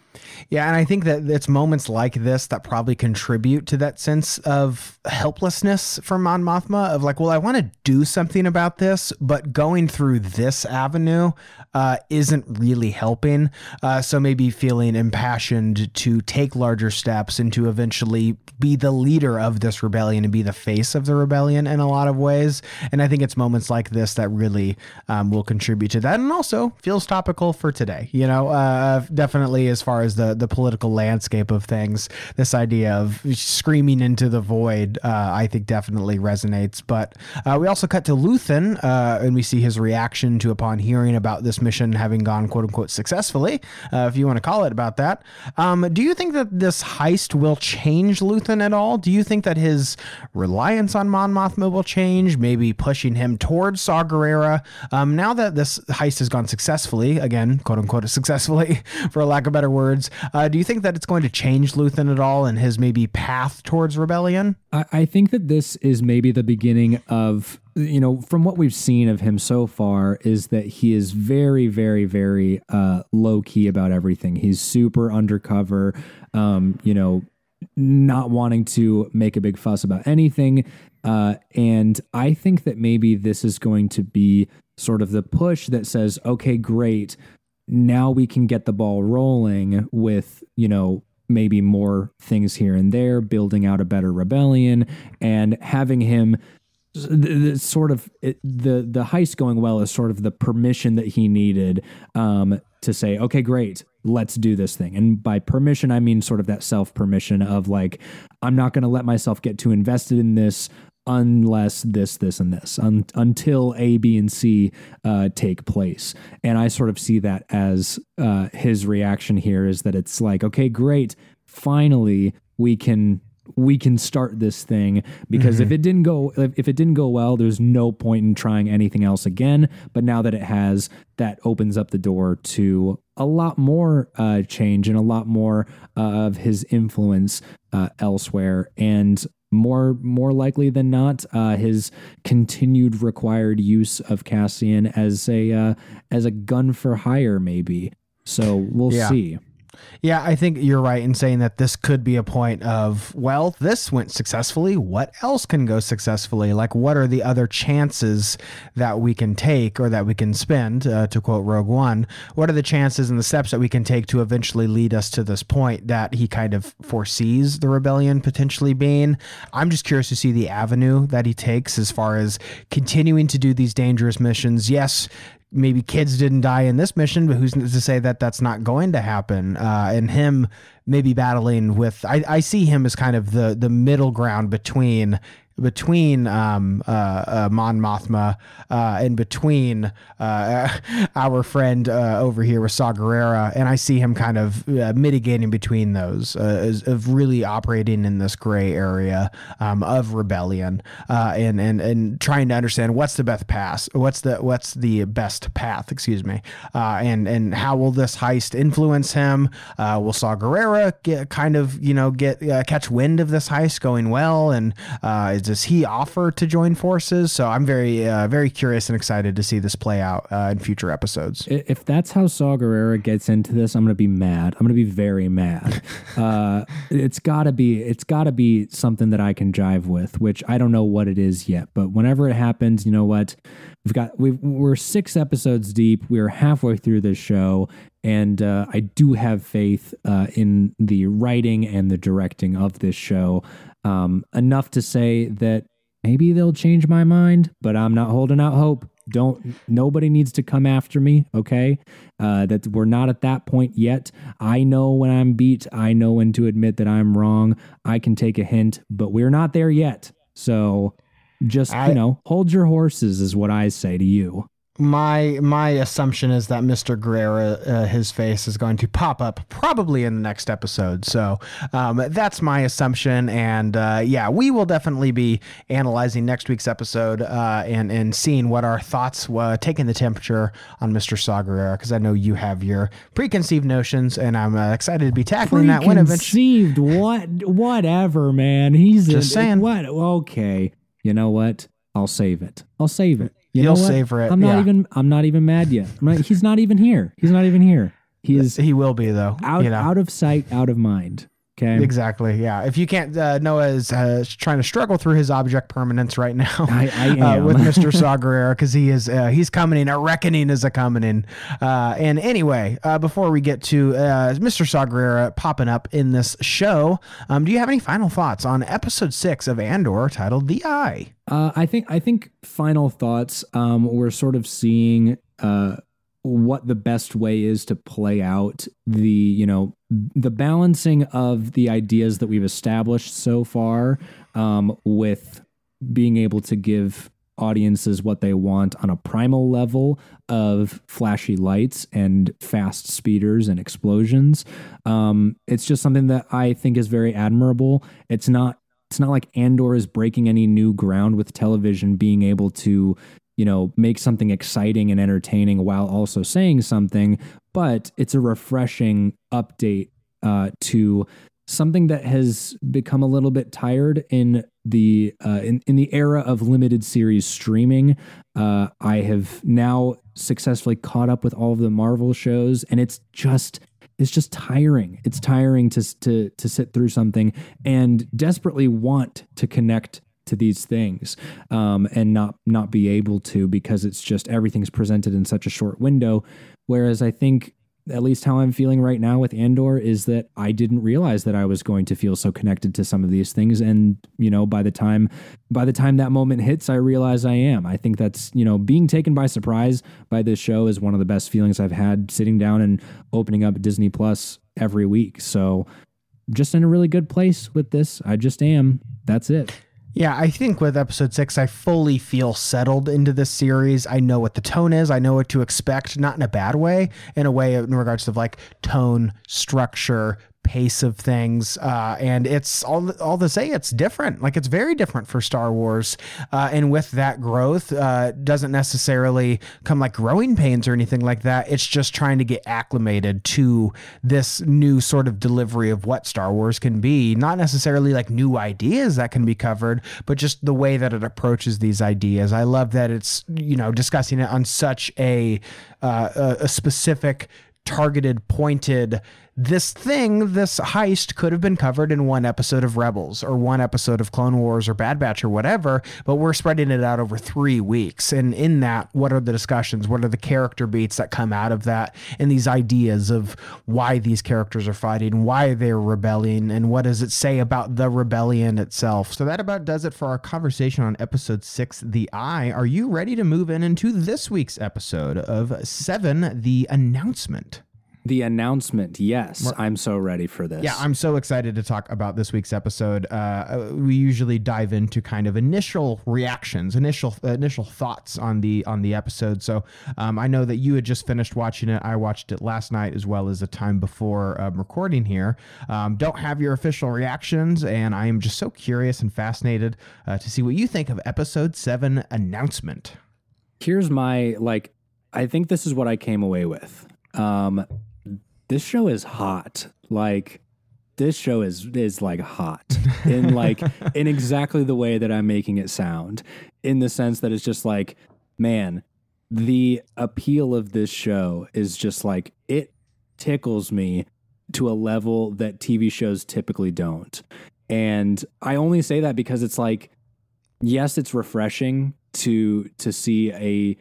Yeah, and I think that it's moments like this that probably contribute to that sense of helplessness for Mon Mothma of like, well, I want to do something about this, but going through this avenue uh, isn't really helping. Uh, so maybe feeling impassioned to take larger steps and to eventually be the leader of this rebellion and be the face of the rebellion in a lot of ways. And I think it's moments like this that really um, will contribute to that, and also feels topical for today. You know, uh, definitely as far as the the political landscape of things. This idea of screaming into the void, uh, I think, definitely resonates. But uh, we also cut to Luthen, uh, and we see his reaction to upon hearing about this mission having gone quote unquote successfully, uh, if you want to call it about that. Um, do you think that this heist will change Luthen at all? Do you think that his reliance on Mon Mothma will change, maybe pushing him towards Saw Gerrera? Um, now that this heist has gone successfully, again, quote unquote, successfully, for lack of better words, uh, do you think that it's going to change Luthen at all and his maybe path towards rebellion? I, I think that this is maybe the beginning of you know from what we've seen of him so far is that he is very very very uh, low key about everything. He's super undercover um, you know not wanting to make a big fuss about anything. Uh, and i think that maybe this is going to be sort of the push that says okay great now we can get the ball rolling with, you know, maybe more things here and there, building out a better rebellion and having him sort of it, the the heist going well is sort of the permission that he needed um, to say, okay, great, let's do this thing. And by permission, I mean sort of that self permission of like, I'm not going to let myself get too invested in this unless this, this, and this, un- until A, B, and C uh, take place. And I sort of see that as uh, his reaction here is that it's like, okay, great, finally we can we can start this thing because Mm-hmm. if it didn't go if, if it didn't go well there's no point in trying anything else again but now that it has that opens up the door to a lot more uh, change and a lot more uh, of his influence uh, elsewhere and more more likely than not uh, his continued required use of Cassian as a uh, as a gun for hire maybe so we'll Yeah. see Yeah, I think you're right in saying that this could be a point of, well, this went successfully. What else can go successfully? Like, what are the other chances that we can take or that we can spend, uh, to quote Rogue One? What are the chances and the steps that we can take to eventually lead us to this point that he kind of foresees the rebellion potentially being? I'm just curious to see the avenue that he takes as far as continuing to do these dangerous missions. Yes, maybe kids didn't die in this mission, but who's to say that that's not going to happen? Uh, and him maybe battling with, I, I see him as kind of the the middle ground between between um, uh, uh, Mon Mothma uh, and between uh, our friend uh, over here with Saw Gerrera, and I see him kind of uh, mitigating between those, of really operating in this gray area um, of rebellion, and and and trying to understand what's the best path, what's the what's the best path, excuse me, and and how will this heist influence him? Will Saw Gerrera get kind of you know get catch wind of this heist going well, and uh, does he offer to join forces? So I'm very uh, very curious and excited to see this play out uh, in future episodes. If that's how Saw Gerrera gets into this, I'm gonna be mad. I'm gonna be very mad. uh, it's gotta be. It's gotta be something that I can jive with, which I don't know what it is yet. But whenever it happens, you know what? We've got. We've, we're six episodes deep. We're halfway through this show, and uh, I do have faith uh, in the writing and the directing of this show um, enough to say that maybe they'll change my mind. But I'm not holding out hope. Don't nobody needs to come after me okay? Uh, that we're not at that point yet. I know when i'm beat. I know when to admit that i'm wrong. I can take a hint but we're not there yet. So just I- you know hold your horses is what i say to you My my assumption is that Mr. Gerrera, uh, his face is going to pop up probably in the next episode. So um, that's my assumption, and uh, yeah, we will definitely be analyzing next week's episode uh, and and seeing what our thoughts, uh, taking the temperature on Mr. Saw Gerrera, because I know you have your preconceived notions, and I'm uh, excited to be tackling that when eventually. Preconceived, what whatever man he's Just a, saying. what okay you know what i'll save it i'll save it you know what? savor it, i'm not yeah. even i'm not even mad yet not, he's not even here he's not even here he is He will be though. out you know. out of sight, out of mind. Okay. Exactly. Yeah. If you can't, uh, Noah is uh, trying to struggle through his object permanence right now I, I uh, with Mr. Saw because he is uh, he's coming in. A reckoning is a coming in. Uh, and anyway, uh, before we get to uh, Mr. Saw popping up in this show, um, do you have any final thoughts on episode six of Andor titled "The Eye"? Uh, I think I think final thoughts. Um, we're sort of seeing uh, what the best way is to play out the you know the balancing of the ideas that we've established so far um, with being able to give audiences what they want on a primal level of flashy lights and fast speeders and explosions. Um, it's just something that I think is very admirable. It's not it's not like Andor is breaking any new ground with television being able to, you know, make something exciting and entertaining while also saying something, but it's a refreshing update uh, to something that has become a little bit tired in the uh, in, in the era of limited series streaming. Uh, I have now successfully caught up with all of the Marvel shows, and it's just it's just tiring. It's tiring to to to sit through something and desperately want to connect to these things um, and not not be able to because it's just everything's presented in such a short window. Whereas I think at least how I'm feeling right now with Andor is that I didn't realize that I was going to feel so connected to some of these things and you know by the time by the time that moment hits I realize I am. I think that's you know being taken by surprise by this show is one of the best feelings I've had sitting down and opening up Disney Plus every week. So just in a really good place with this. I just am. That's it. Yeah, I think with episode six, I fully feel settled into this series. I know what the tone is. I know what to expect, not in a bad way, in a way in regards to like tone, structure, pace of things, uh, and it's all all to say it's different. Like it's very different for Star Wars, uh, and with that growth, uh, doesn't necessarily come like growing pains or anything like that. It's just trying to get acclimated to this new sort of delivery of what Star Wars can be. Not necessarily like new ideas that can be covered, but just the way that it approaches these ideas. I love that it's you know discussing it on such a uh, a, a specific targeted, pointed. This thing, this heist could have been covered in one episode of Rebels or one episode of Clone Wars or Bad Batch or whatever, but we're spreading it out over three weeks. And in that, what are the discussions? What are the character beats that come out of that? And these ideas of why these characters are fighting, why they're rebelling, and what does it say about the rebellion itself? So that about does it for our conversation on episode six, The Eye. Are you ready to move in into this week's episode of Seven, The Announcement? The announcement, yes, I'm so ready for this. Yeah, I'm so excited to talk about this week's episode. Uh, we usually dive into kind of initial reactions, initial uh, initial thoughts on the on the episode. So um, I know that you had just finished watching it. I watched it last night as well as the time before um, recording here. Um, don't have your official reactions, and I am just so curious and fascinated uh, to see what you think of episode seven announcement. Here's my like. I think this is what I came away with. Um, this show is hot. Like this show is is like hot in like in exactly the way that I'm making it sound. In the sense that it's just like, man, the appeal of this show is just like it tickles me to a level that TV shows typically don't. And I only say that because it's like yes, it's refreshing to to see a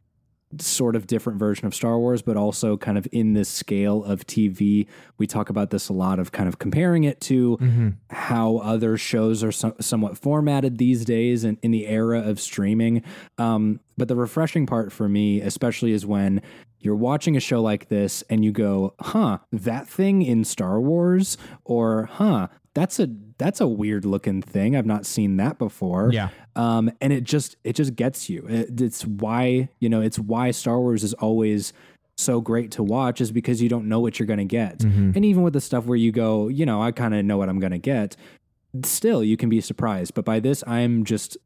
sort of different version of Star Wars, but also kind of in this scale of TV. We talk about this a lot of kind of comparing it to Mm-hmm. how other shows are so- somewhat formatted these days and in the era of streaming. Um, but the refreshing part for me, especially, is when you're watching a show like this and you go, huh, that thing in Star Wars, or huh, that's a that's a weird looking thing. I've not seen that before Yeah. um, and it just it just gets you. It, it's why you know it's why Star Wars is always so great to watch is because you don't know what you're going to get. And even with the stuff where you go, you know, I kind of know what I'm going to get, still you can be surprised. But by this, I'm just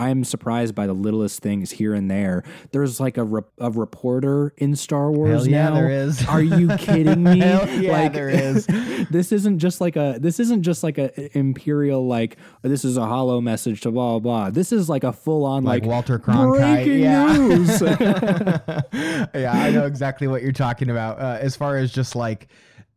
I'm surprised by the littlest things here and there. There's like a re- a reporter in Star Wars Hell yeah, now. there is. Are you kidding me? Hell yeah, there is. this isn't just like a this isn't just like a imperial like this is a hollow message to blah blah. blah. This is like a full on Like like, Walter Cronkite, breaking yeah. news. yeah, I know exactly what you're talking about. Uh, as far as just like,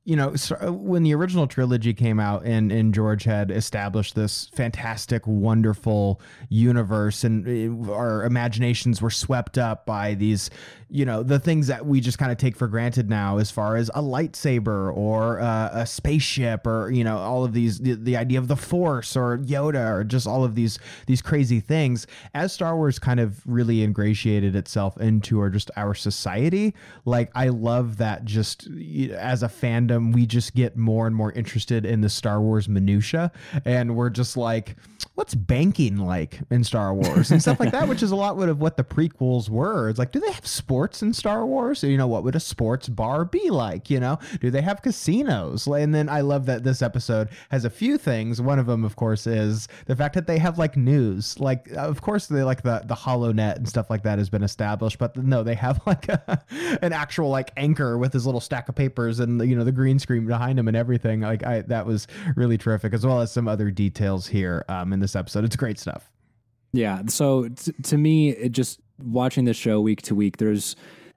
you know, uh, when the original trilogy came out and and George had established this fantastic, wonderful universe, and uh, our imaginations were swept up by these, you know, the things that we just kind of take for granted now, as far as a lightsaber or uh, a spaceship, or you know, all of these, the, the idea of the Force or Yoda, or just all of these these crazy things. As Star Wars kind of really ingratiated itself into or just our society, like I love that. Just as a fandom, we just get more and more interested in the Star Wars minutia, and we're just like, what's banking like in Star Wars and stuff like that, which is a lot of what the prequels were. It's like, do they have sports in Star Wars? You know, what would a sports bar be like? You know, do they have casinos? And then I love that this episode has a few things. One of them, of course, is the fact that they have like news. Like, of course, they like the the HoloNet and stuff like that has been established, but no, they have like a, an actual like anchor with his little stack of papers and you know the green screen behind him and everything. Like, I that was really terrific, as well as some other details here um, in this episode. It's great stuff. yeah. So t- to me, it just watching the show week to week, there's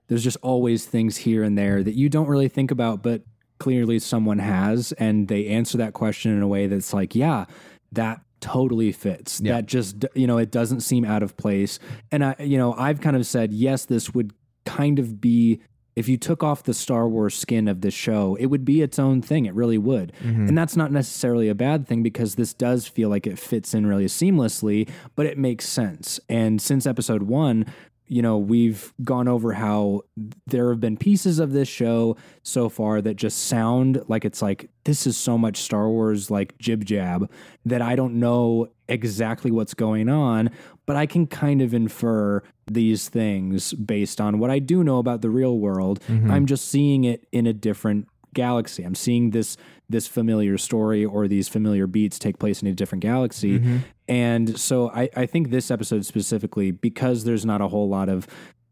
there's just always things here and there that you don't really think about, but clearly someone has, and they answer that question in a way that's like, yeah, that totally fits. Yeah. That just you know, it doesn't seem out of place. And I, you know, I've kind of said yes, this would kind of be. If you took off the Star Wars skin of this show, it would be its own thing. It really would. Mm-hmm. And that's not necessarily a bad thing because this does feel like it fits in really seamlessly, but it makes sense. And since episode one, you know, we've gone over how there have been pieces of this show so far that just sound like it's like this is so much Star Wars like jib jab that I don't know exactly what's going on, but I can kind of infer these things based on what I do know about the real world. Mm-hmm. I'm just seeing it in a different galaxy. I'm seeing this this familiar story or these familiar beats take place in a different galaxy. Mm-hmm. And so I, I think this episode specifically, because there's not a whole lot of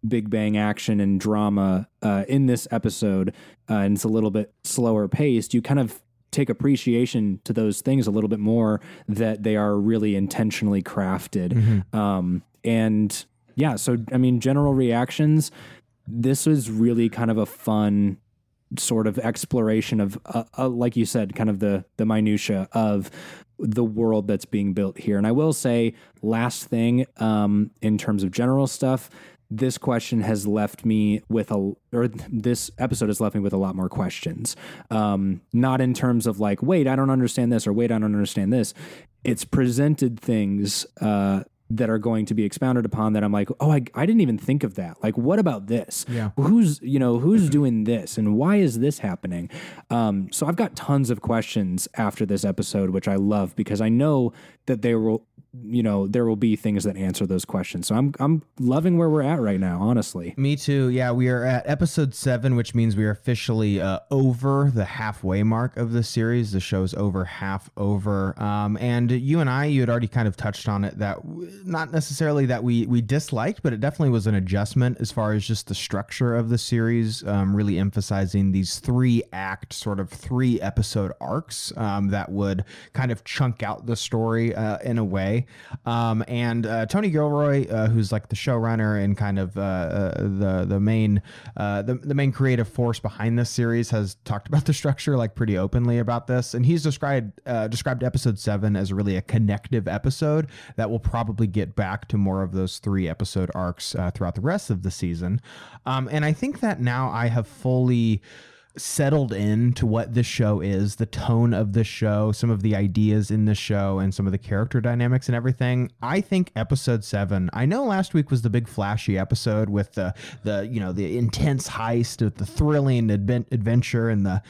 big bang action and drama uh, in this episode, uh, and it's a little bit slower paced, you kind of take appreciation to those things a little bit more that they are really intentionally crafted. Mm-hmm. Um, and yeah, so I mean, general reactions. This was really kind of a fun sort of exploration of, uh, uh, like you said, kind of the the minutia of the world that's being built here. And I will say, last thing um, in terms of general stuff, this question has left me with a, or this episode has left me with a lot more questions. Um, not in terms of like, wait, I don't understand this, or wait, I don't understand this. It's presented things uh, that are going to be expounded upon that I'm like, oh, I, I didn't even think of that. Like, what about this? Yeah. Who's, you know, who's doing this and why is this happening? Um, so I've got tons of questions after this episode, which I love because I know that they will, you know, there will be things that answer those questions. So I'm, I'm loving where we're at right now, honestly. Me too. Yeah, we are at episode seven, which means we are officially uh, over the halfway mark of the series. The show's over half over. Um, and you and I, you had already kind of touched on it that not necessarily that we we disliked, but it definitely was an adjustment as far as just the structure of the series, um, really emphasizing these three act, sort of three episode arcs um, that would kind of chunk out the story uh, in a way. Um, and uh, Tony Gilroy, uh, who's like the showrunner and kind of uh, uh, the the main uh, the, the main creative force behind this series, has talked about the structure like pretty openly about this, and he's described uh, described episode seven as really a connective episode that will probably get back to more of those three episode arcs throughout the rest of the season. Um, and I think that now I have fully settled into what this show is, the tone of the show, some of the ideas in the show, and some of the character dynamics and everything. I think episode seven. I know last week was the big flashy episode with the the you know the intense heist, with the thrilling advent, adventure, and the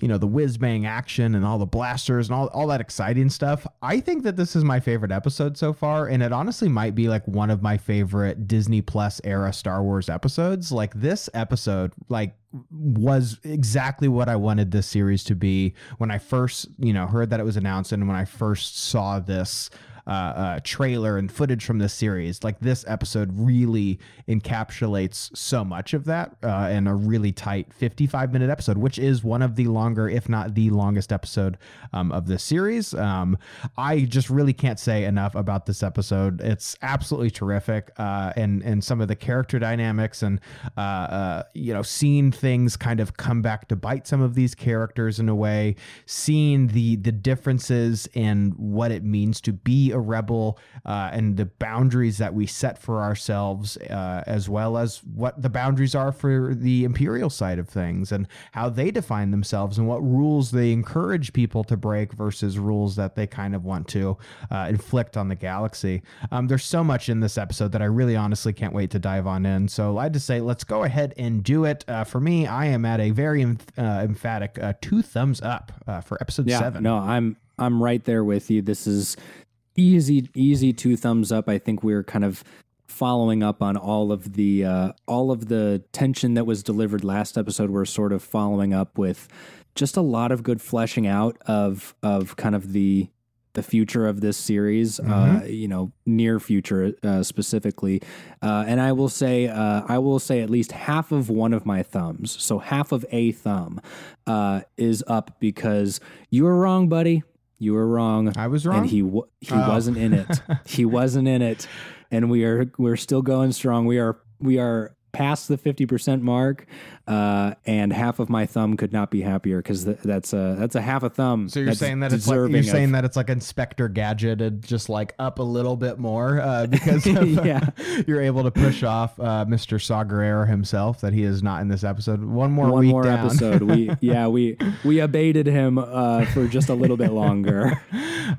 you know the whiz bang action and all the blasters and all all that exciting stuff. I think that this is my favorite episode so far, and it honestly might be like one of my favorite Disney Plus era Star Wars episodes. Like this episode, like was exactly what I wanted this series to be. When I first, you know, heard that it was announced and when I first saw this uh, uh, trailer and footage from this series. Like this episode really encapsulates so much of that uh, in a really tight 55 minute episode, which is one of the longer, if not the longest episode um, of this series. Um, I just really can't say enough about this episode. It's absolutely terrific, uh, and and some of the character dynamics and uh, uh, you know seeing things kind of come back to bite some of these characters in a way, seeing the the differences in what it means to be a rebel uh, and the boundaries that we set for ourselves, uh, as well as what the boundaries are for the imperial side of things and how they define themselves and what rules they encourage people to break versus rules that they kind of want to uh, inflict on the galaxy. Um, there's so much in this episode that I really honestly can't wait to dive on in. So I'd just say let's go ahead and do it. Uh, for me, I am at a very uh, emphatic uh, two thumbs up uh, for episode Yeah, seven. no, I'm I'm right there with you. This is easy, easy two thumbs up. I think we're kind of following up on all of the uh, all of the tension that was delivered last episode. We're sort of following up with just a lot of good fleshing out of of kind of the the future of this series, uh, you know, near future uh, specifically. Uh, and I will say, uh, I will say at least half of one of my thumbs, so half of a thumb, uh, is up because you were wrong, buddy. You were wrong. I was wrong. and he w- he Oh. wasn't in it. he wasn't in it, and we are we're still going strong. We are we are past the fifty percent mark, uh, and half of my thumb could not be happier because th- that's a that's a half a thumb. So you're saying that it's like you're of- saying that it's like Inspector Gadget and just like up a little bit more uh, because of, Yeah. you're able to push off uh, Mr. Saw himself that he is not in this episode. One more one week more down. episode. We yeah we we abated him uh, for just a little bit longer.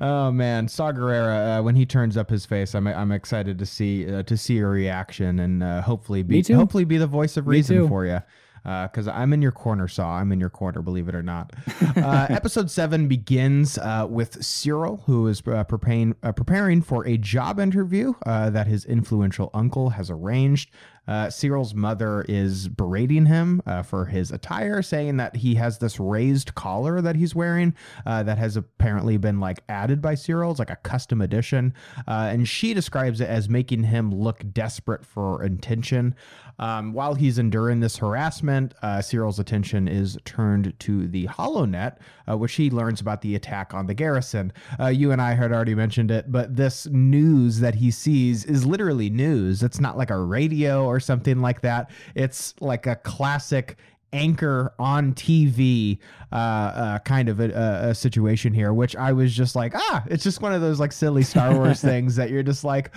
oh man, uh, when he turns up his face, I'm I'm excited to see uh, to see your reaction and uh, hopefully be hopefully be the voice of reason for you. Because I'm in your corner, Saw. I'm in your corner, believe it or not. Uh, episode seven begins uh, with Syril, who is uh, preparing uh, preparing for a job interview uh, that his influential uncle has arranged. Uh, Syril's mother is berating him uh, for his attire, saying that he has this raised collar that he's wearing uh, that has apparently been like added by Syril. It's like a custom edition. Uh, and she describes it as making him look desperate for attention. Um, while he's enduring this harassment, uh, Syril's attention is turned to the HoloNet, uh, which he learns about the attack on the garrison. Uh, you and I had already mentioned it, but this news that he sees is literally news. It's not like a radio or something like that. It's like a classic anchor on TV uh, uh, kind of a, a, a situation here, which I was just like, ah, it's just one of those like silly Star Wars things that you're just like,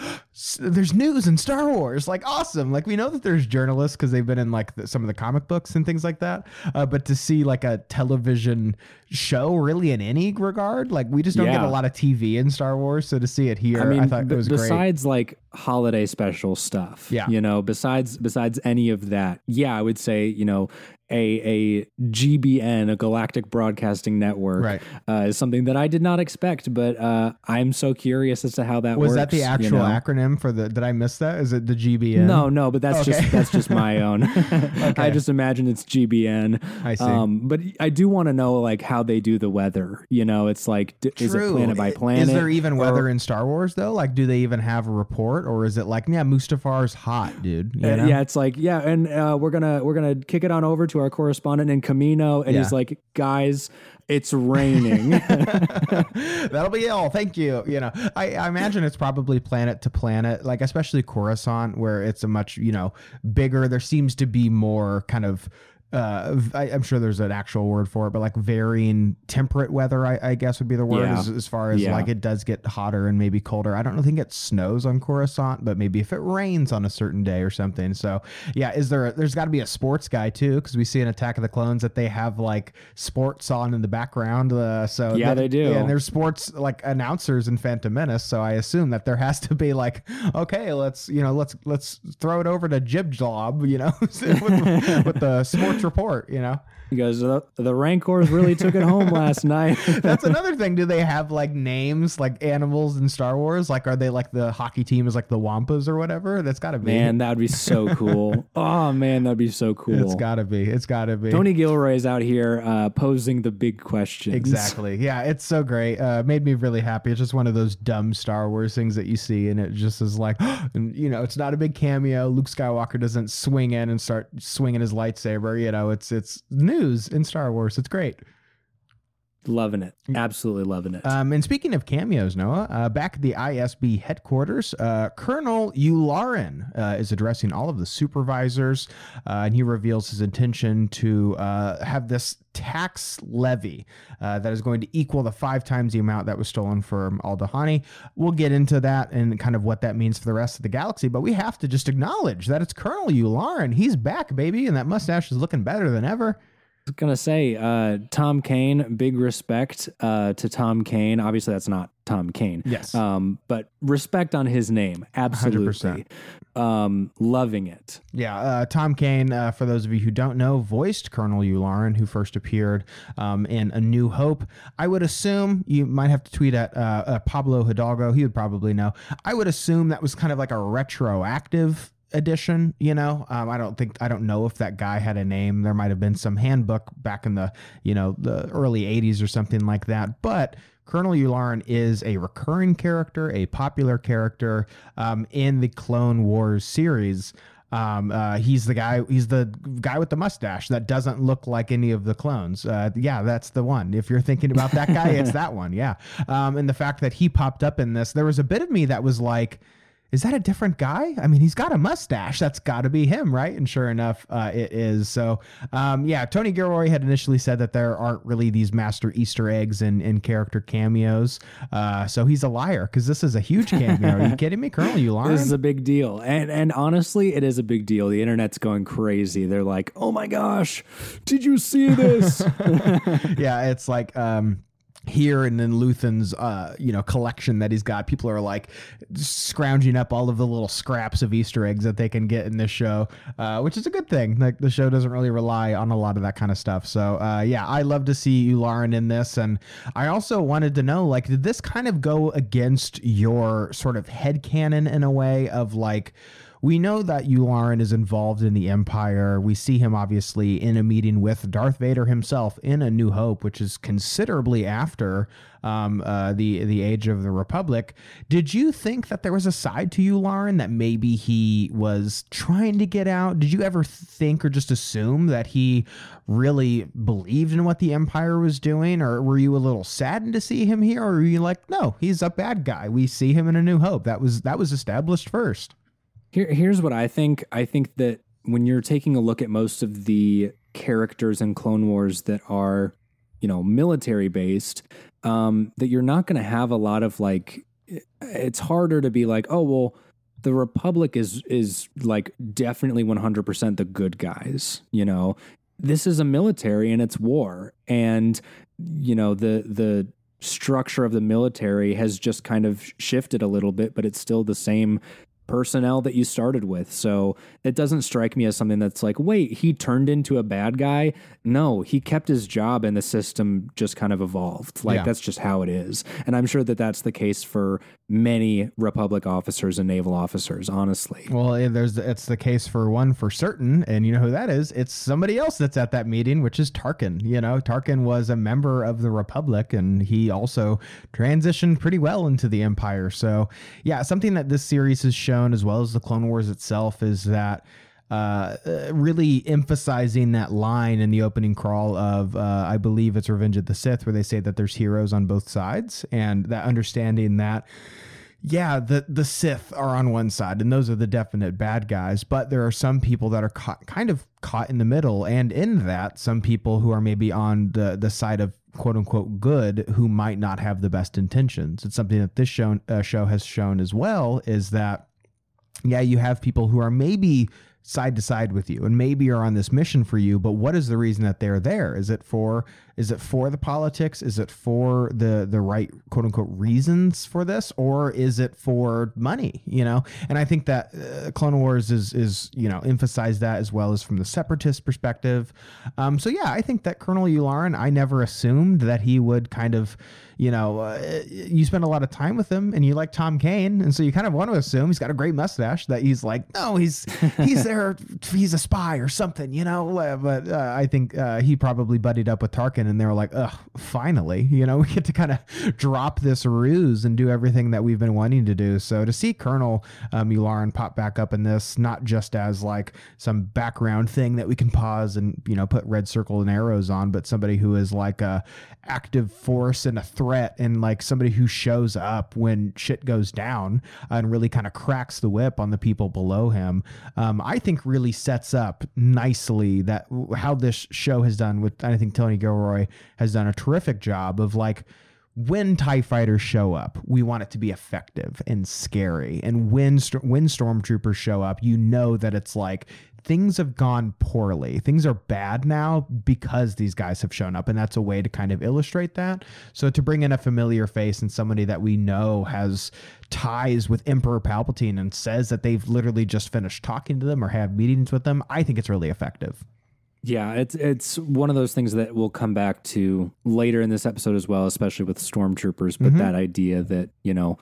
there's news in Star Wars, like awesome. Like we know that there's journalists because they've been in like the, some of the comic books and things like that, uh, but to see like a television show really in any regard, like we just don't get a lot of TV in Star Wars, so to see it here, I I, mean, thought b- it was great. besides like holiday special stuff, Yeah. you know, besides besides any of that, yeah, I would say you know a a GBN, a Galactic Broadcasting Network, Right. uh, is something that I did not expect, but uh, I'm so curious as to how that Was works. that the you actual know? acronym for the? Did I miss that? Is it the GBN? No, no, but that's Okay. just that's just my own. Okay. I just imagine it's GBN. I see. Um, but I do want to know like how they do the weather. You know, it's like d- is it planet by planet? Is there even weather or- in Star Wars though? Like, do they even have a report, or is it like, yeah, Mustafar's hot, dude? You Uh, know? yeah, it's like yeah, and uh, we're gonna we're gonna kick it on over to our correspondent in Kamino, and Yeah. he's like, guys, it's raining. That'll be all. Thank you. You know, I, I imagine it's probably planet to planet, like especially Coruscant, where it's a much you know bigger. There seems to be more kind of. Uh, I, am sure there's an actual word for it, but like varying temperate weather, I, I guess would be the word Yeah. as, as far as Yeah. like it does get hotter and maybe colder. I don't think it snows on Coruscant, but maybe if it rains on a certain day or something. So yeah, is there? A, there's got to be a sports guy too, because we see in Attack of the Clones that they have like sports on in the background. Uh, so Yeah, that- they do. and there's sports like announcers in Phantom Menace, so I assume that there has to be like, okay, let's you know, let's let's throw it over to Jib Job, you know, with, with the sports report, you know. He goes, the, the Rancors really took it home last night. That's another thing. Do they have like names like animals in Star Wars? Like, are they like the hockey team is like the Wampas or whatever? That's got to be. man, that would be so cool. oh man, that'd be so cool. it's got to be. It's got to be. Tony Gilroy is out here uh, posing the big questions. Exactly. Yeah, it's so great. Uh, made me really happy. It's just one of those dumb Star Wars things that you see, and it just is like, and you know, it's not a big cameo. Luke Skywalker doesn't swing in and start swinging his lightsaber. You know, it's it's in Star Wars. It's great. Loving it. Absolutely loving it. Um, and speaking of cameos, Noah, uh, back at the ISB headquarters, uh, Colonel Yularen uh, is addressing all of the supervisors, uh, and he reveals his intention to uh, have this tax levy uh, that is going to equal the five times the amount that was stolen from Aldhani. We'll get into that and kind of what that means for the rest of the galaxy, but we have to just acknowledge that it's Colonel Yularen. He's back, baby, and that mustache is looking better than ever. I was gonna say, uh, Tom Kane. Big respect uh, to Tom Kane. Obviously, that's not Tom Kane. Yes. Um, but respect on his name. Absolutely. Um, loving it. Yeah, uh, Tom Kane, uh, for those of you who don't know, voiced Colonel Yularen, who first appeared um, in A New Hope. I would assume you might have to tweet at uh, uh, Pablo Hidalgo. He would probably know. I would assume that was kind of like a retroactive edition you know um, i don't think i don't know if that guy had a name there might have been some handbook back in the you know the early 80s or something like that but Colonel Yularen is a recurring character, a popular character um, in the Clone Wars series. Um, uh, he's the guy. He's the guy with the mustache that doesn't look like any of the clones. Uh, yeah, that's the one. If you're thinking about that guy, it's that one. Yeah. Um, and the fact that he popped up in this, there was a bit of me that was like, is that a different guy? I mean, he's got a mustache. That's got to be him, right? And sure enough, uh, it is. So, um, yeah, Tony Gilroy had initially said that there aren't really these master Easter eggs and, and character cameos. Uh, so he's a liar because this is a huge cameo. Are you kidding me, Colonel? You lying? This is a big deal, and and honestly, it is a big deal. The internet's going crazy. They're like, "Oh my gosh, did you see this?" yeah, it's like um, here and then Luthen's uh you know collection that he's got. People are like scrounging up all of the little scraps of easter eggs that they can get in this show uh which is a good thing. Like the show doesn't really rely on a lot of that kind of stuff. So uh yeah I love to see Yularen, in this. And I also wanted to know like did this kind of go against your sort of head canon in a way of like we know that Yularen is involved in the Empire. We see him obviously in a meeting with Darth Vader himself in A New Hope, which is considerably after um, uh, the the Age of the Republic. Did you think that there was a side to Yularen that maybe he was trying to get out? Did you ever think or just assume that he really believed in what the Empire was doing, or were you a little saddened to see him here, or were you like, no, he's a bad guy? We see him in A New Hope. That was that was established first. Here, here's what I think. I think that when you're taking a look at most of the characters in Clone Wars that are, you know, military based, um, that you're not going to have a lot of like. It's harder to be like, oh well, the Republic is is like definitely 100% the good guys. You know, this is a military and it's war, and you know the the structure of the military has just kind of shifted a little bit, but it's still the same personnel that you started with. So it doesn't strike me as something that's like, wait, he turned into a bad guy. No, he kept his job and the system just kind of evolved. Like Yeah. that's just how it is. And I'm sure that that's the case for many Republic officers and naval officers, honestly. Well, there's it's the case for one for certain, and you know who that is? It's somebody else that's at that meeting, which is Tarkin. You know, Tarkin was a member of the Republic, and he also transitioned pretty well into the Empire. So, yeah, something that this series has shown, as well as the Clone Wars itself, is that. Uh, really emphasizing that line in the opening crawl of uh, I believe it's Revenge of the Sith, where they say that there's heroes on both sides, and that understanding that yeah, the the Sith are on one side, and those are the definite bad guys. But there are some people that are caught, kind of caught in the middle, and in that, some people who are maybe on the the side of quote unquote good, who might not have the best intentions. It's something that this show uh, show has shown as well is that yeah, you have people who are maybe side to side with you. And maybe are on this mission for you but what is the reason that they're there? Is it for is it for the politics? Is it for the the right quote unquote reasons for this? Or is it for money you know? And i think that uh, clone wars is is you know emphasize that as well as from the separatist perspective. Um so yeah i think that colonel Yularen i never assumed that he would kind of you know, uh, you spend a lot of time with him and you like Tom Kane. And so you kind of want to assume he's got a great mustache that he's like, no, he's, he's there. He's a spy or something, you know? Uh, But uh, I think uh, he probably buddied up with Tarkin and they were like, ugh, finally, you know, we get to kind of drop this ruse and do everything that we've been wanting to do. So to see Colonel um, Yularen pop back up in this, not just as like some background thing that we can pause and, you know, put red circle and arrows on, but somebody who is like a active force and a threat and like somebody who shows up when shit goes down and really kind of cracks the whip on the people below him um, i think really sets up nicely that how this show has done with i think tony gilroy has done a terrific job of like when TIE fighters show up, we want it to be effective and scary. And when when stormtroopers show up, you know that it's like things have gone poorly. Things are bad now because these guys have shown up, and that's a way to kind of illustrate that. So to bring in a familiar face and somebody that we know has ties with Emperor Palpatine and says that they've literally just finished talking to them or have meetings with them, I think it's really effective. Yeah, it's it's one of those things that we'll come back to later in this episode as well, especially with stormtroopers. But Mhm. that idea that you know,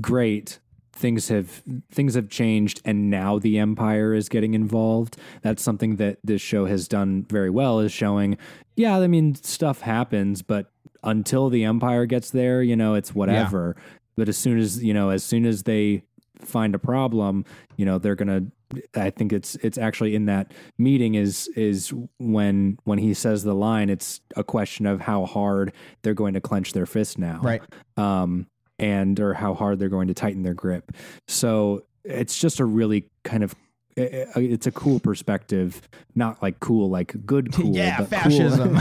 great things have things have changed, and now the empire is getting involved. That's something that this show has done very well. Is showing, yeah, I mean, stuff happens, but until the empire gets there, you know, it's whatever. But as soon as you know, as soon as they find a problem, you know, they're gonna. I think it's it's actually in that meeting is is when when he says the line. It's a question of how hard they're going to clench their fist now. Right. Um, and or how hard they're going to tighten their grip. So it's just a really kind of i- i- it's a cool perspective, not like cool like good cool, Yeah, but fascism.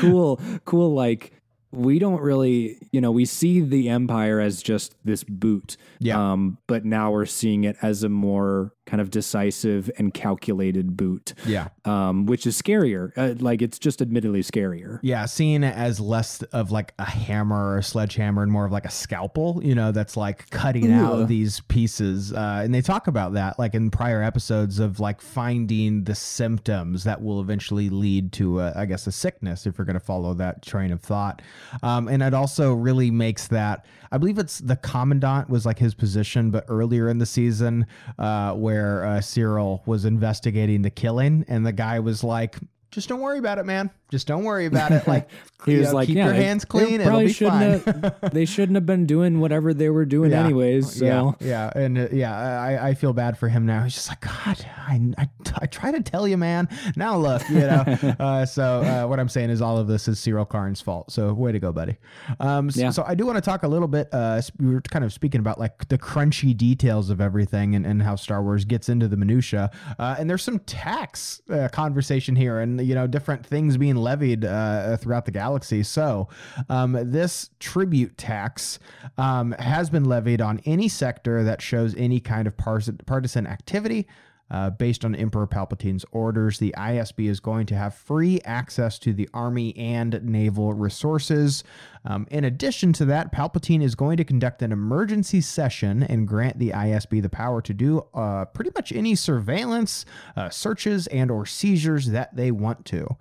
Cool, cool, cool like we don't really, you know, we see the empire as just this boot. Yeah. Um, but now we're seeing it as a more kind of decisive and calculated boot, yeah. Um, which is scarier. Uh, like it's just admittedly scarier. Yeah, seeing it as less of like a hammer or a sledgehammer and more of like a scalpel, you know, that's like cutting out these pieces. Uh, and they talk about that like in prior episodes of like finding the symptoms that will eventually lead to, a, I guess, a sickness if you're going to follow that train of thought. Um, and it also really makes that, I believe it's the commandant was like his position, but earlier in the season, uh, where uh, Syril was investigating the killing, and the guy was like, just don't worry about it, man. Just don't worry about it. Like He was know, like, keep "Yeah, your hands they clean. It'll probably be fine. shouldn't have- they shouldn't have been doing whatever they were doing Yeah. anyways. So Yeah, yeah, and uh, yeah, I, I feel bad for him now. He's just like, God, I, I, I try to tell you, man. Now look, you know. uh, so uh, what I'm saying is, all of this is Syril Karn's fault. So way to go, buddy. Um, so, Yeah. so I do want to talk a little bit. Uh, we were kind of speaking about like the crunchy details of everything and, and how Star Wars gets into the minutia. Uh, and there's some tax uh, conversation here, and you know, different things being levied uh, throughout the galaxy. So um, this tribute tax um, has been levied on any sector that shows any kind of partisan activity. Uh, based on Emperor Palpatine's orders, the ISB is going to have free access to the Army and naval resources. Um, in addition to that, Palpatine is going to conduct an emergency session and grant the ISB the power to do uh, pretty much any surveillance, uh, searches, and or seizures that they want to.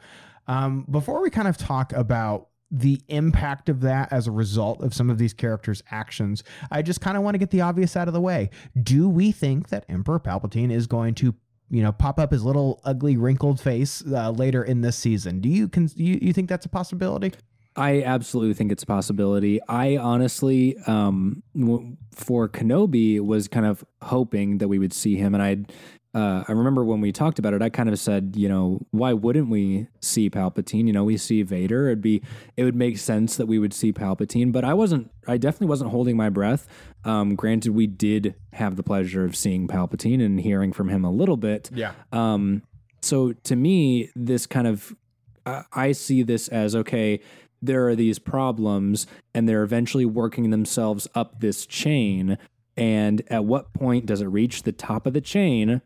Um, before we kind of talk about the impact of that as a result of some of these characters' actions, I just kind of want to get the obvious out of the way. Do we think that Emperor Palpatine is going to, you know, pop up his little ugly wrinkled face uh, later in this season? Do you can you, you think that's a possibility? I absolutely think it's a possibility. I honestly, um, w- for Kenobi, was kind of hoping that we would see him, and I, uh, I remember when we talked about it, I kind of said, you know, why wouldn't we see Palpatine? You know, we see Vader. It'd be, it would make sense that we would see Palpatine, but I wasn't, I definitely wasn't holding my breath. Um, granted, we did have the pleasure of seeing Palpatine and hearing from him a little bit. Yeah. Um, so to me, this kind of, I I see this as okay, there are these problems and they're eventually working themselves up this chain. And at what point does it reach the top of the chain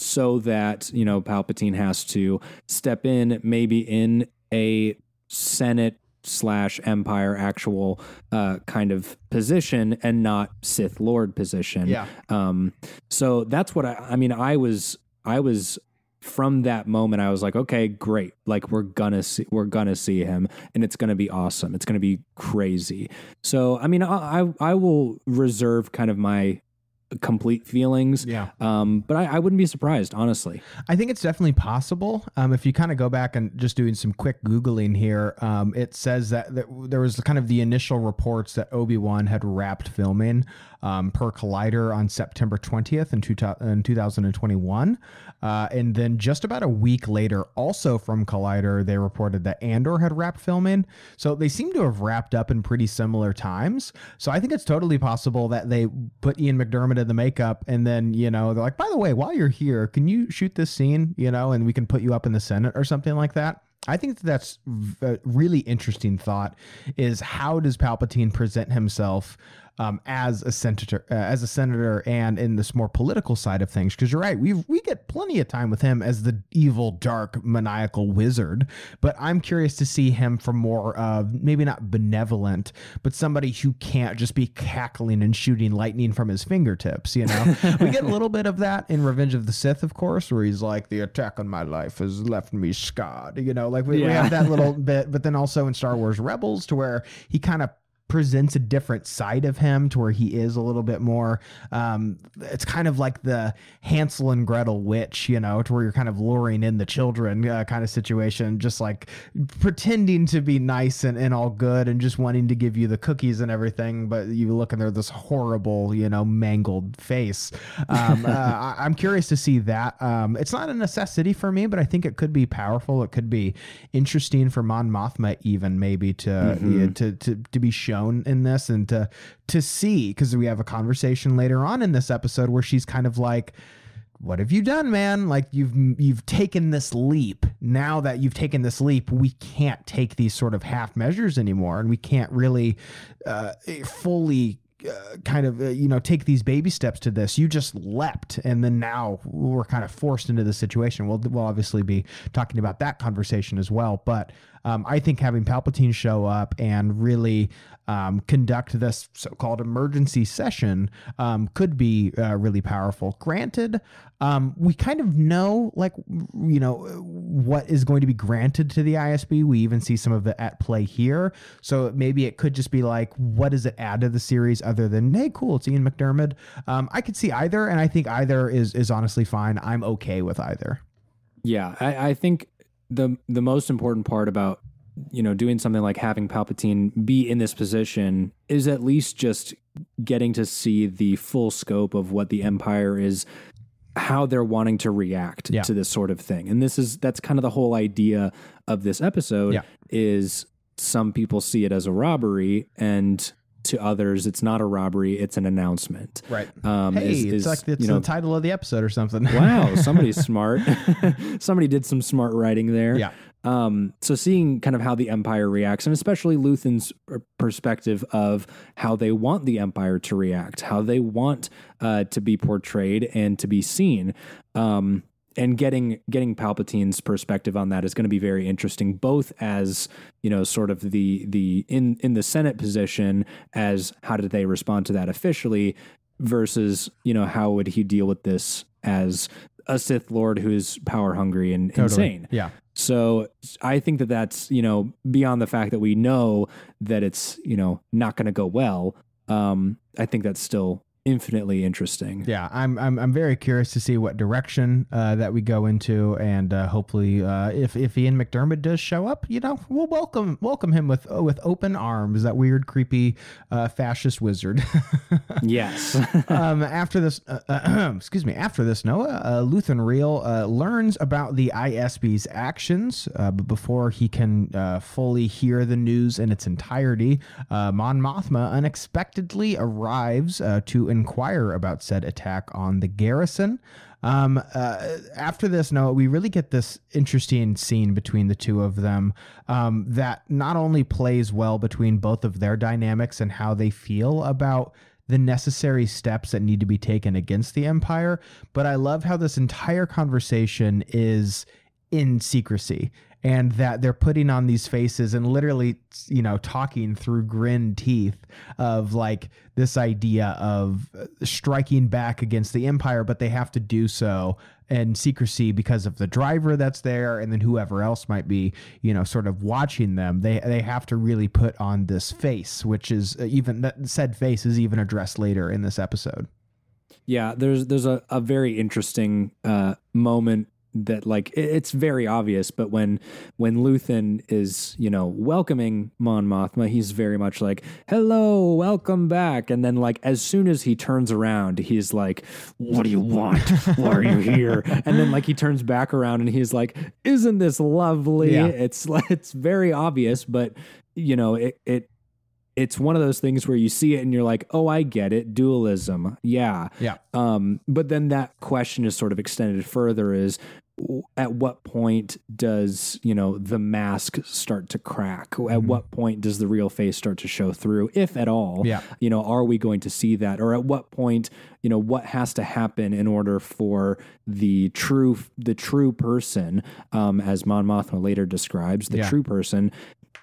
so that, you know, Palpatine has to step in, maybe in a Senate slash Empire actual uh, kind of position and not Sith Lord position. Yeah. Um, so that's what I, I mean, I was, I was from that moment, I was like, okay, great. Like we're gonna see, we're gonna see him and it's gonna be awesome. It's gonna be crazy. So, I mean, I, I, I will reserve kind of my complete feelings. Yeah. Um, but I, I wouldn't be surprised, honestly. I think it's definitely possible. Um, if you kind of go back and just doing some quick Googling here, um, it says that, that there was kind of the initial reports that Obi Wan had wrapped filming um, per Collider on September 20th in, two, in 2021. Uh, and then just about a week later, also from Collider, they reported that Andor had wrapped filming. So they seem to have wrapped up in pretty similar times. So I think it's totally possible that they put Ian McDiarmid in the makeup and then, you know, they're like, by the way, while you're here, can you shoot this scene, you know, and we can put you up in the Senate or something like that? I think that that's a really interesting thought is how does Palpatine present himself um, as a senator, uh, as a senator, and in this more political side of things. Because you're right, we we get plenty of time with him as the evil, dark, maniacal wizard. But I'm curious to see him from more of maybe not benevolent, but somebody who can't just be cackling and shooting lightning from his fingertips. You know, we get a little bit of that in Revenge of the Sith, of course, where he's like, "The attack on my life has left me scarred." You know, like we, we have that little bit, but then also in Star Wars Rebels, to where he kind of presents a different side of him to where he is a little bit more um it's kind of like the Hansel and Gretel witch you know to where you're kind of luring in the children uh, kind of situation just like pretending to be nice and, and all good and just wanting to give you the cookies and everything but you look and they're this horrible you know mangled face. Um uh, I, I'm curious to see that. Um it's not a necessity for me but I think it could be powerful. It could be interesting for Mon Mothma even maybe to Mhm. yeah, to, to to be shown shown in this and to to see because we have a conversation later on in this episode where she's kind of like what have you done man? Like you've you've taken this leap. Now that you've taken this leap we can't take these sort of half measures anymore and we can't really uh, fully uh, kind of uh, you know take these baby steps to this. You just leapt and then now we're kind of forced into this situation. We'll, we'll obviously be talking about that conversation as well but um, I think having Palpatine show up and really um, conduct this so-called emergency session um, could be uh, really powerful. Granted, um, we kind of know, like you know, what is going to be granted to the ISB. We even see some of it at play here. So maybe it could just be like, what does it add to the series other than, hey, cool, it's Ian McDiarmid. Um, I could see either, and I think either is is honestly fine. I'm okay with either. Yeah, I, I think the the most important part about you know doing something like having Palpatine be in this position is at least just getting to see the full scope of what the Empire is how they're wanting to react Yeah. to this sort of thing. And this is that's kind of the whole idea of this episode Yeah. is some people see it as a robbery and to others it's not a robbery, it's an announcement. Right. Um Hey, is- it's is, like it's you know, the title of the episode or something. wow, somebody's smart. Somebody did some smart writing there. Yeah. Um, so seeing kind of how the Empire reacts, and especially Luthen's perspective of how they want the Empire to react, how they want uh, to be portrayed and to be seen. Um, and getting getting Palpatine's perspective on that is going to be very interesting, both as you know, sort of the the in in the Senate position as how did they respond to that officially, versus you know how would he deal with this as a Sith Lord who's power hungry and Totally. insane. Yeah. So I think that that's you know beyond the fact that we know that it's you know not going to go well. Um, I think that's still infinitely interesting. Yeah, I'm I'm I'm very curious to see what direction uh, that we go into, and uh, hopefully, uh, if if Ian McDiarmid does show up, you know, we'll welcome welcome him with uh, with open arms. That weird, creepy, uh, fascist wizard. Yes. um, after this, uh, uh, excuse me, after this, Noah, uh, Luthen Rael uh, learns about the ISB's actions, uh, but before he can uh, fully hear the news in its entirety, uh, Mon Mothma unexpectedly arrives uh, to inquire about said attack on the garrison. Um, uh, after this, Noah, we really get this interesting scene between the two of them um, that not only plays well between both of their dynamics and how they feel about the necessary steps that need to be taken against the empire. But I love how this entire conversation is in secrecy and that they're putting on these faces and literally, you know, talking through grin teeth of like this idea of uh, striking back against the empire, but they have to do so in secrecy because of the driver that's there and then whoever else might be, you know, sort of watching them. They they have to really put on this face, which is uh, even that said face is even addressed later in this episode. Yeah, there's there's a, a very interesting uh, moment that like it's very obvious, but when when Luthen is you know welcoming Mon Mothma, he's very much like hello, welcome back, and then like as soon as he turns around, he's like, what do you want? Why are you here? And then like he turns back around and he's like, isn't this lovely? Yeah. It's it's very obvious, but you know it it it's one of those things where you see it and you're like, oh, I get it. Dualism. Yeah. Yeah. Um, but then that question is sort of extended further is at what point does, you know, the mask start to crack? At Mhm. what point does the real face start to show through, if at all? Yeah. You know, are we going to see that? Or at what point, you know, what has to happen in order for the true the true person, um, as Mon Mothma later describes, the Yeah. true person,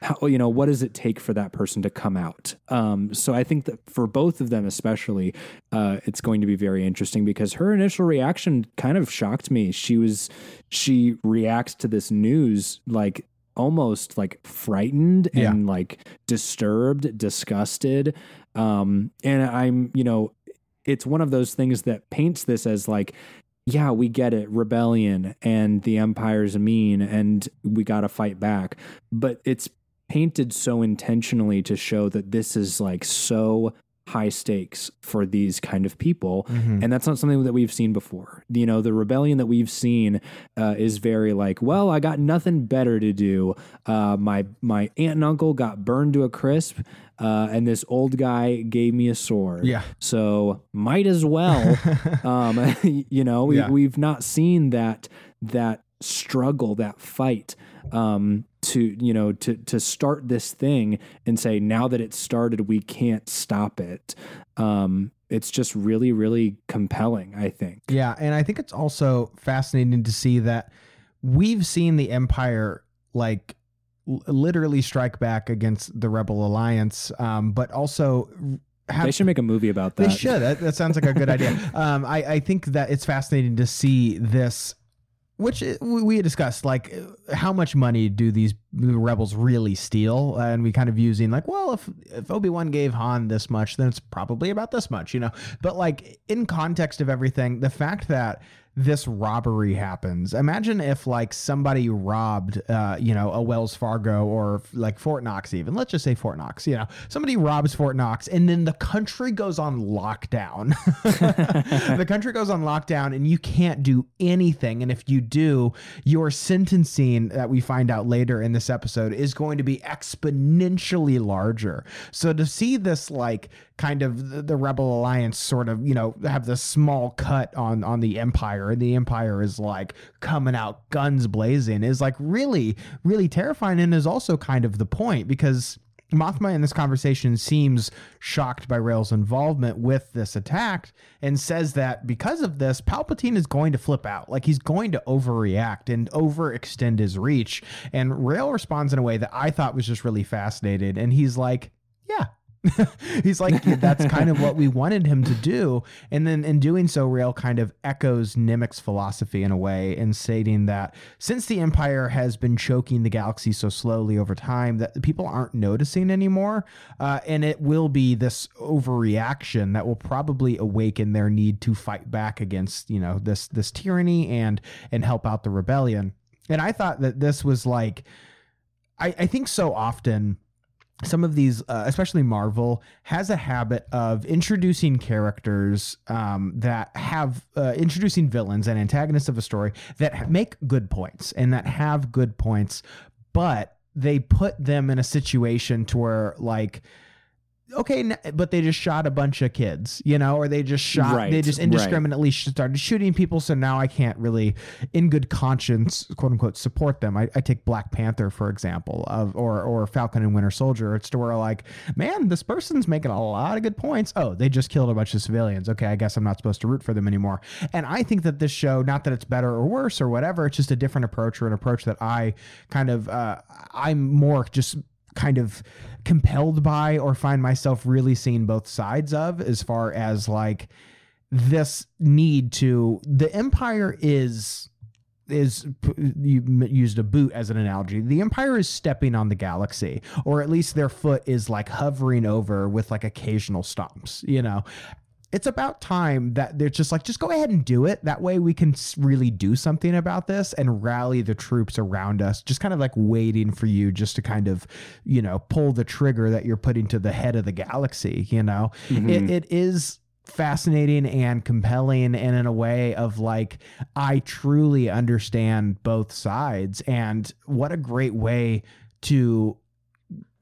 how you know what does it take for that person to come out um so i think that for both of them especially uh it's going to be very interesting because her initial reaction kind of shocked me she was she reacts to this news like almost like frightened Yeah. and like disturbed disgusted um and i'm you know it's one of those things that paints this as like yeah, we get it, rebellion and the empire's mean and we got to fight back. But it's painted so intentionally to show that this is like so high stakes for these kind of people. Mhm. And that's not something that we've seen before. You know, the rebellion that we've seen uh, is very like, well, I got nothing better to do. Uh, my my aunt and uncle got burned to a crisp, uh, and this old guy gave me a sword. Yeah. So might as well. um, you know, we, Yeah. we've not seen that that struggle, that fight. Um, to you know, to to start this thing and say now that it's started, we can't stop it. Um, it's just really, really compelling. I think. Yeah, and I think it's also fascinating to see that we've seen the Empire like l- literally strike back against the Rebel Alliance, um, but also have They should make a movie about that. They should. That, that sounds like a good idea. Um, I, I think that it's fascinating to see this, which uh, we discussed, like how much money do these rebels really steal? And we kind of using like, well, if if Obi Wan gave Han this much, then it's probably about this much, you know. But like in context of everything, the fact that this robbery happens. Imagine if like somebody robbed, uh, you know, a Wells Fargo or like Fort Knox, even. Let's just say Fort Knox. You know, somebody robs Fort Knox, and then the country goes on lockdown. the country goes on lockdown, and you can't do anything. And if you do, your sentencing that we find out later in this episode is going to be exponentially larger. So to see this like kind of the, rebel alliance sort of you know have this small cut on on the empire and the empire is like coming out guns blazing is like really really terrifying and is also kind of the point because Mothma in this conversation seems shocked by Rael's involvement with this attack and says that because of this, Palpatine is going to flip out. Like he's going to overreact and overextend his reach. And Rael responds in a way that I thought was just really fascinating. And he's like, yeah, He's like, that's kind of what we wanted him to do. And then in doing so, Rael kind of echoes Nemik's philosophy in a way in stating that since the Empire has been choking the galaxy so slowly over time, that the people aren't noticing anymore. Uh, and it will be this overreaction that will probably awaken their need to fight back against, you know, this this tyranny and and help out the rebellion. And I thought that this was like I, I think so often some of these, uh, especially Marvel, has a habit of introducing characters um, that have uh, introducing villains and antagonists of a story that make good points and that have good points, but they put them in a situation to where like okay but they just shot a bunch of kids you know or they just shot Right, they just indiscriminately sh- started shooting people. So now i can't really in good conscience quote unquote support them. I, I take black panther for example of or or falcon and winter soldier. It's to where like man this person's making a lot of good points. Oh they just killed a bunch of civilians. Okay i guess i'm not supposed to root for them anymore. And i think that this show not that it's better or worse or whatever it's just a different approach or an approach that i kind of uh, i'm more just kind of compelled by or find myself really seeing both sides of as far as like this need to the empire is is you used a boot as an analogy. The empire is stepping on the galaxy or at least their foot is like hovering over with like occasional stomps you know it's about time that they're just like just go ahead and do it. That way we can really do something about this and rally the troops around us just kind of like waiting for you just to kind of you know pull the trigger that you're putting to the head of the galaxy you know? It, mm-hmm. it is fascinating and compelling and in a way of like i truly understand both sides. And what a great way to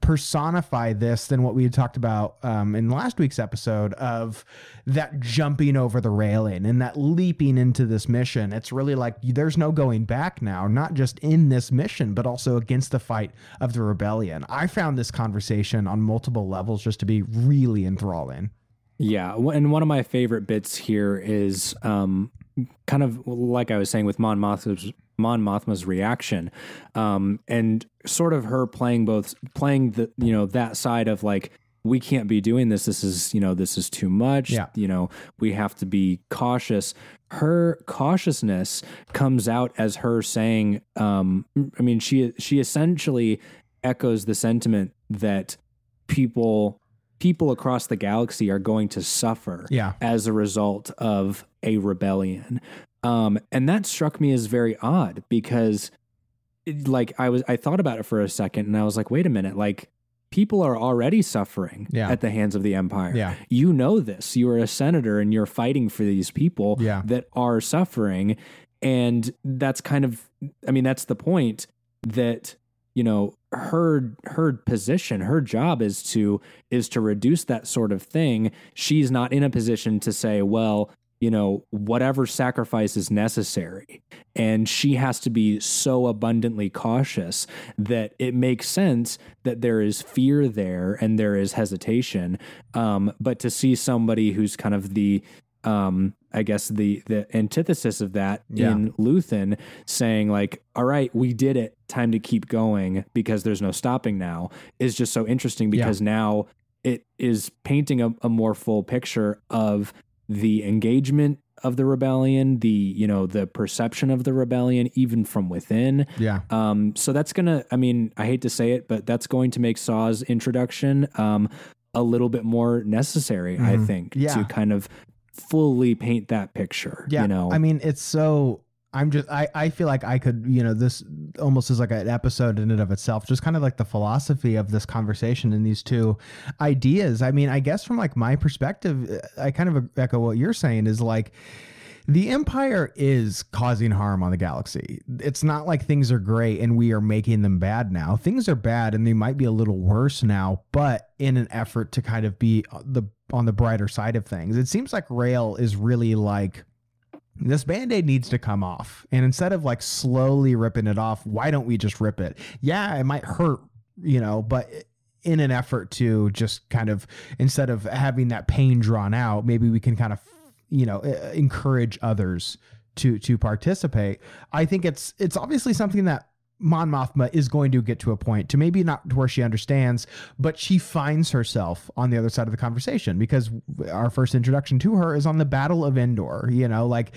personify this than what we had talked about um, in last week's episode of that jumping over the railing and that leaping into this mission. It's really like there's no going back now, not just in this mission, but also against the fight of the rebellion. I found this conversation on multiple levels just to be really enthralling. Yeah, and one of my favorite bits here is um, kind of like I was saying with Mon Mothma's Mon Mothma's reaction, um, and sort of her playing both playing the you know that side of like we can't be doing this. This is you know this is too much. Yeah. You know we have to be cautious. Her cautiousness comes out as her saying, um, I mean she she essentially echoes the sentiment that people people across the galaxy are going to suffer Yeah. as a result of a rebellion. Um, and that struck me as very odd because it- like I was I thought about it for a second and I was like, wait a minute, like people are already suffering Yeah. at the hands of the empire. Yeah. You know this. You are a senator and you're fighting for these people Yeah. that are suffering. And that's kind of, I mean, that's the point that, you know, her her position, her job is to is to reduce that sort of thing. She's not in a position to say, well, you know, whatever sacrifice is necessary. And she has to be so abundantly cautious that it makes sense that there is fear there and there is hesitation. Um, but to see somebody who's kind of the um, I guess the the antithesis of that Yeah. in Luthen saying like, "All right, we did it. Time to keep going because there's no stopping now." Is just so interesting Yeah. because now it is painting a, a more full picture of the engagement of the rebellion, the you know the perception of the rebellion, even from within. Yeah. Um, so that's gonna. I mean, I hate to say it, but that's going to make Saw's introduction um, a little bit more necessary. I Mhm. think Yeah. to kind of fully paint that picture. Yeah. you know. I mean, it's so. I'm just. I. I feel like I could. You know, this almost is like an episode in and of itself. Just kind of like the philosophy of this conversation and these two ideas. I mean, I guess from like my perspective, I kind of echo what you're saying. Is like. The Empire is causing harm on the galaxy. It's not like things are great and we are making them bad now. Things are bad and they might be a little worse now, but in an effort to kind of be uh, the on the brighter side of things. It seems like Rael is really like this band-aid needs to come off. And instead of like slowly ripping it off why don't we just rip it? Yeah it might hurt you know but in an effort to just kind of instead of having that pain drawn out maybe we can kind of you know encourage others to to participate. I think it's it's obviously something that Mon Mothma is going to get to a point to maybe not to where she understands, but she finds herself on the other side of the conversation because our first introduction to her is on the Battle of Endor. You know, like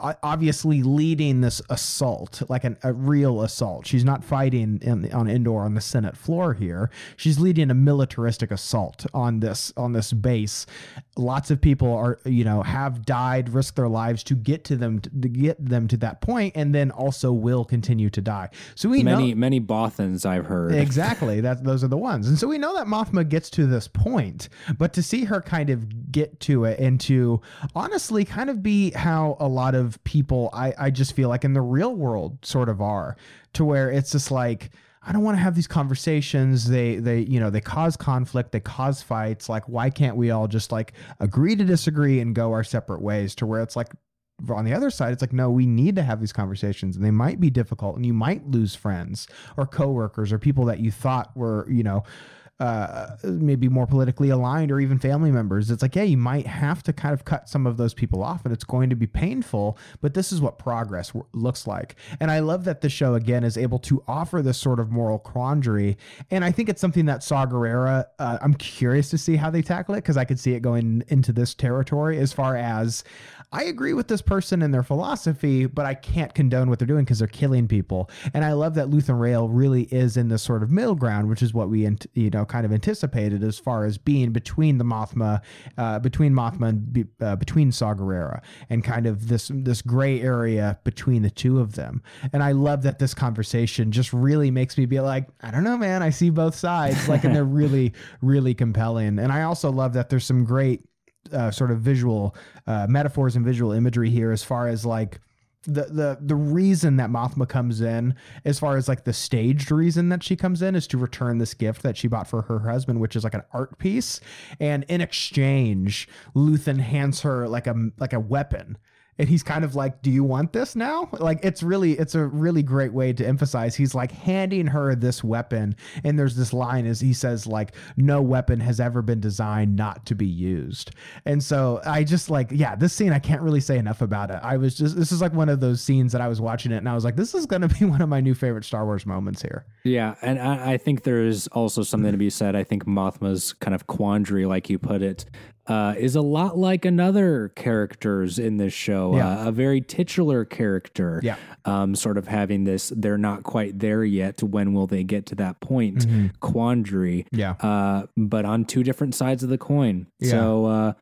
uh, obviously leading this assault, like an, a real assault. She's not fighting in, on Endor on the Senate floor here. She's leading a militaristic assault on this on this base. Lots of people are you know have died, risked their lives to get to them to get them to that point, and then also will continue to die. So we know many many Bothans I've heard. Exactly. That those are the ones. And so we know that Mothma gets to this point, but to see her kind of get to it and to honestly kind of be how a lot of people I, I just feel like in the real world sort of are, to where it's just like I don't want to have these conversations. They they you know they cause conflict, they cause fights. Like why can't we all just like agree to disagree and go our separate ways? To where it's like on the other side, it's like, no, we need to have these conversations and they might be difficult and you might lose friends or coworkers or people that you thought were, you know, uh, maybe more politically aligned or even family members. It's like, yeah, you might have to kind of cut some of those people off and it's going to be painful, but this is what progress w- looks like. And I love that the show, again, is able to offer this sort of moral quandary. And I think it's something that Saw Gerrera, uh, I'm curious to see how they tackle it because I could see it going into this territory as far as I agree with this person and their philosophy, but I can't condone what they're doing because they're killing people. And I love that Luthen Rael really is in this sort of middle ground, which is what we, you know, kind of anticipated as far as being between the Mothma, uh, between Mothma and uh, between Saw Gerrera, and kind of this this gray area between the two of them. And I love that this conversation just really makes me be like, I don't know, man, I see both sides, like, and they're really, really compelling. And I also love that there's some great uh, sort of visual uh, metaphors and visual imagery here as far as like the the the reason that Mothma comes in, as far as like the staged reason that she comes in, is to return this gift that she bought for her husband, which is like an art piece. And in exchange, Luthen hands her like a like a weapon. And he's kind of like, "Do you want this now?" Like it's really, it's a really great way to emphasize. He's like handing her this weapon, and there's this line as he says, like, "No weapon has ever been designed not to be used." And so I just like, yeah, this scene I can't really say enough about it. I was just, this is like one of those scenes that I was watching it, and I was like, "This is going to be one of my new favorite Star Wars moments here." Yeah, and I, I think there's also something to be said. I think Mothma's kind of quandary, like you put it, uh, is a lot like another characters in this show. Yeah. Uh, a very titular character. Yeah. Um, sort of having this, they're not quite there yet. When will they get to that point? Quandary. Yeah. Uh, but on two different sides of the coin. Yeah. So, uh,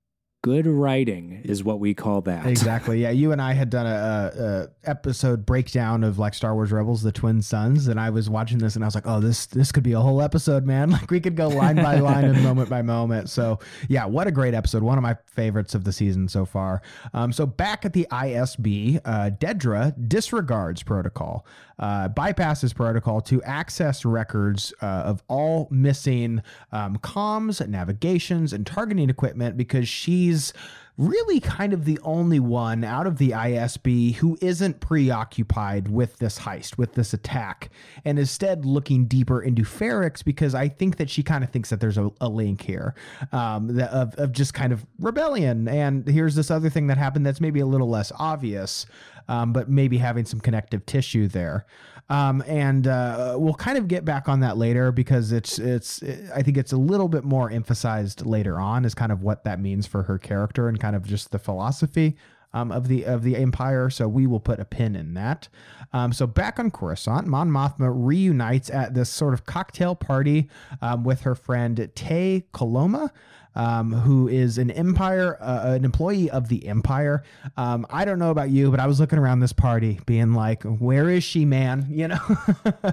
Good writing is what we call that. Exactly. Yeah, you and I had done a, a, episode breakdown of like Star Wars Rebels, the Twin Suns, and I was watching this and I was like, oh, this this could be a whole episode, man. Like we could go line by line and moment by moment. So yeah, what a great episode. One of my favorites of the season so far. Um, so back at the ISB, uh, Dedra disregards protocol, uh, bypasses protocol to access records uh, of all missing um, comms, navigations, and targeting equipment because she's really kind of the only one out of the ISB who isn't preoccupied with this heist, with this attack, and instead looking deeper into Ferrix because I think that she kind of thinks that there's a, a link here um, that, of, of just kind of rebellion. And here's this other thing that happened that's maybe a little less obvious, um, but maybe having some connective tissue there. Um, and uh, we'll kind of get back on that later because it's it's I think it's a little bit more emphasized later on as kind of what that means for her character and kind of just the philosophy um, of the of the Empire. So we will put a pin in that. Um, so back on Coruscant, Mon Mothma reunites at this sort of cocktail party um, with her friend Tay Kolma um, who is an Empire, uh, an employee of the Empire. Um, I don't know about you, but I was looking around this party, being like, "Where is she, man?" You know,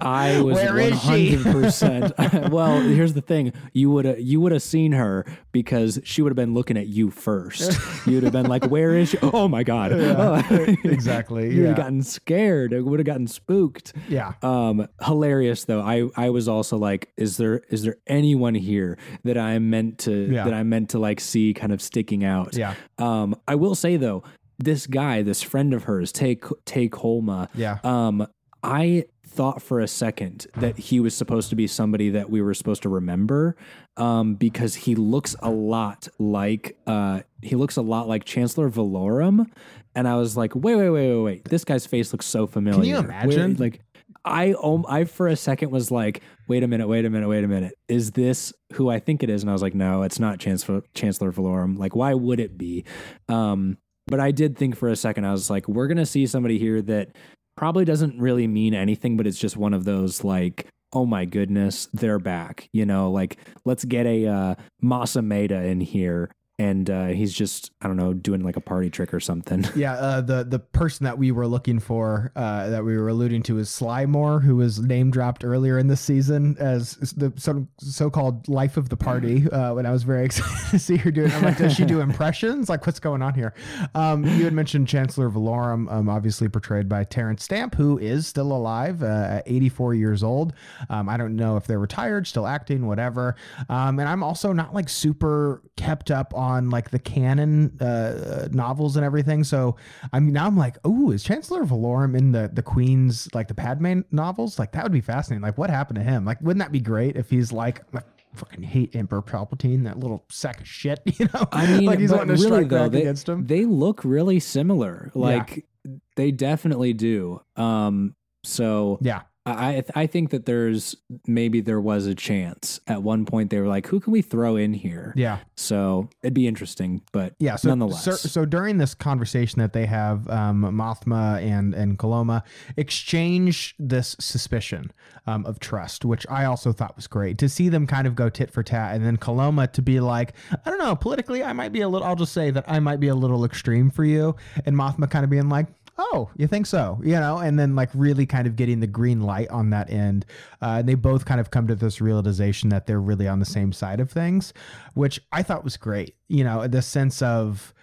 I was one hundred percent. Well, here's the thing: you would have you would have seen her because she would have been looking at you first. You'd have been like, "Where is she?" Oh my god! Yeah, oh. exactly. you would have gotten scared. It would have gotten spooked. Yeah. Um, hilarious though. I I was also like, "Is there is there anyone here that I'm meant to?" Yeah that I'm meant to like see kind of sticking out. Yeah. Um, I will say though, this guy, this friend of hers, Take Take Holma. Yeah. Um, I thought for a second that he was supposed to be somebody that we were supposed to remember um, because he looks a lot like uh, he looks a lot like Chancellor Valorum, and I was like, wait, wait, wait, wait, wait, this guy's face looks so familiar. Can you imagine? Where, like, I I for a second was like, wait a minute, wait a minute, wait a minute. Is this who I think it is? And I was like, no, it's not Chancellor Chancellor Valorum. Like, why would it be? Um, but I did think for a second, I was like, we're gonna see somebody here that probably doesn't really mean anything, but it's just one of those like, oh my goodness, they're back. You know, like let's get a uh, Amedda in here and uh, he's just I don't know doing like a party trick or something. Yeah, uh, the the person that we were looking for uh, that we were alluding to is Sly Moore, who was name dropped earlier in the season as the so so called life of the party. Uh, when I was very excited to see her doing, I'm like, does she do impressions? Like, what's going on here? Um, you had mentioned Chancellor Valorum, um, obviously portrayed by Terrence Stamp, who is still alive uh, at 84 years old. Um, I don't know if they're retired, still acting, whatever. Um, and I'm also not like super kept up on on like the canon uh, novels and everything. So I mean, now I'm like, oh, is Chancellor Valorum in the the Queen's like the Padme novels? Like that would be fascinating. Like what happened to him? Like wouldn't that be great if he's like I fucking hate Emperor Palpatine, that little sack of shit, you know? I mean, like he's wanting to really, strike though, back they, against him. They look really similar. Like yeah. they definitely do. Um so yeah. I I think that there's maybe there was a chance at one point they were like, who can we throw in here? Yeah. So it'd be interesting, but yeah. So nonetheless, so, so during this conversation that they have, um, Mothma and and Kolma exchange this suspicion um, of trust, which I also thought was great to see them kind of go tit for tat, and then Kolma to be like, I don't know, politically, I might be a little. I'll just say that I might be a little extreme for you, and Mothma kind of being like, oh, you think so? You know, and then like really kind of getting the green light on that end. Uh, and they both kind of come to this realization that they're really on the same side of things, which I thought was great. You know, the sense of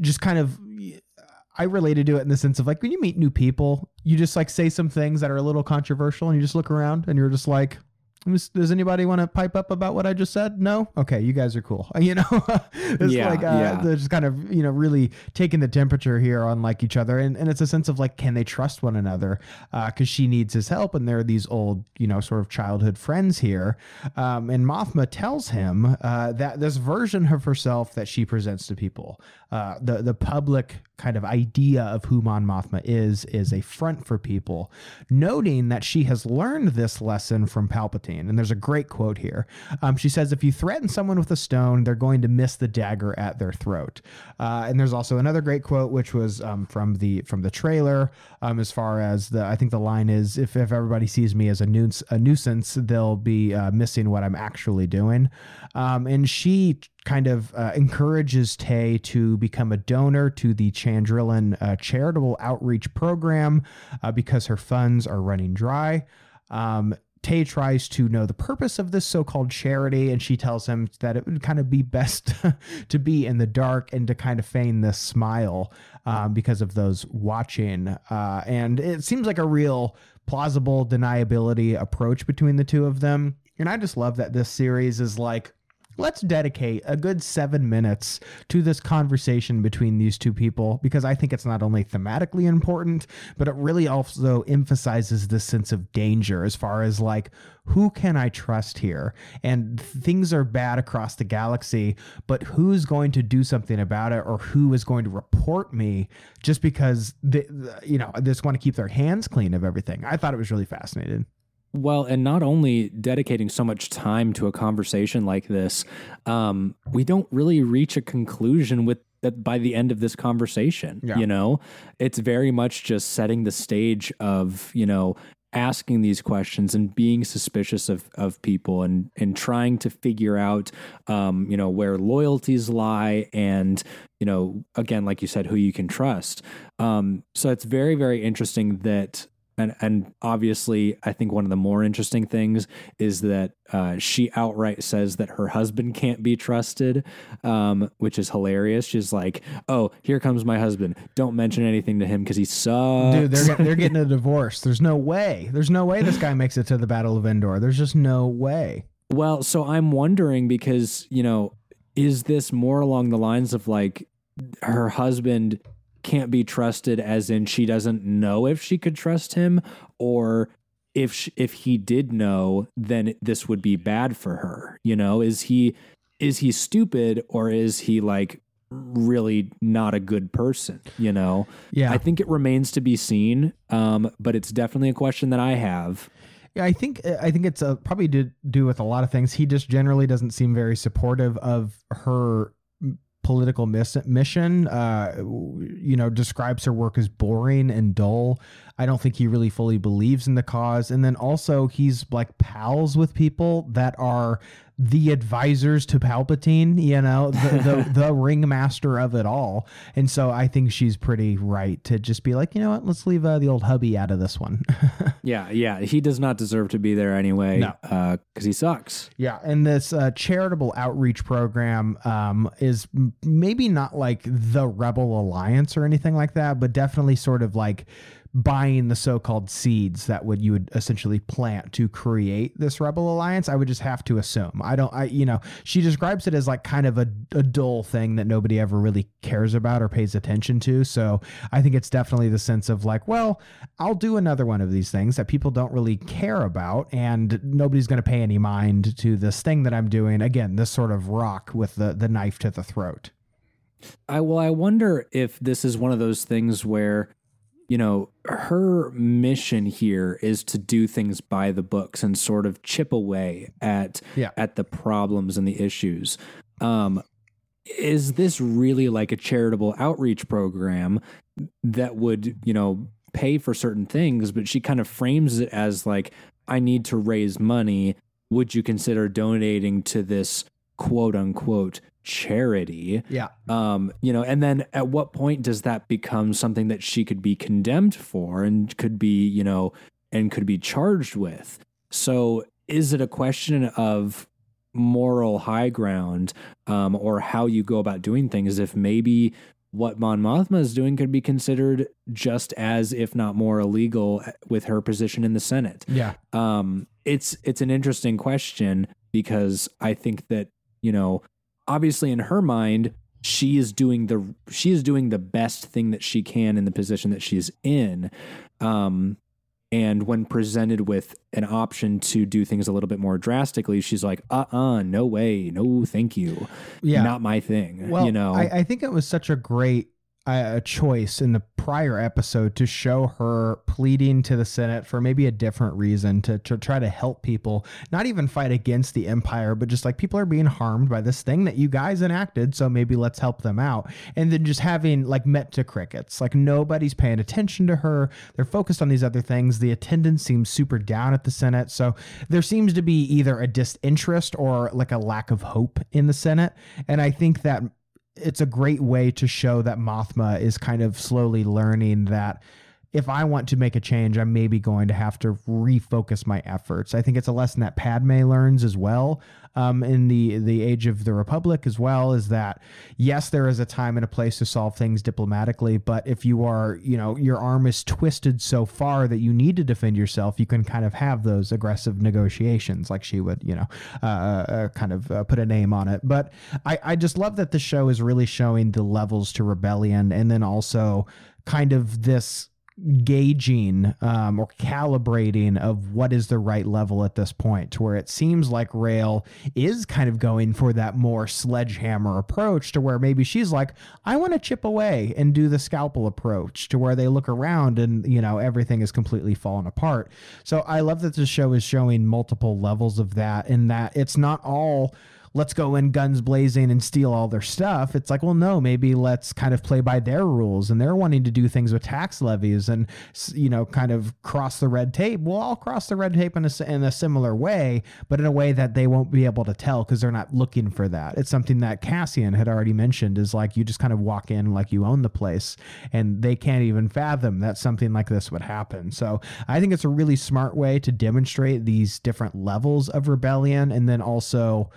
just kind of. I related to it in the sense of like when you meet new people, you just like say some things that are a little controversial and you just look around and you're just like, does anybody want to pipe up about what I just said? No. Okay, you guys are cool. You know, it's yeah, like uh, yeah. they're just kind of you know really taking the temperature here on like each other, and and it's a sense of like can they trust one another? Because uh, she needs his help, and there are these old you know sort of childhood friends here, um, and Mothma tells him uh, that this version of herself that she presents to people, uh, the the public kind of idea of who Mon Mothma is is a front for people, noting that she has learned this lesson from Palpatine. And there's a great quote here. Um, she says, "If you threaten someone with a stone, they're going to miss the dagger at their throat." Uh, and there's also another great quote, which was um, from the from the trailer. Um, as far as the, I think the line is, "If if everybody sees me as a, a nuisance, they'll be uh, missing what I'm actually doing." Um, and she kind of uh, encourages Tay to become a donor to the Chandrilan uh, charitable outreach program uh, because her funds are running dry. Um, Tay tries to know the purpose of this so called charity, and she tells him that it would kind of be best to be in the dark and to kind of feign this smile um, because of those watching. Uh, and it seems like a real plausible deniability approach between the two of them. And I just love that this series is like, let's dedicate a good seven minutes to this conversation between these two people because I think it's not only thematically important, but it really also emphasizes this sense of danger as far as like, who can I trust here? And things are bad across the galaxy, but who's going to do something about it or who is going to report me just because they, you know, they just want to keep their hands clean of everything? I thought it was really fascinating. Well, and not only dedicating so much time to a conversation like this, um, we don't really reach a conclusion with that by the end of this conversation. Yeah. You know, it's very much just setting the stage of you know asking these questions and being suspicious of of people and and trying to figure out um, you know where loyalties lie and you know again like you said who you can trust. Um, so it's very very interesting that and and obviously i think one of the more interesting things is that uh, she outright says that her husband can't be trusted um, which is hilarious she's like oh here comes my husband don't mention anything to him because he sucks Dude, they're they're getting a divorce. There's no way. There's no way this guy makes it to the Battle of Endor. There's just no way. well so i'm wondering because you know is this more along the lines of like her husband can't be trusted as in she doesn't know if she could trust him or if sh if he did know then this would be bad for her you know is he is he stupid or is he like really not a good person you know Yeah. i think it remains to be seen um but it's definitely a question that i have Yeah, I think I think it's uh probably to do with a lot of things. He just generally doesn't seem very supportive of her political miss- mission. Uh, you know, describes her work as boring and dull. I don't think he really fully believes in the cause. And then also, he's like pals with people that are the advisors to Palpatine. You know, the the, the ringmaster of it all. And so, I think she's pretty right to just be like, you know what, let's leave uh, the old hubby out of this one. yeah yeah he does not deserve to be there anyway No. because he sucks Yeah, and this uh, charitable outreach program um, is maybe not like the Rebel Alliance or anything like that, but definitely sort of like buying the so-called seeds that would you would essentially plant to create this rebel alliance i would just have to assume. I don't i you know she describes it as like kind of a, a dull thing that nobody ever really cares about or pays attention to. So i think it's definitely the sense of like well i'll do another one of these things that people don't really care about and nobody's going to pay any mind to this thing that i'm doing. Again this sort of rock with the the knife to the throat. I well, I wonder if this is one of those things where, you know, her mission here is to do things by the books and sort of chip away at Yeah. at the problems and the issues. Um, is this really like a charitable outreach program that would, you know, pay for certain things, but she kind of frames it as like, I need to raise money. Would you consider donating to this quote unquote charity? yeah. Um you know and then at what point does that become something that she could be condemned for and could be you know and could be charged with? So is it a question of moral high ground um or how you go about doing things if maybe what Mon Mothma is doing could be considered just as if not more illegal with her position in the Senate? Yeah. Um, it's it's an interesting question because I think that you know, obviously in her mind, she is doing the she is doing the best thing that she can in the position that she's in. Um, and when presented with an option to do things a little bit more drastically, she's like, "Uh, uh no way, no, thank you, yeah not my thing." Well, you know, I, I think it was such a great a, choice in the prior episode to show her pleading to the Senate for maybe a different reason to, to try to help people, not even fight against the Empire, but just like people are being harmed by this thing that you guys enacted. So maybe let's help them out. And then just having like met to crickets, like nobody's paying attention to her. They're focused on these other things. The attendance seems super down at the Senate. So there seems to be either a disinterest or like a lack of hope in the Senate. And I think that it's a great way to show that Mothma is kind of slowly learning that if I want to make a change, I'm maybe going to have to refocus my efforts. I think it's a lesson that Padme learns as well um, in the the age of the Republic as well. Is that yes, there is a time and a place to solve things diplomatically, but if you are, you know, your arm is twisted so far that you need to defend yourself, you can kind of have those aggressive negotiations, like she would, you know, uh, uh, kind of uh, put a name on it. But I, I just love that the show is really showing the levels to rebellion, and then also kind of this gauging um, or calibrating of what is the right level at this point to where it seems like Rael is kind of going for that more sledgehammer approach to where maybe she's like i want to chip away and do the scalpel approach to where they look around and you know everything is completely fallen apart. So i love that the show is showing multiple levels of that and that it's not all let's go in guns blazing and steal all their stuff. It's like, well, no, maybe let's kind of play by their rules. And they're wanting to do things with tax levies and, you know, kind of cross the red tape. We'll all cross the red tape in a, in a similar way, but in a way that they won't be able to tell because they're not looking for that. It's something that Cassian had already mentioned is like you just kind of walk in like you own the place and they can't even fathom that something like this would happen. So I think it's a really smart way to demonstrate these different levels of rebellion and then also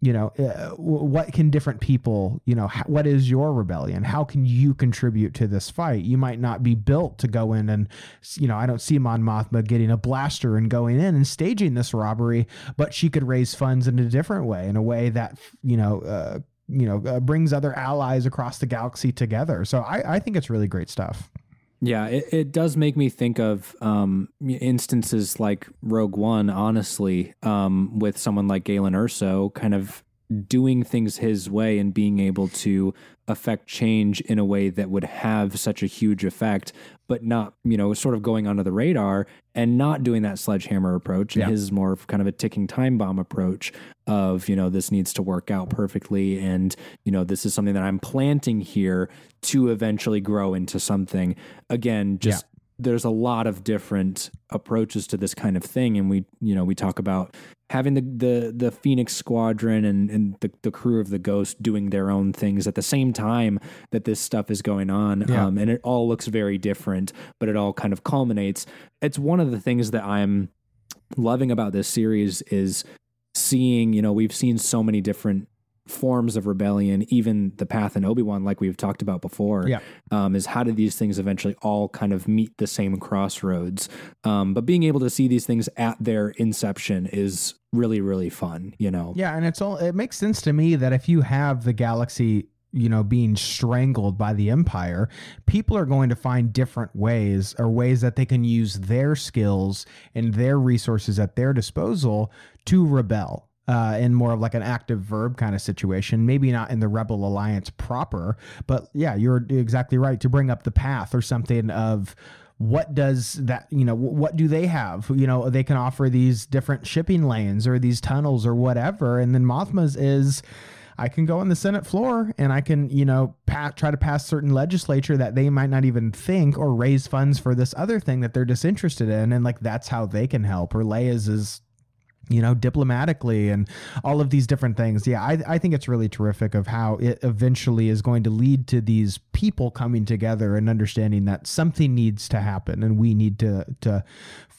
you know uh, what can different people you know what is your rebellion? How can you contribute to this fight? You might not be built to go in and you know i don't see mon mothma getting a blaster and going in and staging this robbery but she could raise funds in a different way in a way that you know uh, you know uh, brings other allies across the galaxy together. So I, I think it's really great stuff yeah, it, it does make me think of um, instances like Rogue One, honestly, um, with someone like Galen Erso kind of doing things his way and being able to affect change in a way that would have such a huge effect, but not, you know, sort of going under the radar and not doing that sledgehammer approach. And yeah. his is more of kind of a ticking time bomb approach of, you know, this needs to work out perfectly. And, you know, this is something that I'm planting here to eventually grow into something. Again, just there's a lot of different approaches to this kind of thing and we you know we talk about having the the the Phoenix Squadron and and the, the crew of the Ghost doing their own things at the same time that this stuff is going on, yeah. um, and it all looks very different, but it all kind of culminates. It's one of the things that I'm loving about this series is seeing. You know, we've seen so many different forms of rebellion, even the path in Obi Wan, like we've talked about before, yeah. um, is how do these things eventually all kind of meet the same crossroads? Um, but being able to see these things at their inception is really, really fun, you know? Yeah. And it's all, it makes sense to me that if you have the galaxy you know being strangled by the empire people are going to find different ways or ways that they can use their skills and their resources at their disposal to rebel uh, in more of like an active verb kind of situation. Maybe not in the Rebel Alliance proper, but yeah, you're exactly right to bring up the path or something of what does that you know what do they have you know they can offer these different shipping lanes or these tunnels or whatever and then mothma's is I can go on the Senate floor and I can, you know, pat, try to pass certain legislature that they might not even think or raise funds for this other thing that they're disinterested in. And like that's how they can help. Or Leia's is you know, diplomatically and all of these different things. Yeah, I, I think it's really terrific of how it eventually is going to lead to these people coming together and understanding that something needs to happen and we need to to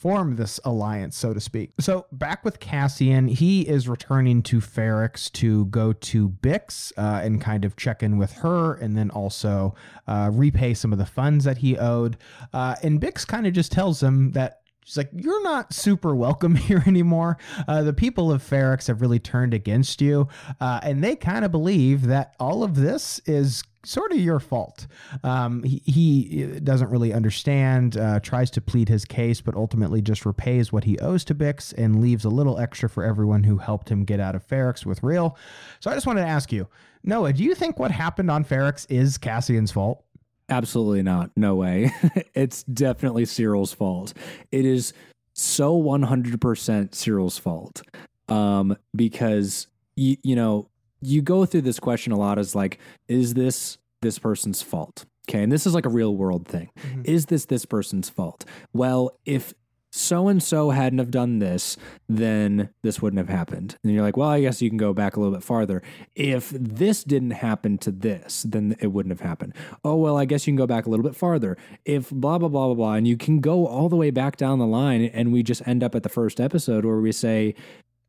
form this alliance, so to speak. So back with Cassian, he is returning to Ferrix to go to Bix uh, and kind of check in with her and then also uh, repay some of the funds that he owed. Uh, and Bix kind of just tells him that She's like, You're not super welcome here anymore. Uh, the people of Ferrix have really turned against you. Uh, and they kind of believe that all of this is sort of your fault. Um, he, he, doesn't really understand, uh, tries to plead his case, but ultimately just repays what he owes to Bix and leaves a little extra for everyone who helped him get out of Ferrix with Rael. So I just wanted to ask you, Noah, do you think what happened on Ferrix is Cassian's fault? Absolutely not. No way. it's definitely Syril's fault. It is so 100% Syril's fault. Um, because you, you know, you go through this question a lot as like, is this this person's fault? Okay. And this is like a real world thing. Mhm. Is this this person's fault? Well, if so and so hadn't have done this, then this wouldn't have happened. And you're like, well, I guess you can go back a little bit farther. If this didn't happen to this, then it wouldn't have happened. Oh, well, I guess you can go back a little bit farther. If blah, blah, blah, blah, blah. And you can go all the way back down the line. And we just end up at the first episode where we say,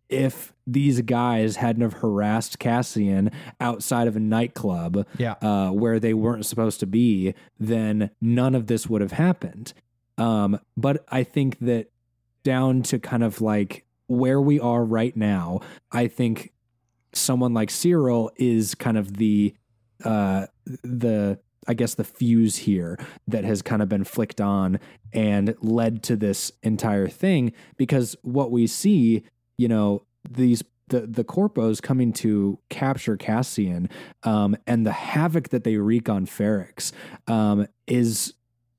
if these guys hadn't have harassed Cassian outside of a nightclub Yeah. uh, where they weren't supposed to be, then none of this would have happened. Um, but I think that down to kind of like where we are right now, I think someone like Syril is kind of the uh, the I guess the fuse here that has kind of been flicked on and led to this entire thing. Because what we see, you know, these the the corpos coming to capture Cassian um, and the havoc that they wreak on Ferrix um, is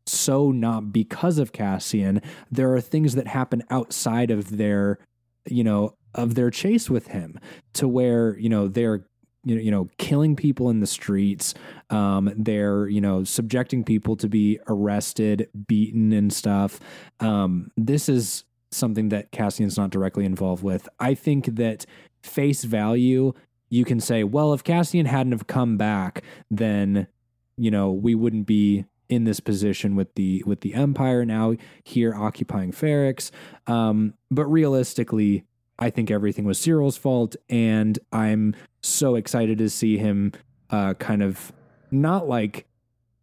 so not because of Cassian. There are things that happen outside of their, you know, of their chase with him, to where you know they're you know, you know, killing people in the streets. Um, they're you know subjecting people to be arrested, beaten, and stuff. Um, this is something that Cassian's not directly involved with. I think that face value, you can say, well, if Cassian hadn't have come back, then you know we wouldn't be in this position with the with the Empire now here occupying Ferrix. Um, but realistically, I think everything was Syril's fault, and I'm so excited to see him uh, kind of not like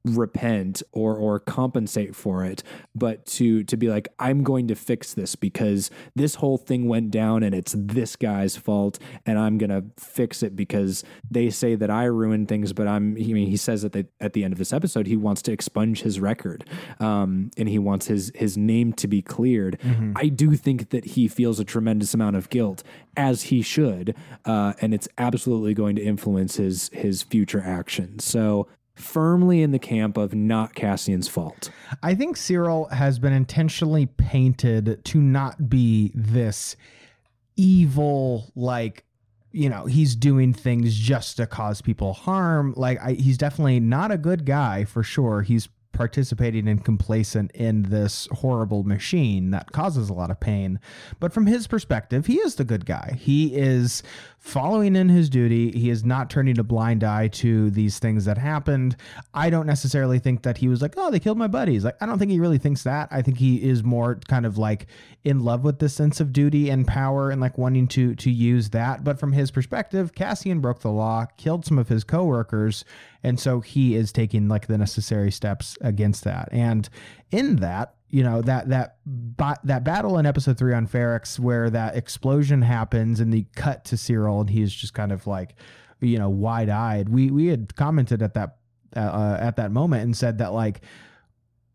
repent or or compensate for it but to to be like I'm going to fix this because this whole thing went down and it's this guy's fault and I'm going to fix it because they say that I ruined things but I'm I mean he says at the at the end of this episode he wants to expunge his record um and he wants his his name to be cleared. I do think that he feels a tremendous amount of guilt as he should uh and it's absolutely going to influence his his future actions. So firmly in the camp of not Cassian's fault. I think Syril has been intentionally painted to not be this evil, like, you know, he's doing things just to cause people harm. Like, I, he's definitely not a good guy for sure. He's participating and complacent in this horrible machine that causes a lot of pain. But from his perspective, he is the good guy. He is following in his duty. He is not turning a blind eye to these things that happened. I don't necessarily think that he was like, oh, they killed my buddies. Like, I don't think he really thinks that. I think he is more kind of like in love with this sense of duty and power and like wanting to to use that. But from his perspective, Cassian broke the law, killed some of his coworkers, and so he is taking like the necessary steps against that. And in that, you know that that that battle in episode three on Ferrix where that explosion happens and the cut to Syril and he's just kind of like, you know, wide eyed. We we had commented at that uh, at that moment and said that like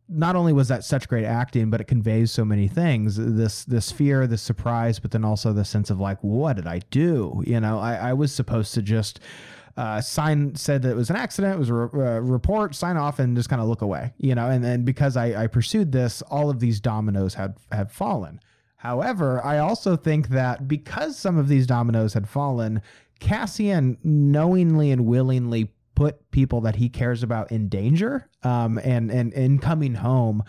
not only was that such great acting, but it conveys so many things. This this fear, this surprise, but then also the sense of like, what did I do? You know, I, I was supposed to just uh, sign said that it was an accident, it was a re- uh, report, sign off, and just kind of look away. You know, and then because I, I pursued this, all of these dominoes had had fallen. However, I also think that because some of these dominoes had fallen, Cassian knowingly and willingly put people that he cares about in danger um, and and in coming home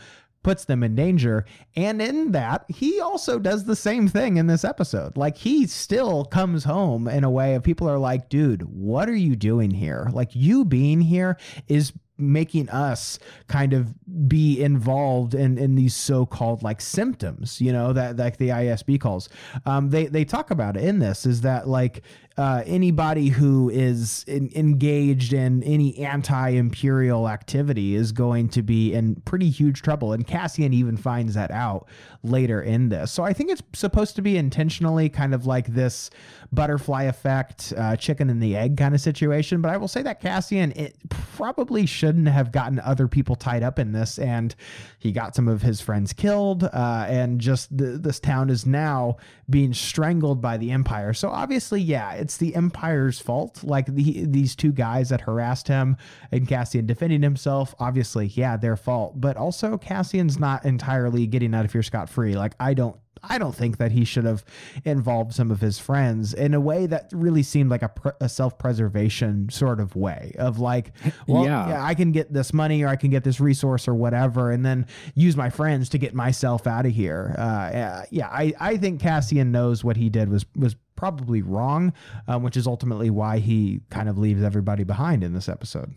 puts them in danger. And in that he also does the same thing in this episode. Like he still comes home in a way of people are like dude what are you doing here? Like you being here is making us kind of be involved in in these so-called like symptoms you know that like the ISB calls. Um they they talk about it in this is that like uh, anybody who is in, engaged in any anti-imperial activity is going to be in pretty huge trouble and cassian even finds that out later in this. So i think it's supposed to be intentionally kind of like this butterfly effect uh, chicken and the egg kind of situation but i will say that cassian it probably shouldn't have gotten other people tied up in this and he got some of his friends killed uh, and just this town is now being strangled by the empire. So obviously yeah it's the Empire's fault. Like the, these two guys that harassed him and Cassian defending himself, obviously, yeah, their fault. But also, Cassian's not entirely getting out of here scot free. Like I don't I don't think that he should have involved some of his friends in a way that really seemed like a, pr- a self preservation sort of way of like, well, yeah. yeah. I can get this money or I can get this resource or whatever, and then use my friends to get myself out of here. Uh, yeah, I, I think Cassian knows what he did was was probably wrong, um, which is ultimately why he kind of leaves everybody behind in this episode.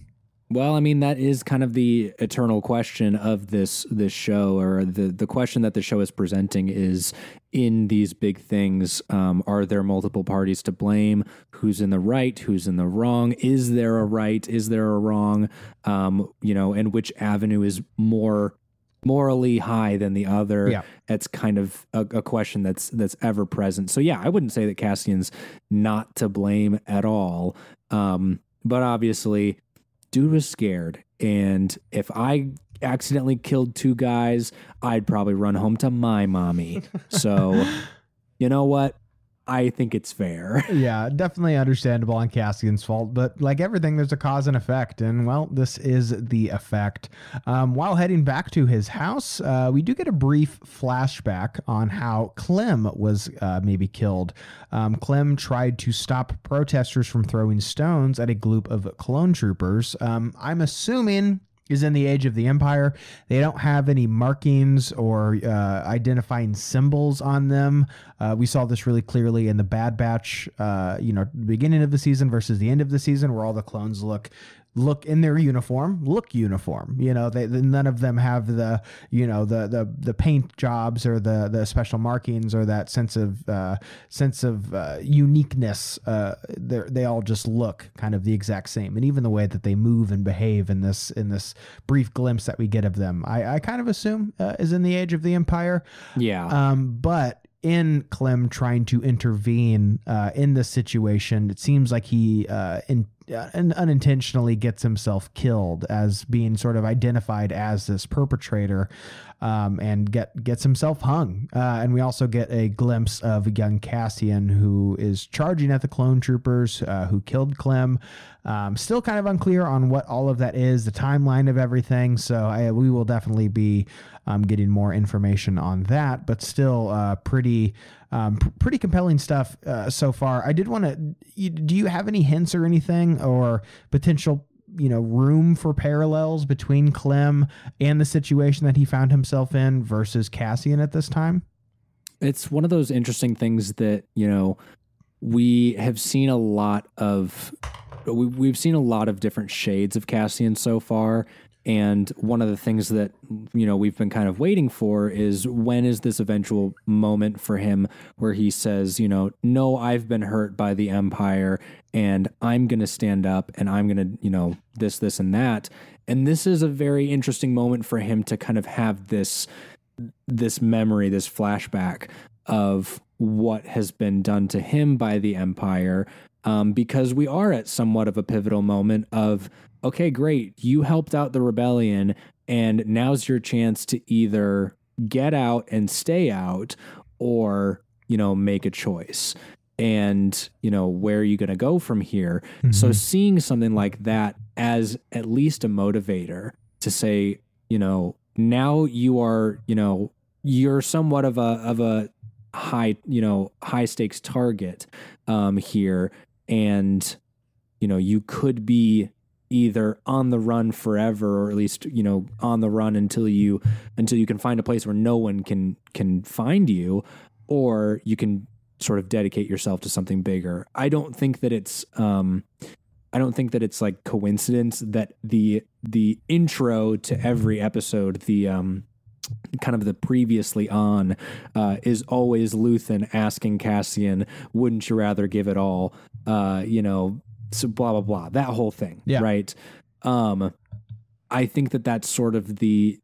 Well, I mean that is kind of the eternal question of this this show, or the the question that the show is presenting is: in these big things, um, are there multiple parties to blame? Who's in the right? Who's in the wrong? Is there a right? Is there a wrong? Um, you know, and which avenue is more morally high than the other? Yeah. It's kind of a, a question that's that's ever present. So yeah, I wouldn't say that Cassian's not to blame at all. Um, but obviously dude was scared. And if I accidentally killed two guys, I'd probably run home to my mommy. So, you know what? I think it's fair. Yeah, definitely understandable on Cassian's fault, but like everything, there's a cause and effect, and well, this is the effect. Um, while heading back to his house, uh, we do get a brief flashback on how Clem was uh, maybe killed. Um, Clem tried to stop protesters from throwing stones at a group of clone troopers. Um, I'm assuming is in the age of the empire. They don't have any markings or uh, identifying symbols on them. Uh, we saw this really clearly in the Bad Batch, uh, you know, beginning of the season versus the end of the season, where all the clones look look in their uniform, look uniform. You know, they, none of them have the you know the the the paint jobs or the the special markings or that sense of uh, sense of uh, uniqueness. Uh, they they all just look kind of the exact same, and even the way that they move and behave in this in this brief glimpse that we get of them, I, I kind of assume uh, is in the age of the Empire. Yeah. Um, but in Clem trying to intervene uh, in this situation, it seems like he uh, in, uh, unintentionally gets himself killed as being sort of identified as this perpetrator um, and get gets himself hung. Uh, and we also get a glimpse of young Cassian who is charging at the clone troopers uh, who killed Clem. Um, still kind of unclear on what all of that is, the timeline of everything. So I, we will definitely be um, getting more information on that, but still uh, pretty. Um, pr- pretty compelling stuff uh, so far. I did want to. Do you have any hints or anything or potential you know room for parallels between Clem and the situation that he found himself in versus Cassian at this time? It's one of those interesting things that you know we have seen a lot of we, we've seen a lot of different shades of Cassian so far and one of the things that you know we've been kind of waiting for is when is this eventual moment for him where he says, you know, no, I've been hurt by the empire and I'm going to stand up and I'm going to, you know, this this and that. And this is a very interesting moment for him to kind of have this this memory, this flashback of what has been done to him by the empire um, because we are at somewhat of a pivotal moment of okay, great, you helped out the rebellion, and now's your chance to either get out and stay out or, you know, make a choice. And, you know, where are you going to go from here? Mm-hmm. So seeing something like that as at least a motivator to say, you know, now you are, you know, you're somewhat of a of a high, you know, high stakes target um here and you know, you could be either on the run forever or at least you know on the run until you until you can find a place where no one can can find you or you can sort of dedicate yourself to something bigger i don't think that it's um i don't think that it's like coincidence that the the intro to every episode the um kind of the previously on uh, is always Luthen asking Cassian, "Wouldn't you rather give it all?" Uh, you know, so blah blah blah that whole thing yeah. right um i think that that's sort of the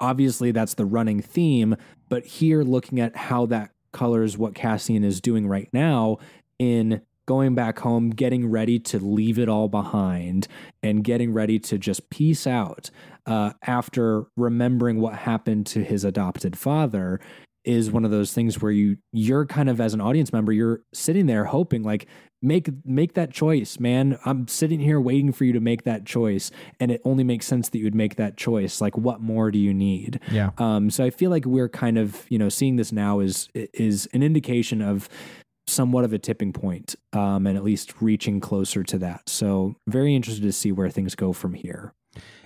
obviously that's the running theme but here looking at how that colors what cassian is doing right now in going back home getting ready to leave it all behind and getting ready to just peace out uh, after remembering what happened to his adopted father is one of those things where you you're kind of as an audience member you're sitting there hoping like make make that choice man. I'm sitting here waiting for you to make that choice and it only makes sense that you would make that choice. Like what more do you need? Yeah. um so i feel like we're kind of you know seeing this now is is an indication of somewhat of a tipping point um and at least reaching closer to that. So very interested to see where things go from here.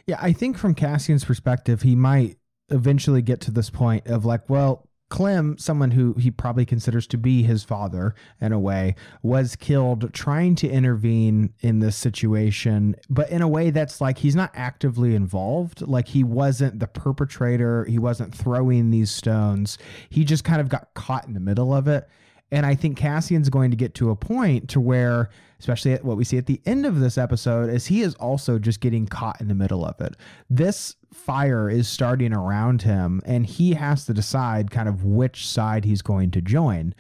Yeah, I think from Cassian's perspective, he might eventually get to this point of like, well, Clem, someone who he probably considers to be his father in a way, was killed trying to intervene in this situation, but in a way that's like he's not actively involved. Like he wasn't the perpetrator, he wasn't throwing these stones. He just kind of got caught in the middle of it. And I think Cassian's going to get to a point to where, especially at what we see at the end of this episode, is he is also just getting caught in the middle of it. This fire is starting around him, and he has to decide kind of which side he's going to join.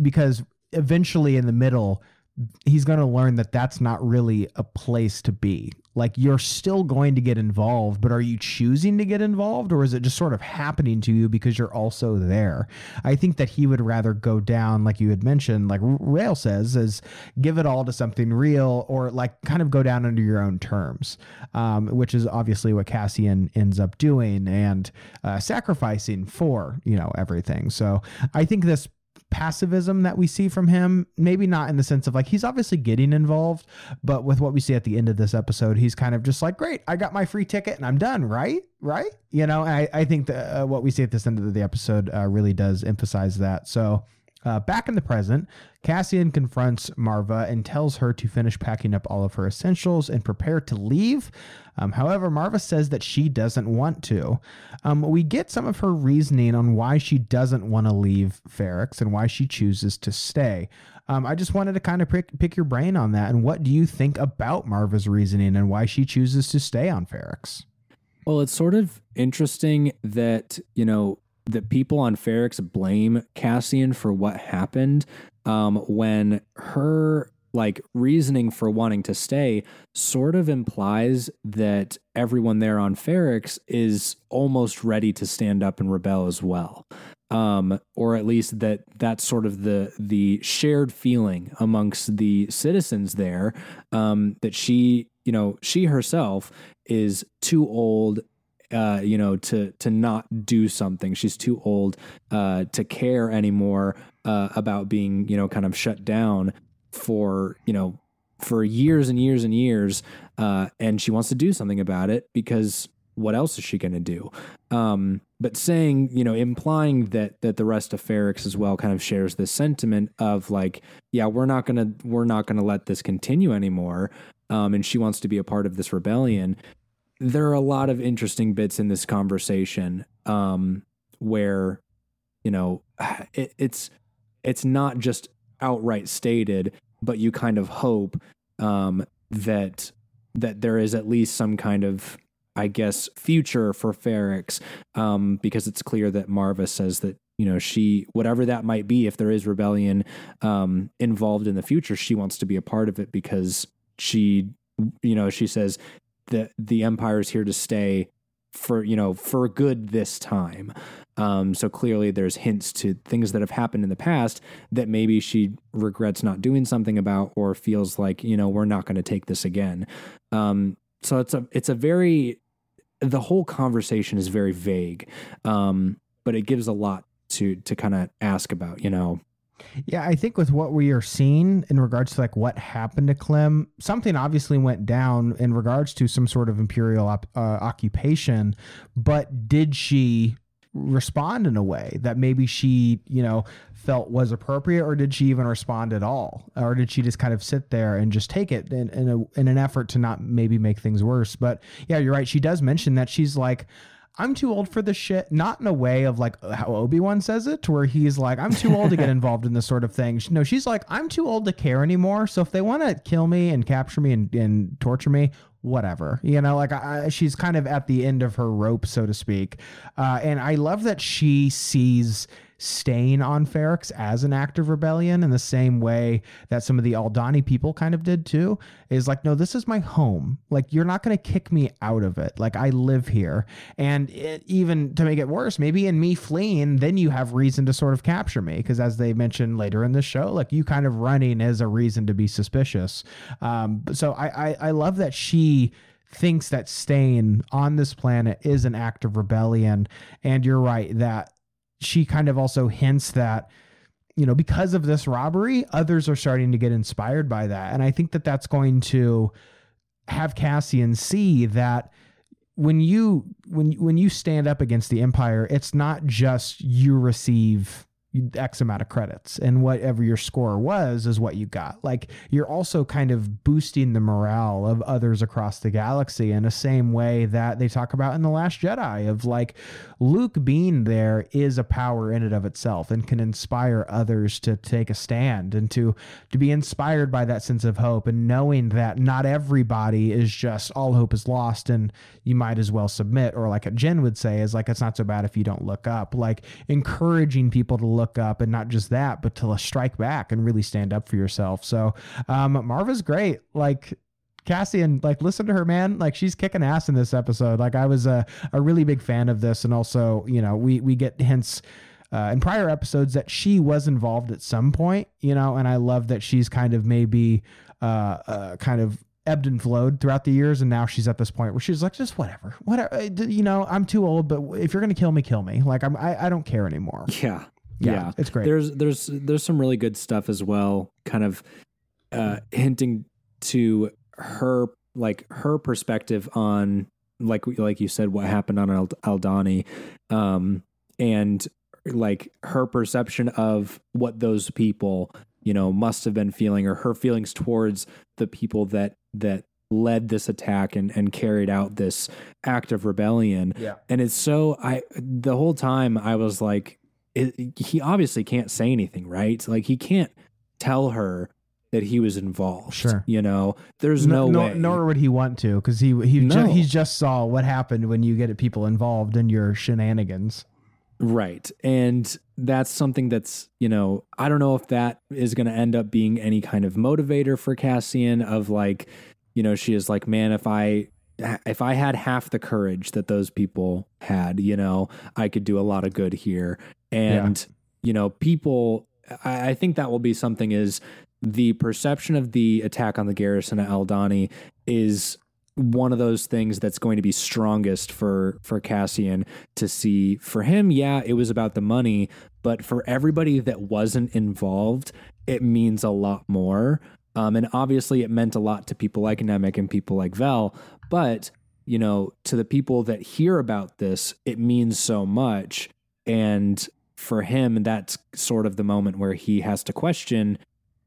Because eventually, in the middle, he's going to learn that that's not really a place to be. Like you're still going to get involved, but are you choosing to get involved or is it just sort of happening to you because you're also there? I think that he would rather go down, like you had mentioned, like Rael says, is give it all to something real or like kind of go down under your own terms, um, which is obviously what Cassian ends up doing and uh, sacrificing for, you know, everything. So I think this passivism that we see from him maybe not in the sense of like he's obviously getting involved but with what we see at the end of this episode he's kind of just like great i got my free ticket and i'm done right? Right? You know i, I think that uh, what we see at this end of the episode uh, really does emphasize that. So uh, back in the present, Cassian confronts Marva and tells her to finish packing up all of her essentials and prepare to leave. Um, however, Marva says that she doesn't want to. Um, we get some of her reasoning on why she doesn't want to leave Ferrix and why she chooses to stay. Um, I just wanted to kind of pick, pick your brain on that. And what do you think about Marva's reasoning and why she chooses to stay on Ferrix? Well, it's sort of interesting that, you know, that people on Ferrix blame Cassian for what happened um, when her like reasoning for wanting to stay sort of implies that everyone there on Ferrix is almost ready to stand up and rebel as well. Um, or at least that that's sort of the the shared feeling amongst the citizens there um, that she you know she herself is too old uh, you know, to to not do something. She's too old uh, to care anymore uh, about being, you know, kind of shut down for, you know, for years and years and years. Uh, and she wants to do something about it because what else is she going to do? Um, but saying, you know, implying that that the rest of Ferrix as well kind of shares this sentiment of like, yeah, we're not gonna we're not gonna let this continue anymore. Um, and she wants to be a part of this rebellion there are a lot of interesting bits in this conversation um, where you know it, it's it's not just outright stated but you kind of hope um, that that there is at least some kind of i guess future for Ferrix um, because it's clear that marva says that you know she whatever that might be if there is rebellion um, involved in the future she wants to be a part of it because she you know she says that the empire is here to stay for you know for good this time. Um, so clearly there's hints to things that have happened in the past that maybe she regrets not doing something about or feels like you know we're not going to take this again. Um, so it's a it's a very the whole conversation is very vague. Um, but it gives a lot to to kind of ask about you know Yeah, I think with what we are seeing in regards to like what happened to Clem, something obviously went down in regards to some sort of imperial op- uh, occupation, but did she respond in a way that maybe she, you know, felt was appropriate or did she even respond at all? Or did she just kind of sit there and just take it in, in, a, in an effort to not maybe make things worse? But yeah, you're right. She does mention that she's like, I'm too old for this shit. Not in a way of like how Obi Wan says it, to where he's like, I'm too old to get involved in this sort of thing. No, she's like, I'm too old to care anymore. So if they want to kill me and capture me and, and torture me, whatever. You know, like I, she's kind of at the end of her rope, so to speak. Uh, and I love that she sees staying on Ferrix as an act of rebellion in the same way that some of the Aldhani people kind of did too. Is like, no, this is my home. Like, you're not going to kick me out of it. Like, I live here. And it, even to make it worse, maybe in me fleeing, then you have reason to sort of capture me. Because as they mentioned later in the show, like, you kind of running is a reason to be suspicious. Um, so I, I, I love that she thinks that staying on this planet is an act of rebellion. And you're right that she kind of also hints that you know because of this robbery others are starting to get inspired by that. And i think that that's going to have cassian see that when you when when you stand up against the empire it's not just you receive X amount of credits, and whatever your score was is what you got. Like you're also kind of boosting the morale of others across the galaxy in the same way that they talk about in The Last Jedi of like Luke being there is a power in and of itself and can inspire others to take a stand and to to be inspired by that sense of hope and knowing that not everybody is just all hope is lost and you might as well submit or like a Jen would say is like it's not so bad if you don't look up like encouraging people to look look up and not just that, but to strike back and really stand up for yourself. So um, Marva's great. Like Cassian, like listen to her, man. Like she's kicking ass in this episode. Like I was a, a really big fan of this, and also you know we we get hints. Uh, in prior episodes that she was involved at some point, you know, and I love that she's kind of maybe uh, uh, kind of ebbed and flowed throughout the years, and now she's at this point where she's like, just whatever, whatever. You know, I'm too old, but if you're gonna kill me, kill me. Like I'm, I, I don't care anymore. Yeah, yeah, yeah, it's great. There's there's there's some really good stuff as well, kind of uh, hinting to her like her perspective on like like you said what happened on Ald- Aldhani, um, and like her perception of what those people you know must have been feeling or her feelings towards the people that that led this attack and and carried out this act of rebellion Yeah. and it's so i the whole time i was like it, he obviously can't say anything, right? Like he can't tell her that he was involved. Sure. You know, there's no, no way. nor would he want to because he he No. ju- he just saw what happened when you get people involved in your shenanigans. Right. And that's something that's, you know, I don't know if that is going to end up being any kind of motivator for Cassian of like, you know, she is like, man, if I if I had half the courage that those people had, you know, I could do a lot of good here. And, you know, people I, I think that will be something is the perception of the attack on the garrison at Aldhani is one of those things that's going to be strongest for for Cassian to see. For him yeah it was about the money but for everybody that wasn't involved it means a lot more. Um, and obviously it meant a lot to people like Nemik and people like Vel but you know to the people that hear about this it means so much and for him that's sort of the moment where he has to question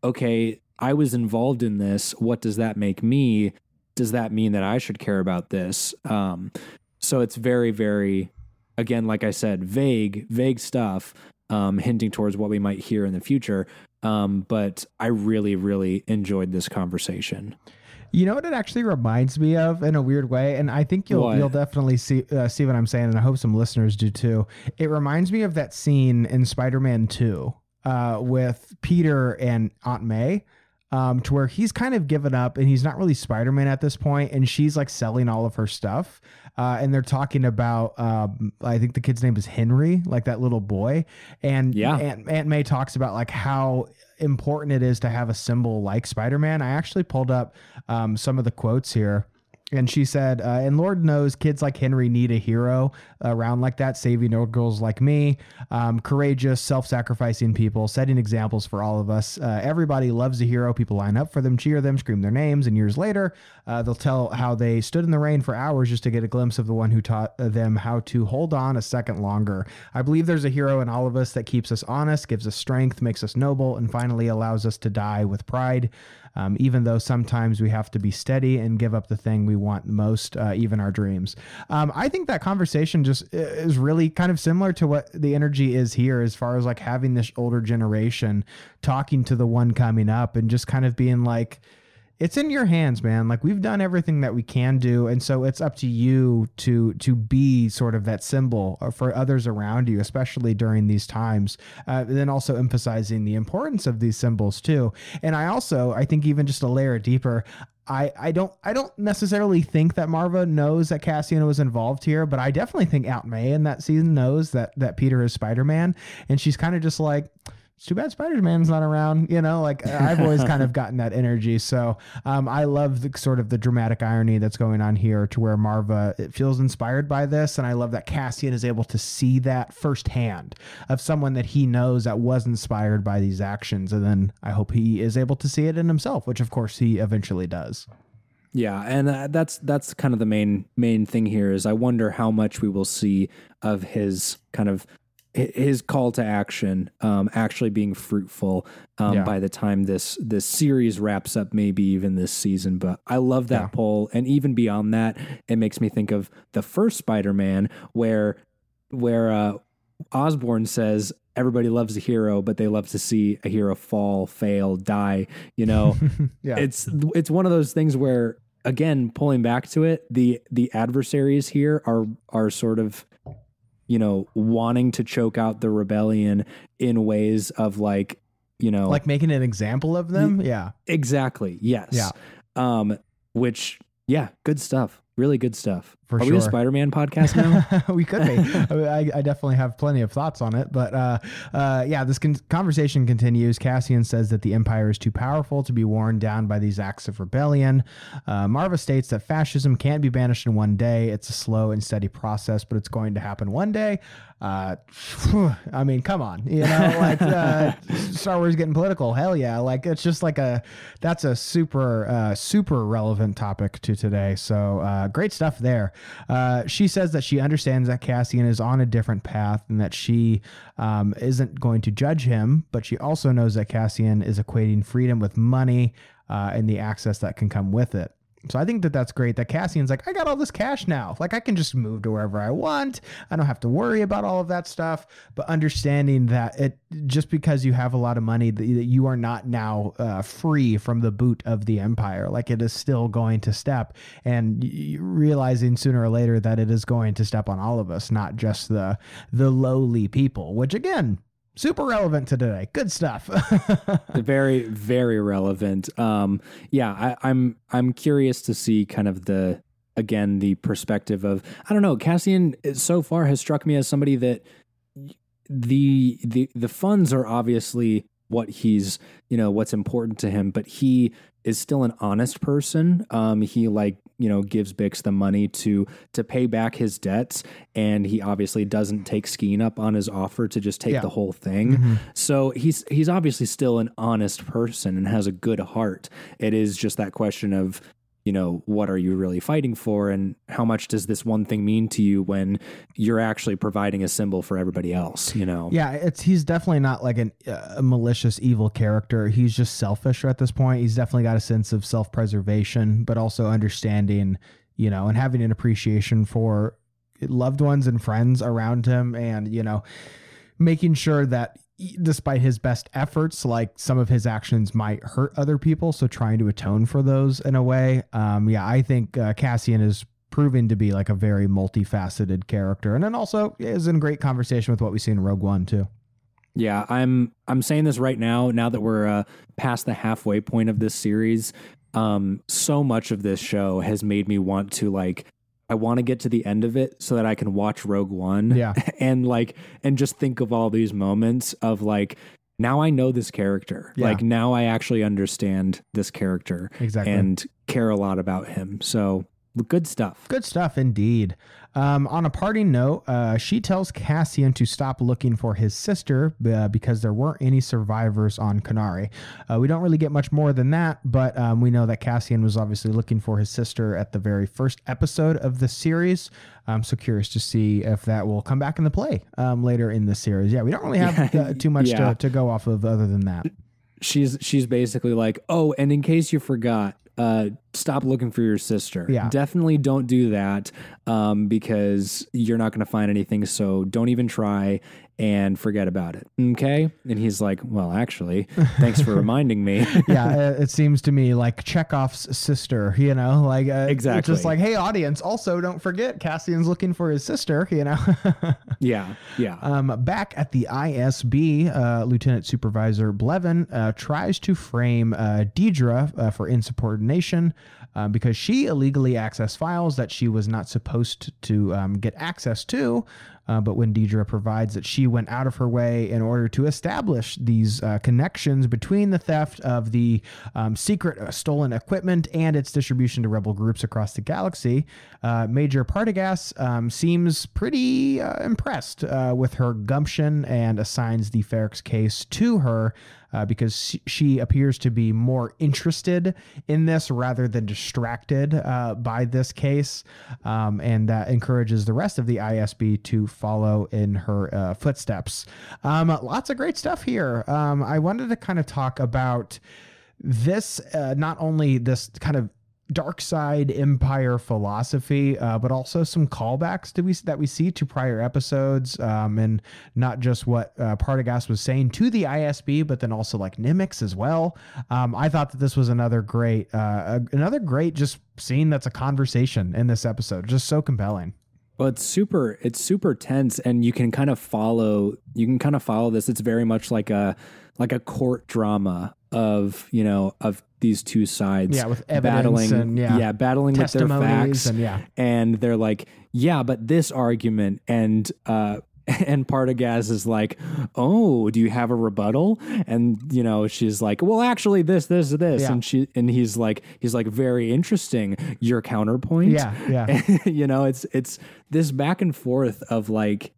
okay I was involved in this what does that make me does that mean that I should care about this? Um, so it's very, very, again, like I said, vague, vague stuff, um, hinting towards what we might hear in the future. Um, but I really, really enjoyed this conversation. You know what it actually reminds me of in a weird way, and I think you'll What? you'll definitely see uh, see what I'm saying, and I hope some listeners do too. It reminds me of that scene in Spider-Man Two uh, with Peter and Aunt May. Um, to where he's kind of given up and he's not really Spider-Man at this point, and she's like selling all of her stuff. Uh, and they're talking about, um, I think the kid's name is Henry, like that little boy. And Yeah. Aunt, Aunt May talks about like how important it is to have a symbol like Spider-Man. I actually pulled up um, some of the quotes here. And she said, uh, and Lord knows kids like Henry need a hero around like that, saving old girls like me, um, courageous, self sacrificing people, setting examples for all of us. Uh, everybody loves a hero. People line up for them, cheer them, scream their names. And years later, uh, they'll tell how they stood in the rain for hours just to get a glimpse of the one who taught them how to hold on a second longer. I believe there's a hero in all of us that keeps us honest, gives us strength, makes us noble, and finally allows us to die with pride. Um, even though sometimes we have to be steady and give up the thing we want most, uh, even our dreams. Um, I think that conversation just is really kind of similar to what the energy is here, as far as like having this older generation talking to the one coming up and just kind of being like, it's in your hands, man. Like we've done everything that we can do, and so it's up to you to to be sort of that symbol for others around you, especially during these times. Uh, and then also emphasizing the importance of these symbols too. And I also, I think, even just a layer deeper. I, I don't I don't necessarily think that Marva knows that Cassian was involved here, but I definitely think Aunt May in that season knows that that Peter is Spider Man, and she's kind of just like, it's too bad Spider Man's not around. You know, like I've always kind of gotten that energy. So um, I love the sort of the dramatic irony that's going on here to where Marva it feels inspired by this. And I love that Cassian is able to see that firsthand of someone that he knows that was inspired by these actions. And then I hope he is able to see it in himself, which of course he eventually does. Yeah, and uh, that's that's kind of the main main thing here is I wonder how much we will see of his kind of his call to action um, actually being fruitful um, yeah. by the time this this series wraps up, maybe even this season. But I love that yeah. poll, and even beyond that, it makes me think of the first Spider-Man, where where uh, Osborn says everybody loves a hero, but they love to see a hero fall, fail, die. You know, yeah. it's it's one of those things where again, pulling back to it, the the adversaries here are are sort of you know, wanting to choke out the rebellion in ways of like, you know, like making an example of them. Yeah. Exactly. Yes. Yeah. Um, which, yeah, good stuff. Really good stuff. For Are sure. we a Spider-Man podcast now? we could be. I, I, definitely have plenty of thoughts on it, but uh, uh, yeah, this con- conversation continues. Cassian says that the Empire is too powerful to be worn down by these acts of rebellion. Uh, Marva states that fascism can't be banished in one day. It's a slow and steady process, but it's going to happen one day. Uh, I mean, come on, you know, like uh, Star Wars getting political. Hell yeah! Like it's just like a that's a super uh, super relevant topic to today. So uh, great stuff there. Uh, she says that she understands that Cassian is on a different path and that she um, isn't going to judge him, but she also knows that Cassian is equating freedom with money uh, and the access that can come with it. So I think that that's great that Cassian's like, I got all this cash now. Like I can just move to wherever I want. I don't have to worry about all of that stuff. But understanding that it just because you have a lot of money that you are not now uh, free from the boot of the empire. Like it is still going to step and realizing sooner or later that it is going to step on all of us, not just the the lowly people, which again, super relevant to today. Good stuff. very, very relevant. Um, yeah, I, I'm I'm curious to see kind of the again the perspective of I don't know. Cassian so far has struck me as somebody that the the the funds are obviously what he's you know what's important to him, but he is still an honest person. Um, he like you know gives Bix the money to to pay back his debts, and he obviously doesn't take Skeen up on his offer to just take yeah. the whole thing. Mm-hmm. So he's he's obviously still an honest person and has a good heart. It is just that question of you know, what are you really fighting for? And how much does this one thing mean to you when you're actually providing a symbol for everybody else, you know? Yeah, it's he's definitely not like an, uh, a malicious, evil character. He's just selfish at this point. He's definitely got a sense of self preservation, but also understanding, you know, and having an appreciation for loved ones and friends around him and, you know, making sure that despite his best efforts, like some of his actions might hurt other people. So trying to atone for those in a way. Um, yeah, I think uh, Cassian is proving to be like a very multifaceted character, and then also is in great conversation with what we see in Rogue One too. Yeah, I'm I'm saying this right now. Now that we're uh, past the halfway point of this series, um, so much of this show has made me want to like I want to get to the end of it so that I can watch Rogue One. Yeah. And like, and just think of all these moments of like, now I know this character. Yeah. Like now I actually understand this character. Exactly. And care a lot about him. So good stuff. Good stuff indeed. Um, on a parting note, uh, she tells Cassian to stop looking for his sister uh, because there weren't any survivors on Kenari. Uh, we don't really get much more than that, but um, we know that Cassian was obviously looking for his sister at the very first episode of the series. I'm so curious to see if that will come back into play um, later in the series. Yeah, we don't really have uh, too much yeah. to, to go off of other than that. She's she's basically like, oh, and in case you forgot, uh, stop looking for your sister. Yeah. Definitely don't do that um, because you're not going to find anything. So don't even try and forget about it. Okay. And he's like, well, actually, thanks for reminding me. yeah, uh, it seems to me like Chekhov's sister, you know, like uh, it's Exactly. just like, hey, audience, also don't forget Cassian's looking for his sister, you know. yeah. Yeah. um, back at the ISB, uh, Lieutenant Supervisor Blevin uh, tries to frame uh, Dedra uh, for insubordination uh, because she illegally accessed files that she was not supposed to um, get access to. Uh, but when Dedra provides that she went out of her way in order to establish these uh, connections between the theft of the um, secret uh, stolen equipment and its distribution to rebel groups across the galaxy, uh, Major Partagaz um, seems pretty impressed with her gumption and assigns the Ferrix case to her. Uh, because she, appears to be more interested in this rather than distracted uh, by this case. Um, and that encourages the rest of the ISB to follow in her uh, footsteps. Um, lots of great stuff here. Um, I wanted to kind of talk about this, uh, not only this kind of dark side empire philosophy uh, but also some callbacks that we that we see to prior episodes um, and not just what uh, Partagaz was saying to the ISB but then also like Nemik as well um, I thought that this was another great uh, another great just scene that's a conversation in this episode just so compelling Well, it's super. It's super tense, and you can kind of follow. You can kind of follow this. It's very much like a like a court drama of you know of these two sides. Yeah, with evidence battling. and, yeah, battling with their facts. and yeah and they're like, yeah, but this argument and uh and Partagaz is like, oh, do you have a rebuttal? And you know, she's like, well, actually, this, this, this, Yeah. and she and he's like, he's like, very interesting. Your counterpoint, yeah yeah you know, it's it's this back and forth of like,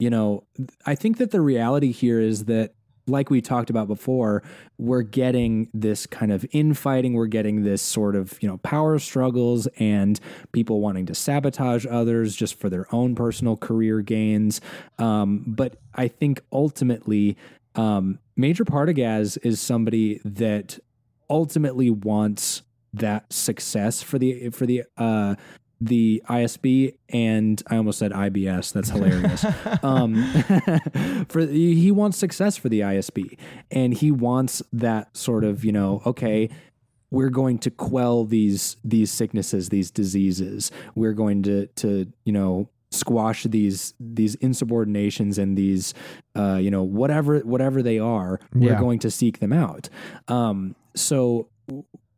you know, I think that the reality here is that like we talked about before, we're getting this kind of infighting, we're getting this sort of, you know, power struggles and people wanting to sabotage others just for their own personal career gains. Um, but I think ultimately, um, Major Partagaz is somebody that ultimately wants that success for the for the uh the ISB and I almost said IBS. That's hilarious. um, for he wants success for the ISB, and he wants that sort of you know okay. We're going to quell these these sicknesses, these diseases. We're going to to you know squash these these insubordinations and these uh, you know whatever whatever they are. We're Yeah. going to seek them out. Um, so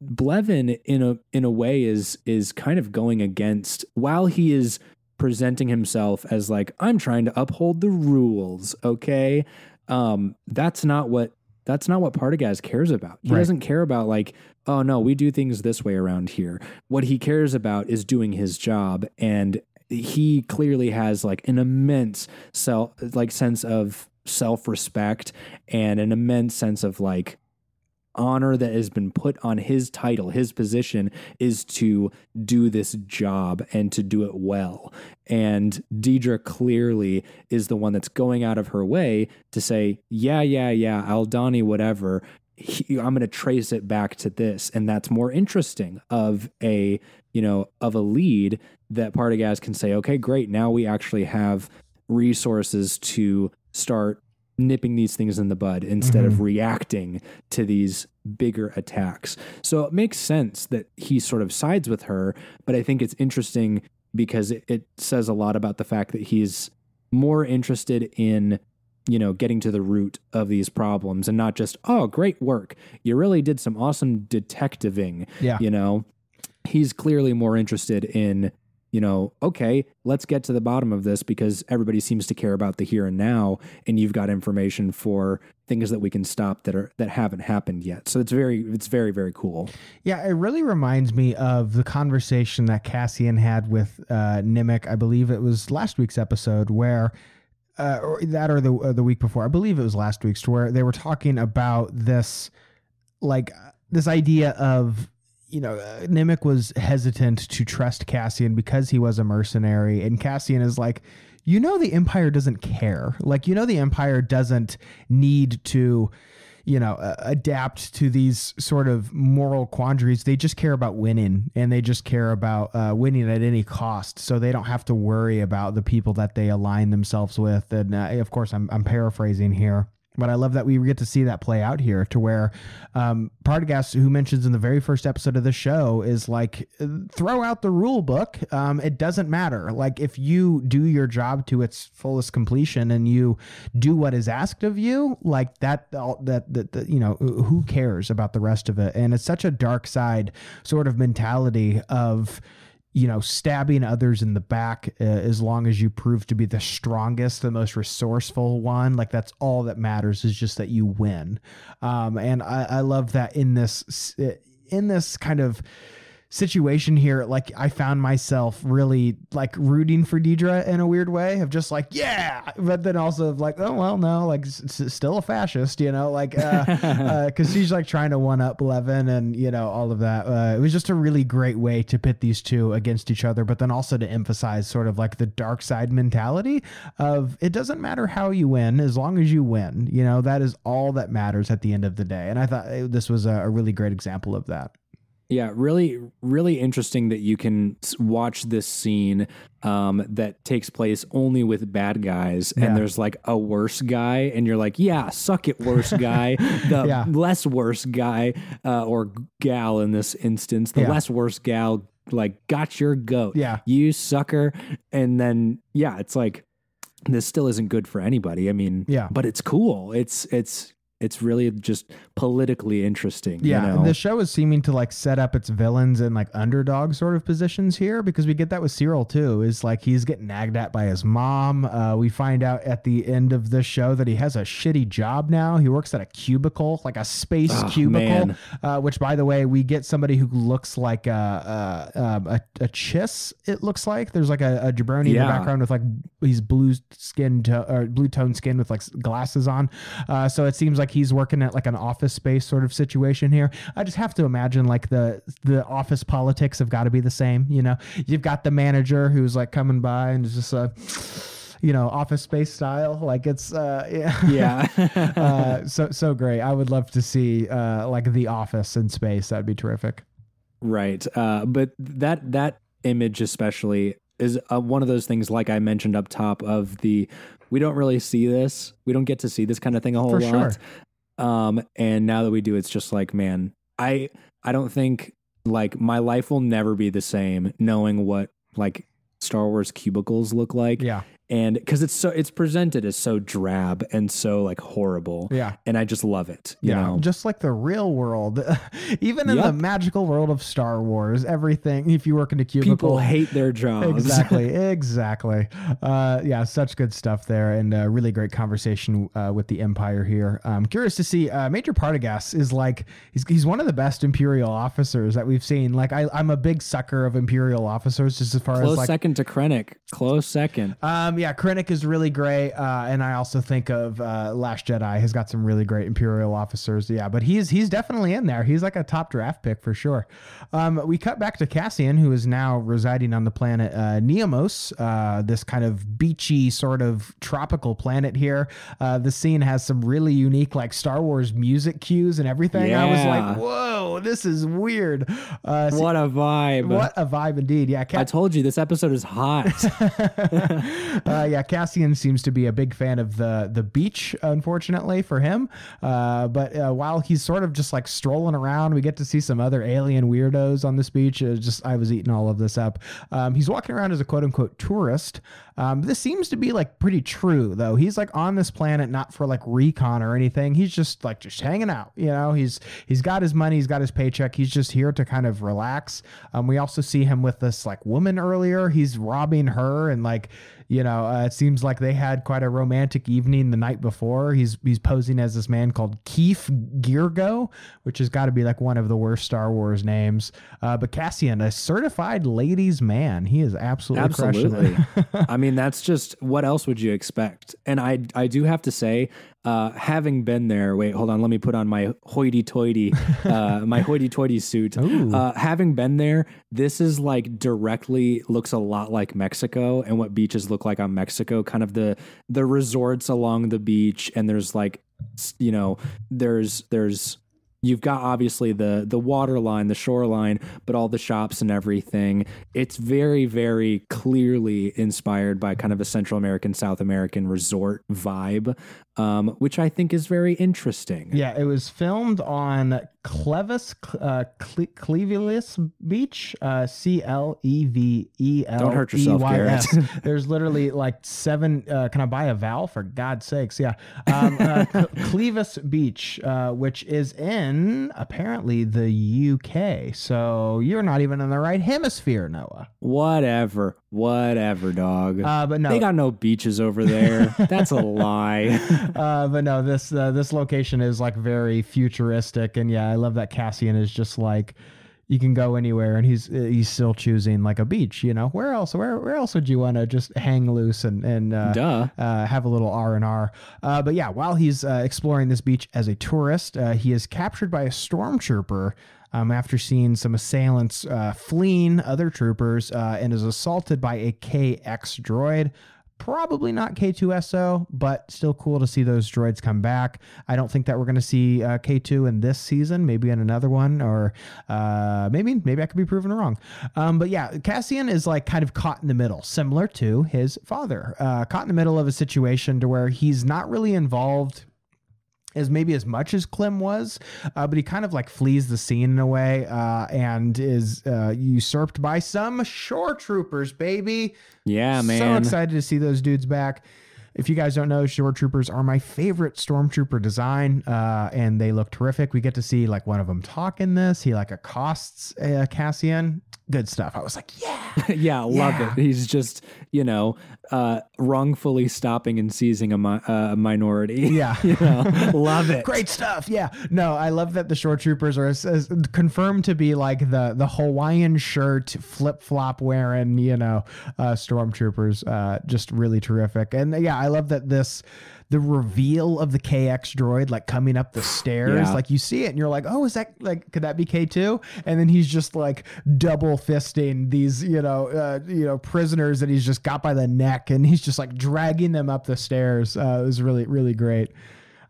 Blevin in a in a way is is kind of going against while he is presenting himself as like I'm trying to uphold the rules, okay? Um that's not what that's not what Partagaz cares about. He Right. doesn't care about like, oh no, we do things this way around here. What he cares about is doing his job and he clearly has like an immense self like sense of self-respect and an immense sense of like honor that has been put on his title, his position is to do this job and to do it well. And Dedra clearly is the one that's going out of her way to say, yeah, yeah, yeah, Aldhani, whatever. He, I'm going to trace it back to this, and that's more interesting. Of a you know of a lead that Partagaz can say, okay, great, now we actually have resources to start nipping these things in the bud instead of mm-hmm. reacting to these bigger attacks. So it makes sense that he sort of sides with her, but I think it's interesting because it, it says a lot about the fact that he's more interested in you know getting to the root of these problems and not just oh great work you really did some awesome detectiving Yeah. you know he's clearly more interested in you know okay let's get to the bottom of this because everybody seems to care about the here and now and you've got information for things that we can stop that are that haven't happened yet so it's very it's very very cool Yeah, it really reminds me of the conversation that Cassian had with uh, Nemik. I believe it was last week's episode where, uh, or that or the the week before. I believe it was last week's, where they were talking about this, like this idea of. You know, uh, Nemik was hesitant to trust Cassian because he was a mercenary, and Cassian is like, you know, the Empire doesn't care. Like, you know, the Empire doesn't need to you know, uh, adapt to these sort of moral quandaries. They just care about winning and they just care about uh, winning at any cost. So they don't have to worry about the people that they align themselves with. And uh, of course, I'm, I'm paraphrasing here. But I love that we get to see that play out here to where um, Partagaz, who mentions in the very first episode of the show, is like, throw out the rule book. Um, it doesn't matter. Like, if you do your job to its fullest completion and you do what is asked of you, like that, that, that, that you know, who cares about the rest of it? And it's such a dark side sort of mentality of, you know, stabbing others in the back uh, as long as you prove to be the strongest, the most resourceful one. Like that's all that matters is just that you win. Um, and I, I love that in this in this kind of situation here, like I found myself really like rooting for Dedra in a weird way of just like, yeah, but then also like, oh, well, no, like s- still a fascist, you know, like, uh, uh, cause she's like trying to one up Blevin and, you know, all of that. Uh, it was just a really great way to pit these two against each other, but then also to emphasize sort of like the dark side mentality of it doesn't matter how you win as long as you win, you know, that is all that matters at the end of the day. And I thought uh, this was a, a really great example of that. Yeah, really, really interesting that you can watch this scene um, that takes place only with bad guys, and there's like a worse guy, and you're like, yeah, suck it, worse guy. The Yeah. less worse guy uh, or gal in this instance, the Yeah. less worse gal, like got your goat. Yeah. you sucker. And then yeah, it's like this still isn't good for anybody. I mean, Yeah. but it's cool. It's it's it's really just politically interesting. Yeah, you know? the show is seeming to like set up its villains in like underdog sort of positions here because we get that with Syril too. Is like he's getting nagged at by his mom. Uh, we find out at the end of the show that he has a shitty job now. He works at a cubicle, like a space Oh, cubicle. Uh, which, by the way, we get somebody who looks like a a, um, a, a chiss. It looks like there's like a, a jabroni in the background with like he's blue skin to, or blue tone skin with like glasses on. Uh, so it seems like he's working at like an office space sort of situation here. I just have to imagine like the the office politics have got to be the same. You know, you've got the manager who's like coming by and just uh, you know office space style. Like it's uh, yeah. yeah. uh, so so great. I would love to see uh, like the office in space. That'd be terrific. Right. Uh, but that that image especially is uh, one of those things, like I mentioned up top, of the we don't really see this. We don't get to see this kind of thing a whole For lot. Um, and now that we do, it's just like, man, I I don't think like my life will never be the same knowing what like Star Wars cubicles look like, Yeah, and because it's so it's presented as so drab and so like horrible, yeah. and I just love it. You yeah, know, just like the real world, even in the magical world of Star Wars, everything. If you work in a cubicle, people hate their jobs. exactly, exactly. Uh, yeah, such good stuff there, and uh, really great conversation uh, with the Empire here. I'm curious to see uh, Major Partagaz is like he's he's one of the best Imperial officers that we've seen. Like I, I'm a big sucker of Imperial officers, just as far Close as like second to Krennic. Close second. Um, yeah, Krennic is really great, uh, and I also think of uh, Last Jedi has got some really great Imperial officers. Yeah, but he's he's definitely in there. He's like a top draft pick for sure. Um, we cut back to Cassian, who is now residing on the planet uh, Niamos, uh, this kind of beachy sort of tropical planet here. Uh, the scene has some really unique like Star Wars music cues and everything. I was like, whoa, this is weird. Uh, so- What a vibe. what a vibe indeed. Yeah, I told you this episode is hot. uh, yeah, Cassian seems to be a big fan of the the beach, unfortunately for him. Uh, but uh, while he's sort of just like strolling around, we get to see some other alien weirdos on this beach. Uh, just I was eating all of this up. Um, he's walking around as a quote unquote tourist. Um, this seems to be like pretty true though. He's like on this planet not for like recon or anything. He's just like just hanging out. You know, he's he's got his money, he's got his paycheck. He's just here to kind of relax. Um, we also see him with this like woman earlier. He's robbing her and like you know, uh, it seems like they had quite a romantic evening the night before. He's he's posing as this man called Keef Girgo, which has got to be like one of the worst Star Wars names. Uh, but Cassian, a certified ladies' man, he is absolutely, Absolutely. I mean, that's just what else would you expect? And I I do have to say, uh, having been there, wait, hold on, let me put on my hoity toity, uh, my hoity toity suit. Uh, having been there, this is like directly looks a lot like Mexico and what beaches look like on Mexico, kind of the the resorts along the beach, and there's like you know, there's there's you've got obviously the the water line, the shoreline, but all the shops and everything. It's very very clearly inspired by kind of a Central American South American resort vibe, um, which I think is very interesting. Yeah, it was filmed on Clevis, uh, Cle- Cleveleys Beach, uh, C L E V E L. Don't hurt yourself, E Y S. Garrett. There's literally like seven. Uh, can I buy a vowel for God's sakes? Yeah, um, uh, Clevis Beach, uh, which is in apparently the UK. So you're not even in the right hemisphere, Noah. Whatever, whatever, dog. Uh, but no, They got no beaches over there. That's a lie. uh, but no, this uh, this location is like very futuristic, and yeah, I love that Cassian is just like you can go anywhere, and he's uh, he's still choosing like a beach. You know, where else? Where where else would you want to just hang loose and and uh, Duh. uh, have a little R and R. Uh, But yeah, while he's uh, exploring this beach as a tourist, uh, he is captured by a stormtrooper. Um, after seeing some assailants uh, fleeing other troopers uh, and is assaulted by a KX droid. Probably not K2SO, but still cool to see those droids come back. I don't think that we're going to see uh, K2 in this season, maybe in another one, or uh, maybe maybe I could be proven wrong. Um, but yeah, Cassian is like kind of caught in the middle, similar to his father, uh, caught in the middle of a situation to where he's not really involved as maybe as much as Clem was, uh, but he kind of like flees the scene in a way uh, and is uh, usurped by some shore troopers, baby. Yeah, man. So excited to see those dudes back. If you guys don't know, shore troopers are my favorite stormtrooper design, uh, and they look terrific. We get to see like one of them talk in this. He like accosts uh, Cassian. Good stuff. I was like, yeah, yeah, love Yeah. it. He's just, you know, uh, wrongfully stopping and seizing a, mi- uh, a minority. yeah. you know, love it. Great stuff. Yeah. No, I love that the shore troopers are as, as confirmed to be like the the Hawaiian shirt, flip flop wearing, you know, uh, stormtroopers. Uh, just really terrific. And yeah, I love that this. The reveal of the KX droid, like coming up the stairs, Yeah. like you see it and you're like, oh, is that like, could that be K2? And then he's just like double fisting these, you know, uh, you know, prisoners that he's just got by the neck and he's just like dragging them up the stairs. Uh, it was really, really great.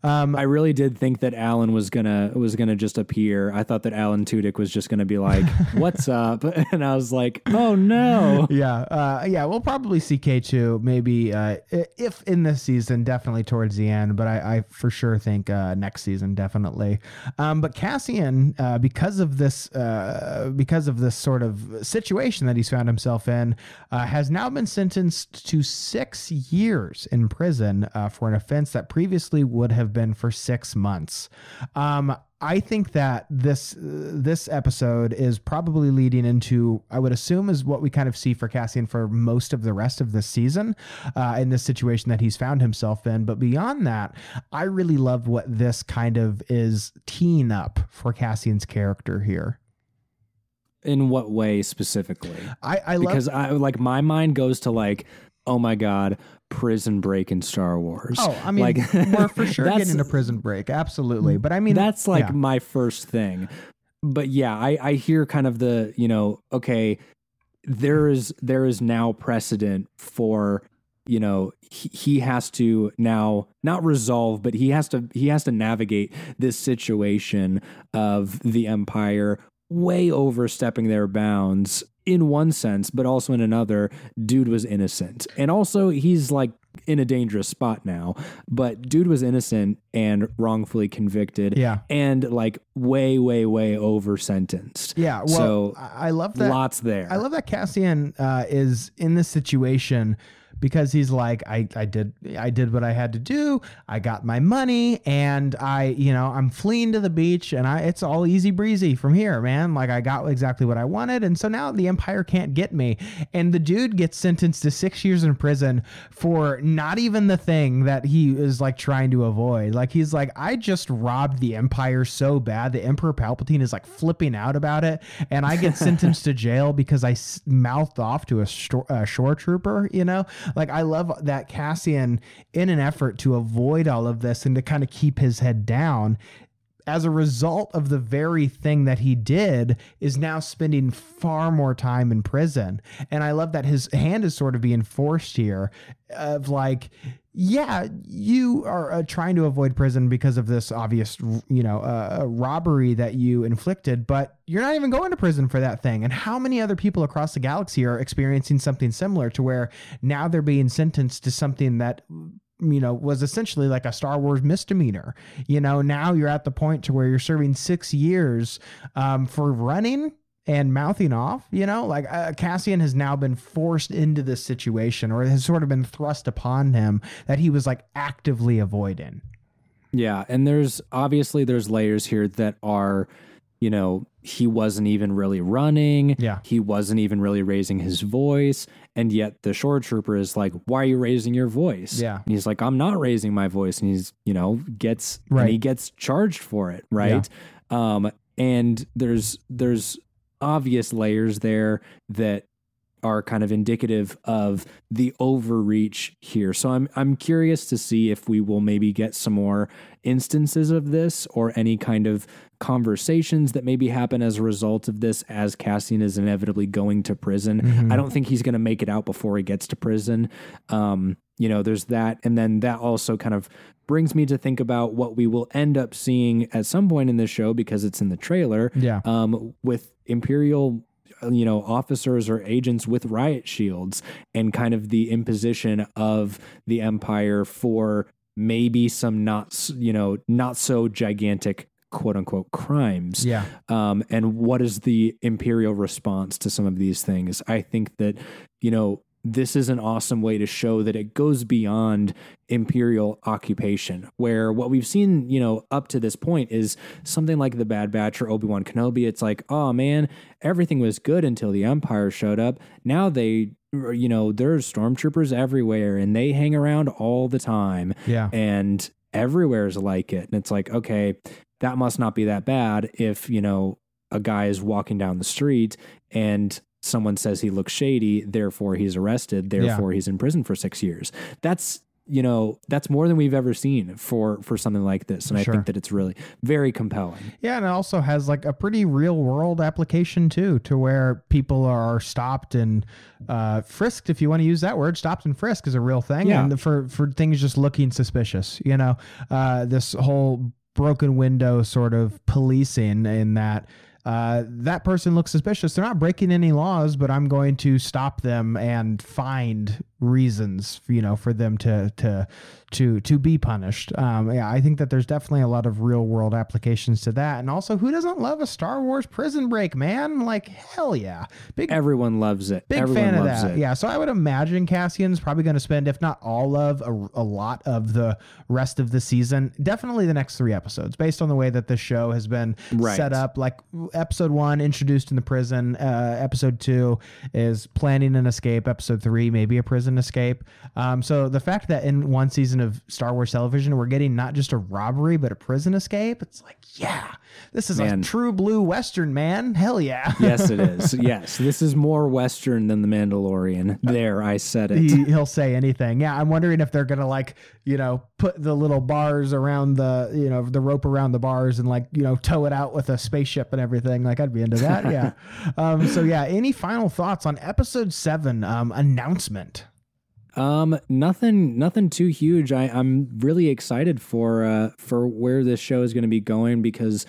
Um, I really did think that Alan was gonna was gonna just appear. I thought that Alan Tudyk was just gonna be like, "What's up?" And I was like, "Oh no!" yeah, uh, yeah, we'll probably see K two maybe uh, if in this season, definitely towards the end. But I, I for sure think uh, next season definitely. Um, but Cassian, uh, because of this, uh, because of this sort of situation that he's found himself in, uh, has now been sentenced to six years in prison uh, for an offense that previously would have been for six months. Um, I think that this this episode is probably leading into I would assume is what we kind of see for Cassian for most of the rest of the season uh, in this situation that he's found himself in. But beyond that, I really love what this kind of is teeing up for Cassian's character here. In what way specifically? I, I love Because I like my mind goes to like, "Oh my god, Prison Break in Star Wars." Oh, I mean, like we're for sure getting a prison break, absolutely. But I mean, that's like yeah. my first thing. But yeah, I, I hear kind of the, you know, okay, there is there is now precedent for, you know, he, he has to now not resolve, but he has to he has to navigate this situation of the empire way overstepping their bounds in one sense, but also in another, dude was innocent. And also he's like in a dangerous spot now. But dude was innocent and wrongfully convicted yeah, and like way, way, way over sentenced. yeah. Well, So, I I love that. Lots there. I love that Cassian uh, is in this situation because he's like, I, I did I did what I had to do. I got my money and I, you know, I'm fleeing to the beach and I it's all easy breezy from here, man. Like I got exactly what I wanted. And so now the Empire can't get me. And the dude gets sentenced to six years in prison for not even the thing that he is like trying to avoid. Like he's like, I just robbed the Empire so bad. The Emperor Palpatine is like flipping out about it. And I get sentenced to jail because I s- mouthed off to a, a shore trooper, you know? Like I love that Cassian, in an effort to avoid all of this and to kind of keep his head down, as a result of the very thing that he did, is now spending far more time in prison. And I love that his hand is sort of being forced here of like, yeah, you are uh, trying to avoid prison because of this obvious, you know, uh, robbery that you inflicted, but you're not even going to prison for that thing. And how many other people across the galaxy are experiencing something similar to where now they're being sentenced to something that you know was essentially like a Star Wars misdemeanor. You know, now you're at the point to where you're serving six years um, for running and mouthing off. You know, like uh, Cassian has now been forced into this situation, or has sort of been thrust upon him that he was like actively avoiding. Yeah, and there's obviously there's layers here that are, you know, he wasn't even really running. Yeah. He wasn't even really raising his voice. And yet the shore trooper is like, Why are you raising your voice? Yeah. And he's like, I'm not raising my voice. And he's, you know, gets Right. and he gets charged for it. Right. Um, and there's there's obvious layers there that are kind of indicative of the overreach here. So I'm I'm curious to see if we will maybe get some more instances of this or any kind of conversations that maybe happen as a result of this as Cassian is inevitably going to prison. Mhm. I don't think he's going to make it out before he gets to prison. Um, you know, there's that and then that also kind of brings me to think about what we will end up seeing at some point in this show because it's in the trailer Yeah. um, with imperial you know officers or agents with riot shields and kind of the imposition of the empire for maybe some not you know not so gigantic quote unquote crimes Yeah. um, and what is the imperial response to some of these things i think that you know this is an awesome way to show that it goes beyond imperial occupation where what we've seen you know up to this point is something like the bad batch or obi-wan kenobi it's like oh man everything was good until the empire showed up now they you know there's stormtroopers everywhere and they hang around all the time Yeah. and everywhere's like it. And it's like, okay, that must not be that bad if, you know, a guy is walking down the street and someone says he looks shady, therefore he's arrested, therefore he's in prison for 6 years. That's you know that's more than we've ever seen for for something like this and i think that it's really very compelling Yeah, and it also has like a pretty real world application too, to where people are stopped and uh, frisked, if you want to use that word. Stopped and frisked is a real thing, Yeah. and for for things just looking suspicious. You know, uh, this whole broken window sort of policing in that. Uh, that person looks suspicious. They're not breaking any laws, but I'm going to stop them and find reasons, you know, for them to to to to be punished. Um, yeah, I think that there's definitely a lot of real world applications to that, and also who doesn't love a Star Wars prison break, man? Like hell yeah, big everyone loves it big everyone fan of that. it Yeah, so I would imagine Cassian's probably going to spend, if not all of, a, a lot of the rest of the season. Definitely the next three episodes, based on the way that the show has been Right. set up. Like episode one, introduced in the prison. Uh, episode two is planning an escape. Episode three, maybe a prison escape. Um, so the fact that in one season of Star Wars television, we're getting not just a robbery but a prison escape, it's like, yeah, this is Man. a true blue western, man. Hell yeah. yes it is yes this is more western than the mandalorian there i said it he, he'll say anything. Yeah, I'm wondering if they're gonna like, you know, put the little bars around the, you know, the rope around the bars and like, you know, tow it out with a spaceship and everything. Like, I'd be into that. Yeah. um. So yeah. Any final thoughts on episode seven? Um. Announcement. Um, nothing, nothing too huge. I, I'm really excited for uh for where this show is going to be going because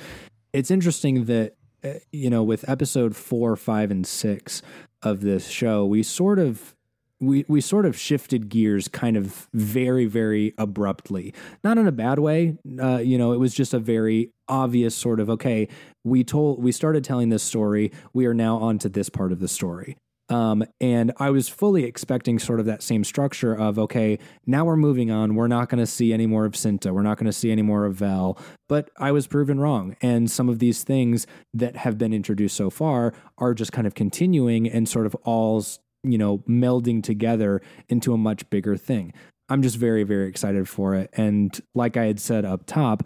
it's interesting that uh, you know with episode four, five, and six of this show, we sort of we we sort of shifted gears kind of very very abruptly. Not in a bad way uh, you know it was just a very obvious sort of okay we told we started telling this story. We are now on to this part of the story um, and I was fully expecting sort of that same structure of okay, now we're moving on. We're not going to see any more of Cinta. We're not going to see any more of Vel. But I was proven wrong. And some of these things that have been introduced so far are just kind of continuing and sort of all, you know, melding together into a much bigger thing. I'm just very, very excited for it. And like I had said up top,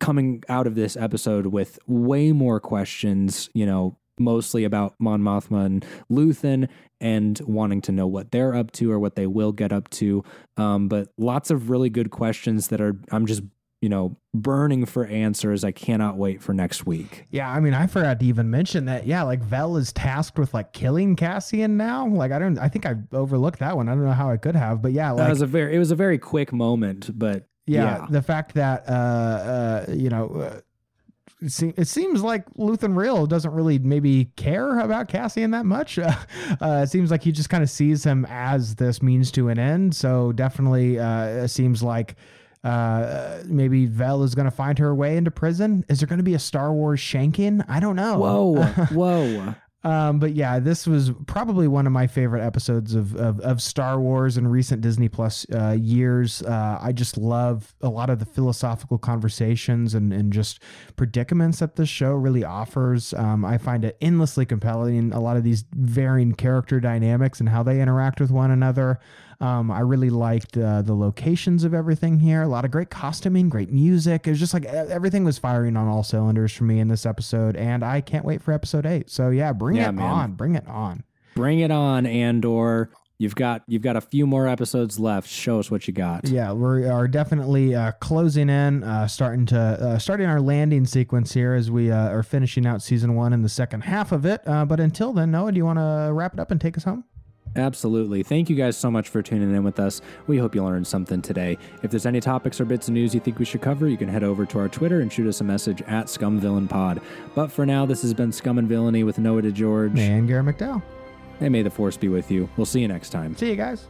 coming out of this episode with way more questions, you know, mostly about Mon Mothma and Luthen and wanting to know what they're up to or what they will get up to. Um, but lots of really good questions that are, I'm just, you know, burning for answers. I cannot wait for next week. Yeah, I mean, I forgot to even mention that. Yeah, like Vel is tasked with like killing Cassian now. Like, I don't. I think I overlooked that one. I don't know how I could have, but yeah, That was a very it was a very quick moment, but yeah, yeah. the fact that uh, uh, you know. Uh, it se- it seems like Luthen Rael doesn't really maybe care about Cassian that much. Uh, uh, it seems like he just kind of sees him as this means to an end. So definitely, uh, it seems like uh, maybe Vel is going to find her way into prison. Is there going to be a Star Wars shanking? I don't know. whoa, whoa. Um, but yeah, this was probably one of my favorite episodes of of, of Star Wars in recent Disney Plus uh, years. Uh, I just love a lot of the philosophical conversations and and just predicaments that this show really offers. Um, I find it endlessly compelling. A lot of these varying character dynamics and how they interact with one another. Um, I really liked uh, the locations of everything here. A lot of great costuming, great music. It was just like everything was firing on all cylinders for me in this episode, and I can't wait for episode eight. So yeah, bring Yeah, it man. on, bring it on. Bring it on, Andor. You've got you've got a few more episodes left. Show us what you got. Yeah, we are definitely uh, closing in, uh, starting to uh, starting our landing sequence here as we uh, are finishing out season one and the second half of it. Uh, but until then, Noah, do you want to wrap it up and take us home? Absolutely. Thank you guys so much for tuning in with us. We hope you learned something today. If there's any topics or bits of news you think we should cover, you can head over to our Twitter and shoot us a message at ScumVillainPod. But for now, this has been Scum and Villainy with Noah DeGeorge. And Gary McDowell. And may the force be with you. We'll see you next time. See you guys.